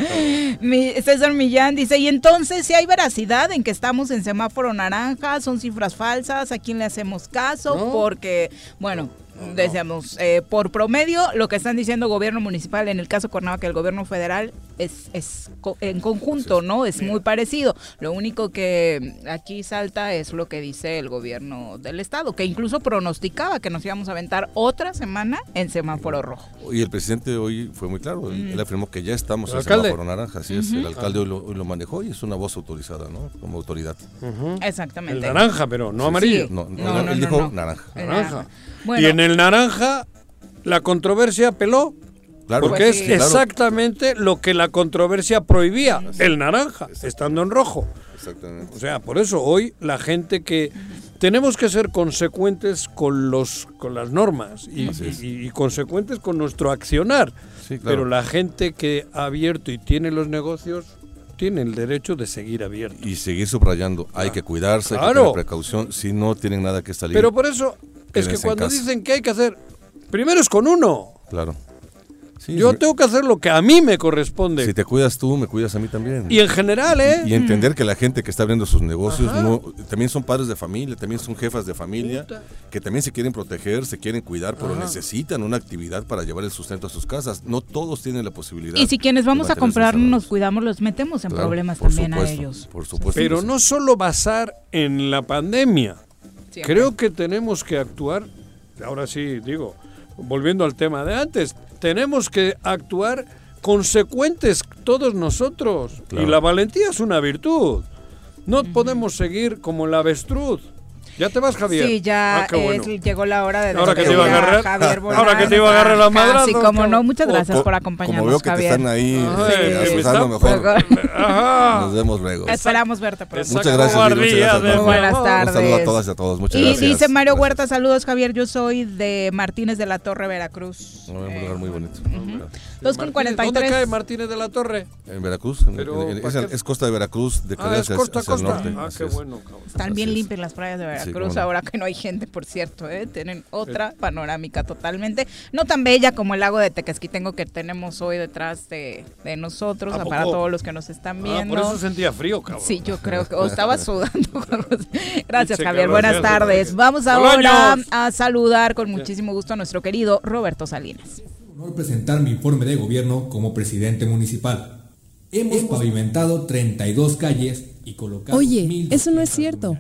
Mi, César Millán dice, y entonces si hay veracidad en que estamos en semáforo naranja, son cifras falsas, ¿a quién le hacemos caso? Porque, bueno decíamos, eh, por promedio, lo que están diciendo gobierno municipal, en el caso de Cuernavaca, el gobierno federal, es, es co- en conjunto, ¿no? Es muy parecido. Lo único que aquí salta es lo que dice el gobierno del estado, que incluso pronosticaba que nos íbamos a aventar otra semana en semáforo rojo. Y el presidente hoy fue muy claro, él, Mm. él afirmó que ya estamos ¿El en alcalde? semáforo naranja, así es, el alcalde hoy lo, hoy lo manejó y es una voz autorizada, ¿no? Como autoridad. Exactamente. El naranja, pero no Sí, amarillo. sí. No, no, No, no, él no, dijo no. naranja. Naranja. Naranja. Y Bueno. en el naranja, la controversia peló. Claro. porque Pues es sí. Exactamente lo que la controversia prohibía, el naranja, estando en rojo. Exactamente. O sea, por eso hoy la gente que tenemos que ser consecuentes con los con las normas y, y- y consecuentes con nuestro accionar. Sí, claro. Pero la gente que ha abierto y tiene los negocios tiene el derecho de seguir abierto. Y seguir subrayando, hay que cuidarse, hay que Claro. tener precaución, si no tienen nada que salir. Pero por eso es que cuando casa. dicen que hay que hacer, primero es con uno. Claro. Sí, Yo sí. tengo que hacer lo que a mí me corresponde. Si te cuidas tú, me cuidas a mí también. Y en general, ¿eh? Y entender que la gente que está abriendo sus negocios no, también son padres de familia, también son jefas de familia, que también se quieren proteger, se quieren cuidar, pero Ajá. necesitan una actividad para llevar el sustento a sus casas. No todos tienen la posibilidad. Y si quienes vamos a comprar nos cuidamos, los metemos en Claro, problemas también a ellos. Por supuesto. Pero no solo basar en la pandemia. Siempre. Creo que tenemos que actuar, ahora sí digo, volviendo al tema de antes, tenemos que actuar consecuentes todos nosotros. Claro. Y la valentía es una virtud. No podemos seguir como el avestruz. ¿Ya te vas, Javier? Sí, ya Ah, bueno. es- llegó la hora de Ahora que te iba a agarrar- Javier ahora que te iba a agarrar la madrazo, Sí, como no, muchas gracias Co- por acompañarnos, Como veo que Javier. te están ahí Ay, eh, asusando está- mejor. Ajá. Nos vemos luego. Esperamos verte pronto. Esa Muchas gracias, muchas gracias, de. Buenas tardes. Un saludo a todas y a todos. Muchas y gracias. dice Mario Huerta, saludos Javier, yo soy de Martínez de la Torre, Veracruz. Un lugar muy bonito. Dos con Martínez, ¿Dónde 43. cae Martínez de la Torre? En Veracruz, en- Pero, en- ¿para es, costa de Veracruz, de Ah, es hacia, el costa. norte. Ah, qué bueno. cabrón. Están bien limpias las playas de Sí, Veracruz, no. ahora que no hay gente, por cierto, ¿eh? tienen otra panorámica totalmente, no tan bella como el lago de Tequesquitengo que tenemos hoy detrás de, de nosotros, ¿A para poco? todos los que nos están Ah, viendo. por eso sentía frío, cabrón. Sí, yo creo que o estaba sudando. Gracias, Javier. Buenas tardes. Vamos ahora a saludar con muchísimo gusto a nuestro querido Roberto Salinas. honor presentar mi informe de gobierno como presidente municipal. Hemos pavimentado 32 calles y colocado Oye, eso no es cierto.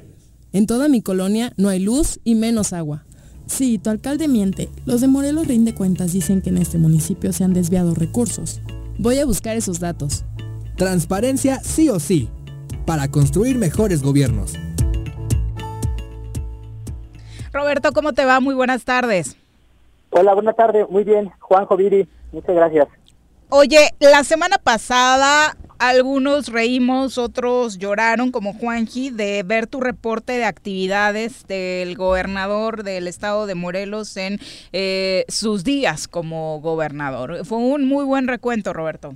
En toda mi colonia no hay luz y menos agua. Sí, tu alcalde miente. Los de Morelos Rinde Cuentas dicen que en este municipio se han desviado recursos. Voy a buscar esos datos. Transparencia sí o sí, para construir mejores gobiernos. Roberto, ¿cómo te va? Muy buenas tardes. Hola, buenas tardes. Muy bien. Juan Joviri, muchas gracias. Oye, la semana pasada algunos reímos, otros lloraron, como Juanji, de ver tu reporte de actividades del gobernador del estado de Morelos en eh, sus días como gobernador. Fue un muy buen recuento, Roberto.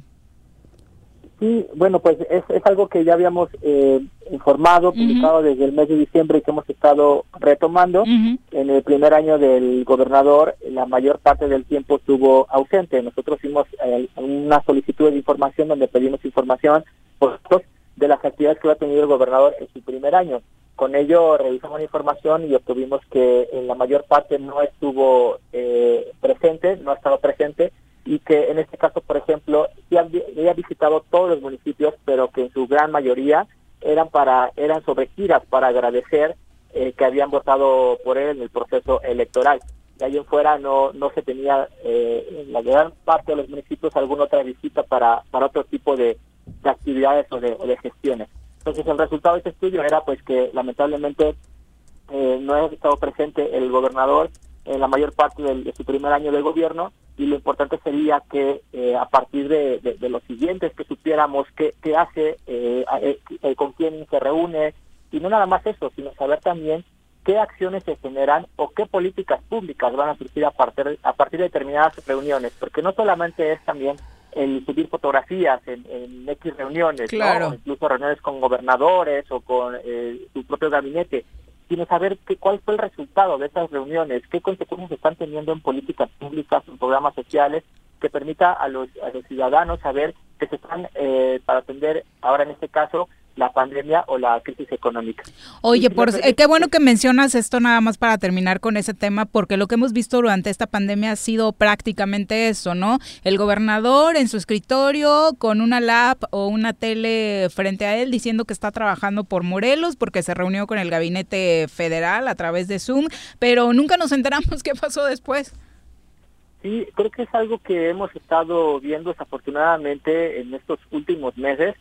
Sí, bueno, pues es, es algo que ya habíamos eh, informado, publicado desde el mes de diciembre y que hemos estado retomando. En el primer año del gobernador, la mayor parte del tiempo estuvo ausente. Nosotros hicimos eh, una solicitud de información donde pedimos información de las actividades que ha tenido el gobernador en su primer año. Con ello revisamos la información y obtuvimos que en la mayor parte no estuvo eh, presente, no ha estado presente y que en este caso, por ejemplo, sí había visitado todos los municipios, pero que en su gran mayoría eran para eran sobre giras para agradecer eh, que habían votado por él en el proceso electoral. De ahí en fuera no no se tenía eh, en la gran parte de los municipios alguna otra visita para para otro tipo de, actividades o de, o de gestiones. Entonces el resultado de este estudio era pues que lamentablemente eh, no ha estado presente el gobernador en la mayor parte de su primer año de gobierno y lo importante sería que eh, a partir de, de, los siguientes que supiéramos qué, qué hace, eh, eh, con quién se reúne y no nada más eso, sino saber también qué acciones se generan o qué políticas públicas van a surgir a partir, a partir de determinadas reuniones, porque no solamente es también el subir fotografías en, en X reuniones, incluso reuniones con gobernadores o con su propio gabinete, sino saber qué, cuál fue el resultado de esas reuniones, qué consecuencias están teniendo en políticas públicas, en programas sociales, que permita a los, a los ciudadanos saber que se están, eh, para atender ahora en este caso, la pandemia o la crisis económica. Oye, por, eh, qué bueno que mencionas esto nada más para terminar con ese tema, porque lo que hemos visto durante esta pandemia ha sido prácticamente eso, ¿no? El gobernador en su escritorio con una lap o una tele frente a él diciendo que está trabajando por Morelos porque se reunió con el gabinete federal a través de Zoom, pero nunca nos enteramos qué pasó después. Sí, creo que es algo que hemos estado viendo desafortunadamente en estos últimos meses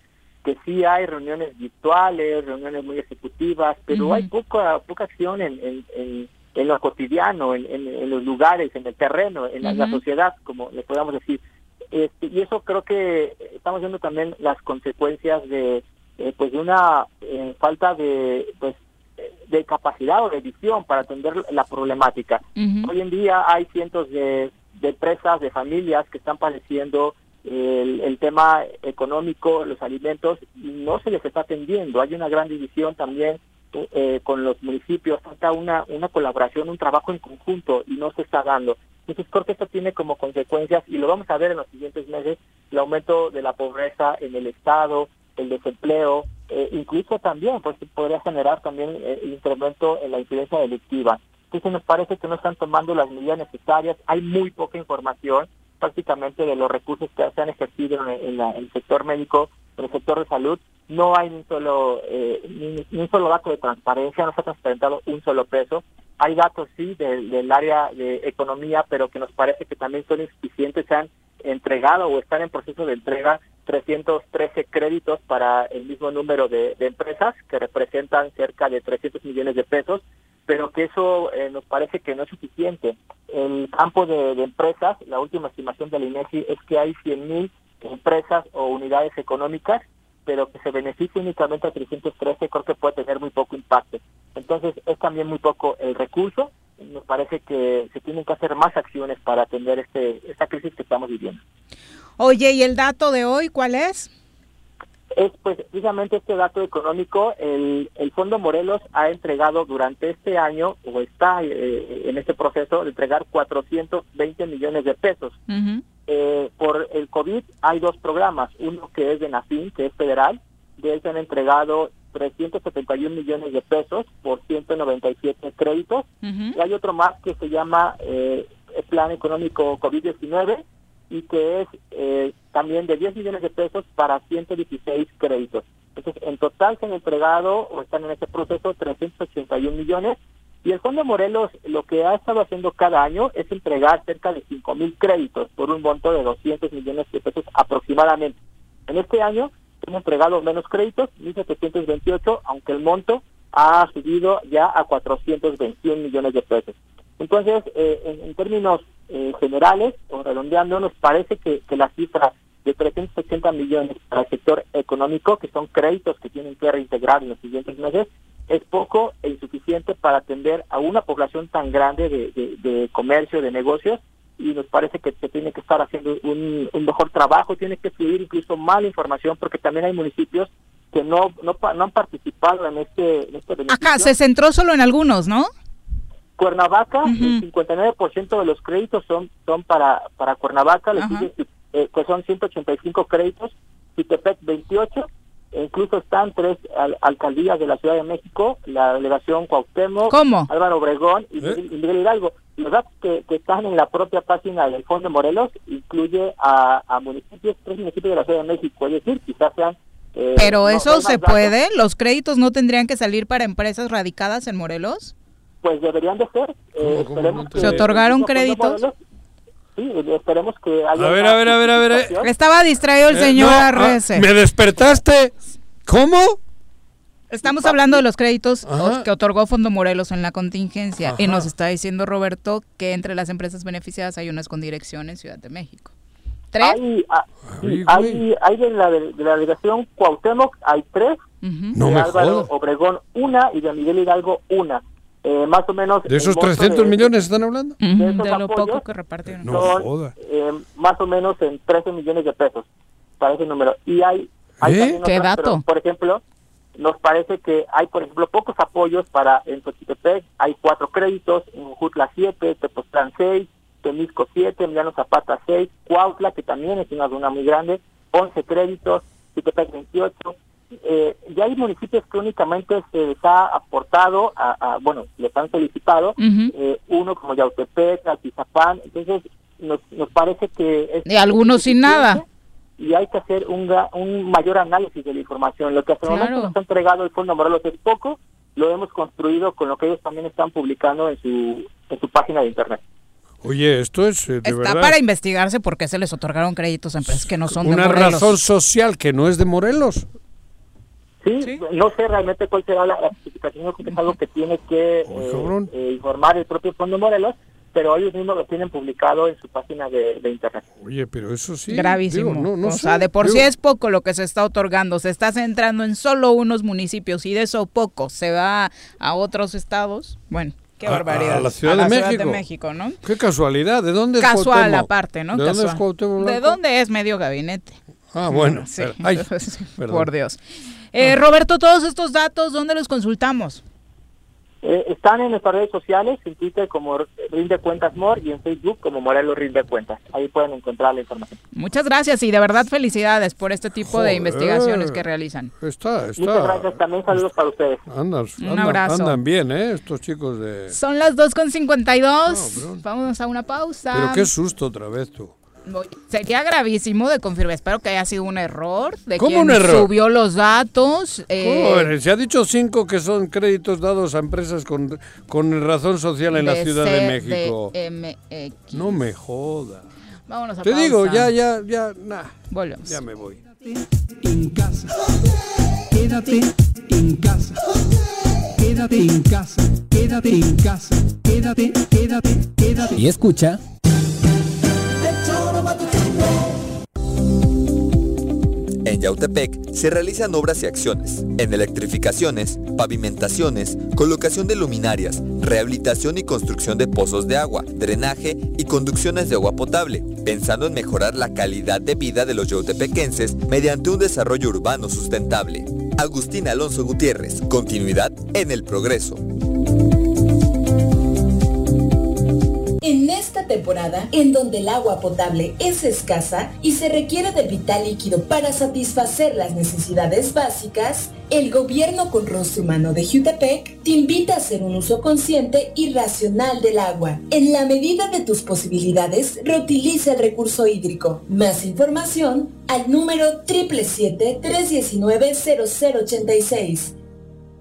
que sí hay reuniones virtuales, reuniones muy ejecutivas, pero hay poca poca acción en, en, en, lo cotidiano, en, en, los lugares, en el terreno, en la, sociedad, como le podamos decir. Este, y eso creo que estamos viendo también las consecuencias de eh, pues de una eh, falta de pues de capacidad o de visión para atender la problemática. Hoy en día hay cientos de, de empresas, de familias que están padeciendo el, tema económico, los alimentos, no se les está atendiendo. Hay una gran división también eh, con los municipios, falta una, una colaboración, un trabajo en conjunto y no se está dando. Entonces creo que esto tiene como consecuencias, y lo vamos a ver en los siguientes meses, el aumento de la pobreza en el Estado, el desempleo, eh, incluso también pues podría generar también eh, el incremento en la incidencia delictiva. Entonces nos parece que no están tomando las medidas necesarias, hay muy poca información, prácticamente de los recursos que se han ejercido en, el sector médico, en el sector de salud, no hay ni un solo eh, ni, un solo dato de transparencia, no se ha transparentado un solo peso. Hay datos sí del área de economía, pero que nos parece que también son insuficientes. Se han entregado o están en proceso de entrega 313 créditos para el mismo número de empresas que representan cerca de 300 millones de pesos pero que eso eh, nos parece que no es suficiente. El campo de, empresas, la última estimación de la INEGI es que hay 100.000 empresas o unidades económicas, pero que se beneficie únicamente a 313, creo que puede tener muy poco impacto. Entonces, es también muy poco el recurso. Nos parece que se tienen que hacer más acciones para atender este, esta crisis que estamos viviendo. Oye, ¿y el dato de hoy cuál es? Es pues precisamente este dato económico. El, el Fondo Morelos ha entregado durante este año, o está eh, en este proceso, de entregar 420 millones de pesos. Eh, por el COVID hay dos programas, uno que es de NAFIN, que es federal, de él se han entregado 371 millones de pesos por 197 créditos, y hay otro más que se llama eh, Plan Económico COVID-19, y que es eh, también de 10 millones de pesos para 116 créditos. Entonces, en total se han entregado o están en este proceso 381 millones y el Fondo Morelos lo que ha estado haciendo cada año es entregar cerca de 5 mil créditos por un monto de 200 millones de pesos aproximadamente. En este año hemos entregado menos créditos, 1.728, aunque el monto ha subido ya a 421 millones de pesos. Entonces, eh, en, términos eh, generales, o redondeando, nos parece que, que la cifra de 380 millones para el sector económico, que son créditos que tienen que reintegrar en los siguientes meses, es poco e insuficiente para atender a una población tan grande de, de, comercio, de negocios, y nos parece que se tiene que estar haciendo un, mejor trabajo, tiene que fluir incluso más información, porque también hay municipios que no, no, no han participado en este, en este Acá se centró solo en algunos, ¿no? Cuernavaca, el 59% de los créditos son son para para Cuernavaca, le sigue, eh, que son 185 créditos, Citepec 28, e incluso están tres alcaldías de la Ciudad de México, la delegación Cuauhtémoc, Álvaro Obregón y, ¿Eh? Miguel Hidalgo. Los datos que, están en la propia página del Fondo Morelos incluye a, municipios, tres municipios de la Ciudad de México, es decir, quizás sean eh, Pero eso se puede, los créditos no tendrían que salir para empresas radicadas en Morelos pues deberían de ser. Eh, ¿Se otorgaron créditos? sí, esperemos que haya... A ver, a ver, a ver, a ver. Eh. Estaba distraído el eh, señor ah, ¿Me despertaste? ¿Cómo? Estamos hablando de los créditos que otorgó Fondo Morelos en la contingencia y nos está diciendo Roberto que entre las empresas beneficiadas hay unas con dirección en Ciudad de México. ¿Tres? Hay, ah, hay, de, la, de la delegación Cuauhtémoc hay tres, no de Álvaro Obregón una y de Miguel Hidalgo una. Eh, más o menos... ¿De esos 300 millones están hablando? De, lo poco que repartieron. No eh, más o menos en 13 millones de pesos para ese número. Y hay... ¿Eh? ¿Qué dato? por ejemplo, nos parece que hay, por ejemplo, pocos apoyos para en Xochitepec. Hay cuatro créditos, en Jutla 7, Tepoztlán 6, Temisco 7, Emiliano Zapata 6, Cuautla, que también es una zona muy grande, 11 créditos, Xochitepec 28, eh, ya hay municipios que únicamente se les ha aportado, a, bueno, les han solicitado, eh, uno como Yautepec, Altizapán, entonces nos, nos parece que... Es y algunos sin nada. Y hay que hacer un, un mayor análisis de la información. Lo que hasta el momento nos ha entregado el Fondo Morelos es poco, lo hemos construido con lo que ellos también están publicando en su, en su página de internet. Oye, esto es eh, de Está para investigarse por qué se les otorgaron créditos a empresas que no son de Morelos. Una razón social que no es de Morelos. Sí, no sé realmente cuál será la justificación, que es algo que tiene que eh, eh, informar el propio Fondo Morelos, pero ellos mismos lo tienen publicado en su página de, internet. Oye, pero eso sí. Gravísimo. o sea, de por sí es poco lo que se está otorgando. Se está centrando en solo unos municipios y de eso poco se va a otros estados. Bueno. Qué barbaridad. A, la, Ciudad, de, México. ¿no? Qué casualidad. ¿De dónde es Casual aparte, ¿no? ¿De dónde es ¿De dónde es medio gabinete? Ah, bueno. Sí. por Dios. Eh, Roberto, todos estos datos, ¿dónde los consultamos? Eh, están en nuestras redes sociales, en Twitter como Rinde Cuentas More y en Facebook como Morelos Rinde Cuentas. Ahí pueden encontrar la información. Muchas gracias y de verdad felicidades por este tipo de investigaciones que realizan. Está, está. Muchas gracias, también saludos para ustedes. Andan, Un abrazo. Andan bien, ¿eh? Estos chicos de... Son las 2.52, vamos a una pausa. Pero qué susto otra vez tú. Sería gravísimo de confirmar. Espero que haya sido un error de quien subió los datos. Eh, se ha dicho cinco que son créditos dados a empresas con, con razón social en la Ciudad de México. No me joda. Vámonos a Te digo, ya, ya, ya, nah. Volvemos. Ya me voy. En casa. Quédate en casa. Quédate en casa. Quédate en casa. Quédate, quédate, quédate. Y escucha. En Yautepec se realizan obras y acciones en electrificaciones, pavimentaciones, colocación de luminarias, rehabilitación y construcción de pozos de agua, drenaje y conducciones de agua potable, pensando en mejorar la calidad de vida de los yautepequenses mediante un desarrollo urbano sustentable. Agustín Alonso Gutiérrez, continuidad en el progreso. En esta temporada, en donde el agua potable es escasa y se requiere del vital líquido para satisfacer las necesidades básicas, el gobierno con rostro humano de Jutepec te invita a hacer un uso consciente y racional del agua. En la medida de tus posibilidades, reutiliza el recurso hídrico. Más información al número 777-319-0086.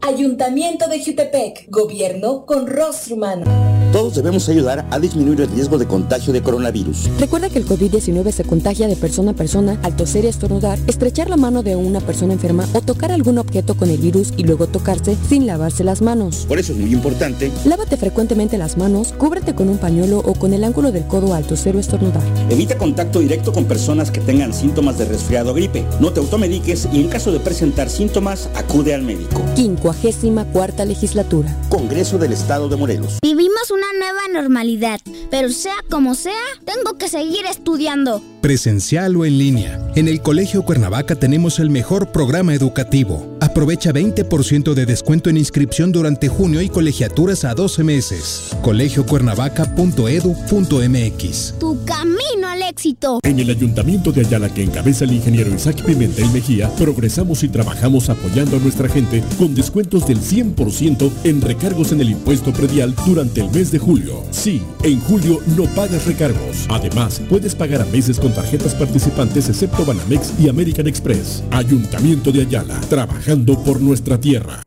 Ayuntamiento de Jutepec, gobierno con rostro humano. Todos debemos ayudar a disminuir el riesgo de contagio de coronavirus. Recuerda que el COVID-19 se contagia de persona a persona al toser y estornudar, estrechar la mano de una persona enferma o tocar algún objeto con el virus y luego tocarse sin lavarse las manos. Por eso es muy importante. Lávate frecuentemente las manos, cúbrete con un pañuelo o con el ángulo del codo al toser o estornudar. Evita contacto directo con personas que tengan síntomas de resfriado o gripe. No te automediques y en caso de presentar síntomas, acude al médico. Quincuagésima cuarta legislatura. Congreso del Estado de Morelos. Vivimos una nueva normalidad, pero sea como sea, tengo que seguir estudiando. Presencial o en línea. En el Colegio Cuernavaca tenemos el mejor programa educativo. Aprovecha 20% de descuento en inscripción durante junio y colegiaturas a 12 meses. colegiocuernavaca.edu.mx. Tu camino éxito. En el Ayuntamiento de Ayala que encabeza el ingeniero Isaac Pimentel Mejía, progresamos y trabajamos apoyando a nuestra gente con descuentos del 100% en recargos en el impuesto predial durante el mes de julio. Sí, en julio no pagas recargos. Además, puedes pagar a meses con tarjetas participantes excepto Banamex y American Express. Ayuntamiento de Ayala, trabajando por nuestra tierra.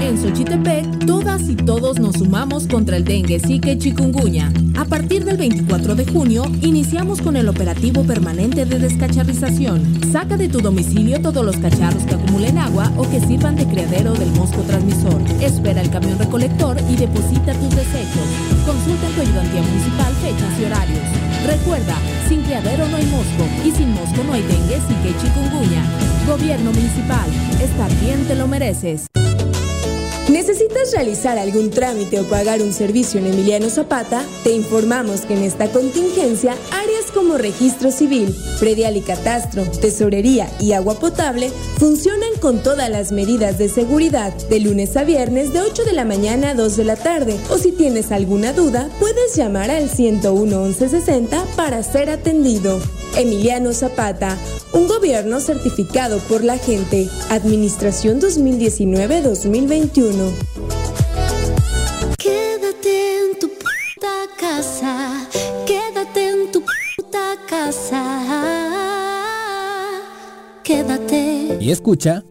En Xochitepec, todas y todos nos sumamos contra el dengue, zika y chikungunya. A partir del 24 de junio, iniciamos con el operativo permanente de descacharrización. Saca de tu domicilio todos los cacharros que acumulen agua o que sirvan de criadero del mosco transmisor. Espera el camión recolector y deposita tus desechos. Consulta en tu ayudantía municipal fechas y horarios. Recuerda, sin criadero no hay mosco y sin mosco no hay dengue, zika y chikungunya. Gobierno municipal, estar bien te lo mereces. ¿Necesitas realizar algún trámite o pagar un servicio en Emiliano Zapata? Te informamos que en esta contingencia, áreas registro civil, predial y catastro, tesorería y agua potable funcionan con todas las medidas de seguridad de lunes a viernes de 8 de la mañana a 2 de la tarde. O si tienes alguna duda, puedes llamar al 101 1160 para ser atendido. Emiliano Zapata, un gobierno certificado por la gente. Administración 2019-2021. Y escucha.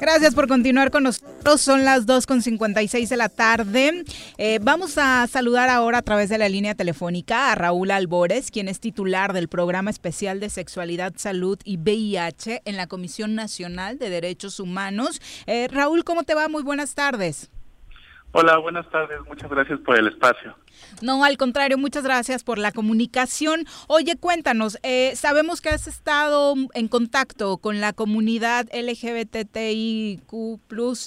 Gracias por continuar con nosotros. Son las 2.56 de la tarde. Eh, vamos a saludar ahora a través de la línea telefónica a Raúl Albores, quien es titular del Programa Especial de Sexualidad, Salud y VIH en la Comisión Nacional de Derechos Humanos. Eh, Raúl, ¿cómo te va? Muy buenas tardes. Hola, buenas tardes. Muchas gracias por el espacio. No, al contrario, muchas gracias por la comunicación. Oye, cuéntanos, eh, sabemos que has estado en contacto con la comunidad LGBTIQ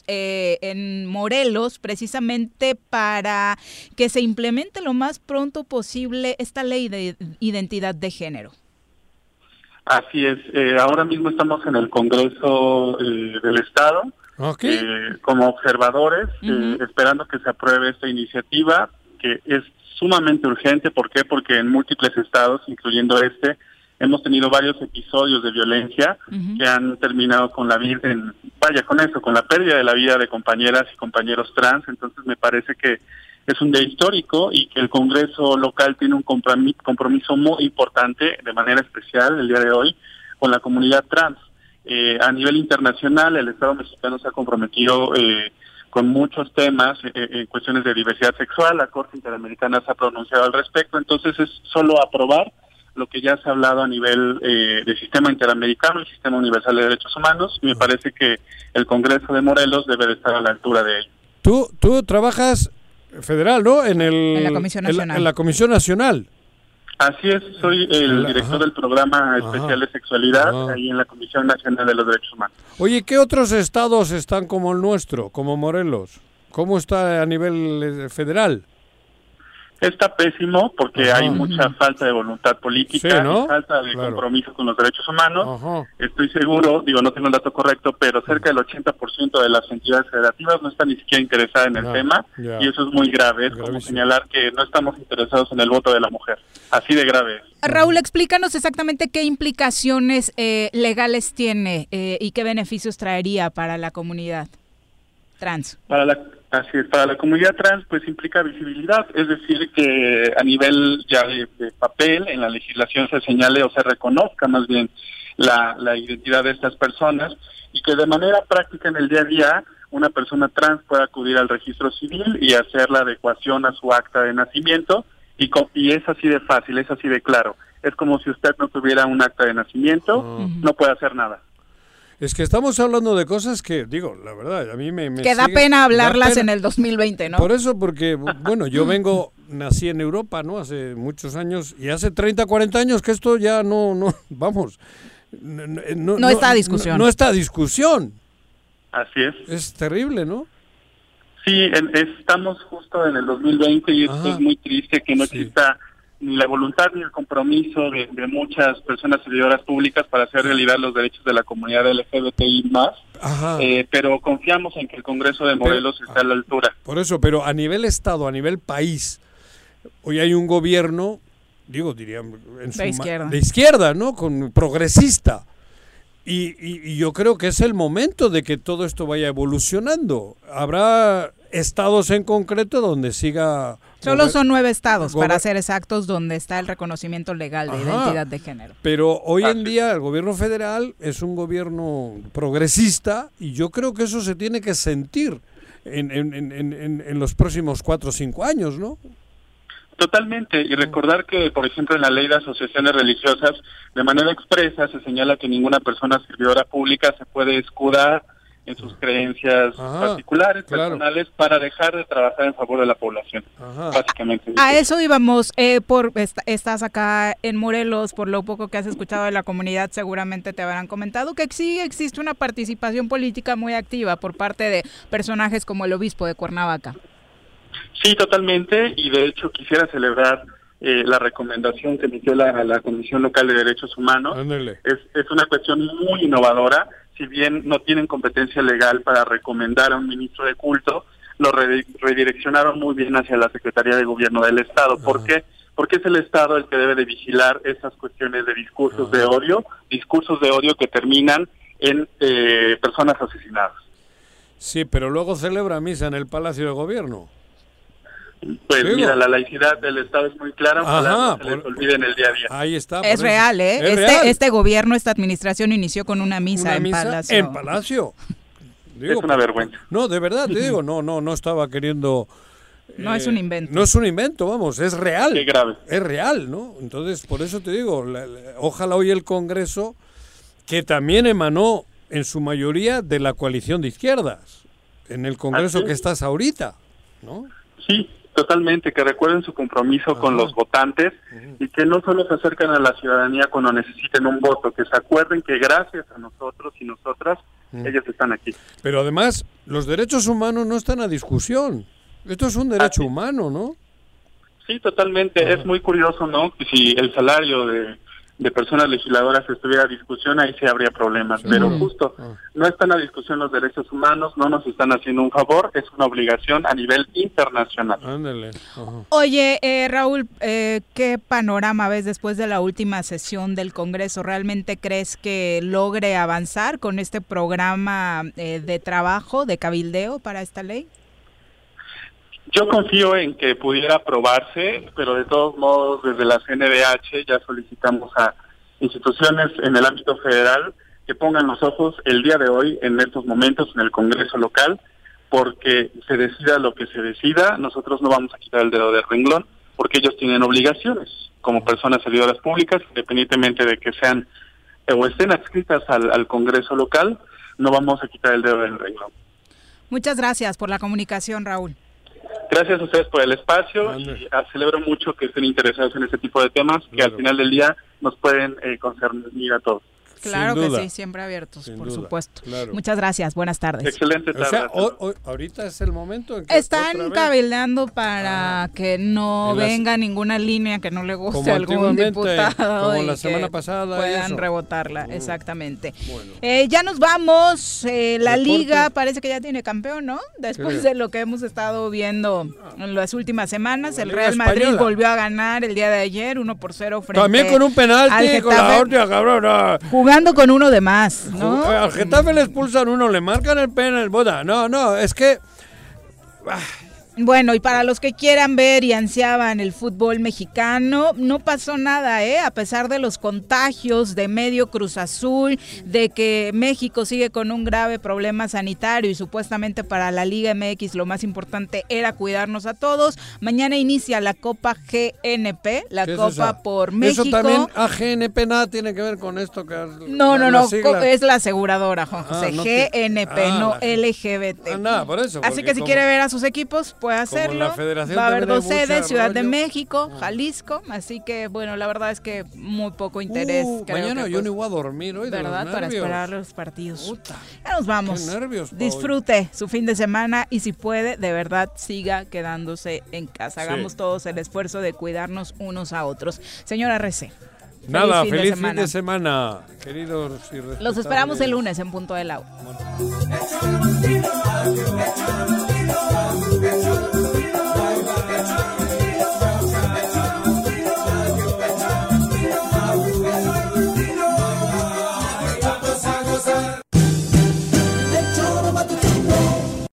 eh, en Morelos precisamente para que se implemente lo más pronto posible esta ley de identidad de género. Así es. Eh, ahora mismo estamos en el Congreso eh, del Estado. Eh, como observadores, eh, esperando que se apruebe esta iniciativa, que es sumamente urgente. ¿Por qué? Porque en múltiples estados, incluyendo este, hemos tenido varios episodios de violencia que han terminado con la vida, en, vaya con eso, con la pérdida de la vida de compañeras y compañeros trans. Entonces me parece que es un día histórico y que el Congreso local tiene un compromiso muy importante, de manera especial el día de hoy, con la comunidad trans. Eh, a nivel internacional, el Estado mexicano se ha comprometido eh, con muchos temas eh, en cuestiones de diversidad sexual. La Corte Interamericana se ha pronunciado al respecto. Entonces, es solo aprobar lo que ya se ha hablado a nivel del sistema interamericano, el sistema universal de derechos humanos. Y me parece que el Congreso de Morelos debe de estar a la altura de ello. Tú, tú trabajas federal, ¿no? En, el, en la Comisión Nacional. En la, Comisión Nacional. Así es, soy el director del programa especial de sexualidad ahí en la Comisión Nacional de los Derechos Humanos. Oye, ¿qué otros estados están como el nuestro, como Morelos? ¿Cómo está a nivel federal? Está pésimo porque hay mucha falta de voluntad política, y falta de compromiso con los derechos humanos. Estoy seguro, digo, no tengo el dato correcto, pero cerca del 80% de las entidades federativas no están ni siquiera interesadas en el tema y eso es muy grave. Es como señalar que no estamos interesados en el voto de la mujer. Así de grave. Raúl, explícanos exactamente qué implicaciones eh, legales tiene eh, y qué beneficios traería para la comunidad trans. Para la Así es, para la comunidad trans pues implica visibilidad, es decir, que a nivel ya de, papel en la legislación se señale o se reconozca más bien la, la identidad de estas personas y que de manera práctica en el día a día una persona trans puede acudir al registro civil y hacer la adecuación a su acta de nacimiento y, y es así de fácil, es así de claro. Es como si usted no tuviera un acta de nacimiento, no puede hacer nada. Es que estamos hablando de cosas que, digo, la verdad, a mí me... que da pena hablarlas en el 2020, ¿no? Por eso, porque, bueno, yo vengo, nací en Europa, ¿no? Hace muchos años, y hace 30, 40 años que esto ya no, no, vamos... No, no, está a discusión. No, está a discusión. Así es. Es terrible, ¿no? Sí, estamos justo en el 2020 y esto es muy triste que no exista ni la voluntad ni el compromiso de, muchas personas servidoras públicas para hacer realidad los derechos de la comunidad LGBTI más. Eh, pero confiamos en que el Congreso de Morelos está a la altura. Por eso, pero a nivel Estado, a nivel país, hoy hay un gobierno, digo, diría, en de, izquierda. de izquierda, ¿no? Con progresista. Y, y, yo creo que es el momento de que todo esto vaya evolucionando. Habrá estados en concreto donde siga... Solo son nueve estados, para ser exactos, donde está el reconocimiento legal de identidad de género. Pero hoy en día el gobierno federal es un gobierno progresista y yo creo que eso se tiene que sentir en, en, en, en los próximos cuatro o cinco años, ¿no? Totalmente, y recordar que, por ejemplo, en la ley de asociaciones religiosas, de manera expresa se señala que ninguna persona servidora pública se puede escudar en sus creencias particulares, personales, para dejar de trabajar en favor de la población, básicamente. A eso íbamos, eh, por estás acá en Morelos, por lo poco que has escuchado de la comunidad, seguramente te habrán comentado que sí existe una participación política muy activa por parte de personajes como el obispo de Cuernavaca. Sí, totalmente, y de hecho quisiera celebrar eh, la recomendación que emitió la, la Comisión Local de Derechos Humanos. Es, es una cuestión muy innovadora, si bien no tienen competencia legal para recomendar a un ministro de culto, lo redireccionaron muy bien hacia la Secretaría de Gobierno del Estado. ¿Por qué? Porque es el Estado el que debe de vigilar esas cuestiones de discursos de odio, discursos de odio que terminan en eh, personas asesinadas. Sí, pero luego celebra misa en el Palacio de Gobierno. Pues mira, la laicidad del Estado es muy clara, Ajá, no se les olvide en el día a día. Ahí está. Es real, ¿eh? este, este gobierno, esta administración inició con una misa en Palacio. En Palacio. es una vergüenza. No, de verdad te digo, no, no, no estaba queriendo... No es un eh, invento. No es un invento, vamos, es real. Qué grave. Es real, ¿no? Entonces, por eso te digo, ojalá hoy el Congreso, que también emanó en su mayoría de la coalición de izquierdas, en el Congreso que estás ahorita, ¿no? Sí, Totalmente, que recuerden su compromiso con los votantes y que no solo se acercan a la ciudadanía cuando necesiten un voto, que se acuerden que gracias a nosotros y nosotras ellos están aquí. Pero además, los derechos humanos no están a discusión. Esto es un derecho humano, ¿no? Sí, totalmente. Es muy curioso, ¿no? Si el salario de de personas legisladoras estuviera a discusión, ahí sí habría problemas. Pero justo, ah. no están a discusión los derechos humanos, no nos están haciendo un favor, es una obligación a nivel internacional. Oye, eh, Raúl, eh, ¿qué panorama ves después de la última sesión del Congreso? ¿Realmente crees que logre avanzar con este programa eh, de trabajo, de cabildeo para esta ley? Yo confío en que pudiera aprobarse, pero de todos modos desde la CNDH ya solicitamos a instituciones en el ámbito federal que pongan los ojos el día de hoy, en estos momentos, en el Congreso local, porque se decida lo que se decida, nosotros no vamos a quitar el dedo del renglón, porque ellos tienen obligaciones como personas servidoras públicas, independientemente de que sean o estén adscritas al, al Congreso local, no vamos a quitar el dedo del renglón. Muchas gracias por la comunicación, Raúl. Gracias a ustedes por el espacio y celebro mucho que estén interesados en este tipo de temas que al final del día nos pueden eh, concernir a todos. Claro que sí, siempre abiertos, por supuesto. Muchas gracias, buenas tardes. Excelente tarde. ahorita es el momento en que Están cabildeando para ah. que no venga ninguna línea que no le guste a algún diputado. Como la semana pasada. Puedan rebotarla, mm. exactamente. Eh, ya nos vamos. Eh, la liga parece que ya tiene campeón, ¿no? Después de lo que hemos estado viendo en las últimas semanas, el Real Madrid volvió a ganar el día de ayer, 1 por 0 frente También con un penalti, con la hostia, cabrón jugando con uno de más, ¿no? Al Getafe le expulsan uno, le marcan el pena, el boda. No, no, es que... Bueno, y para los que quieran ver y ansiaban el fútbol mexicano, no pasó nada, ¿eh? A pesar de los contagios de medio Cruz Azul, de que México sigue con un grave problema sanitario y supuestamente para la Liga MX lo más importante era cuidarnos a todos. Mañana inicia la Copa GNP, la Copa por México. Eso también, a GNP nada tiene que ver con esto. Que no, no, no, es la aseguradora, Juan ah, José. GNP, ah, no LGBT. Ah, nada, por eso. Así que si quiere ver a sus equipos, puede hacerlo. Va a haber dos sedes, Ciudad de México, Jalisco. Así que, bueno, la verdad es que muy poco interés. Uh, mañana yo pues, no voy a dormir hoy. ¿Verdad? Para esperar los partidos. Ya nos vamos. nervios, Disfrute su fin de semana y si puede, de verdad, siga quedándose en casa. Hagamos todos el esfuerzo de cuidarnos unos a otros. Señora Rece. Nada, feliz fin de semana, queridos Los esperamos el lunes en punto del agua. That's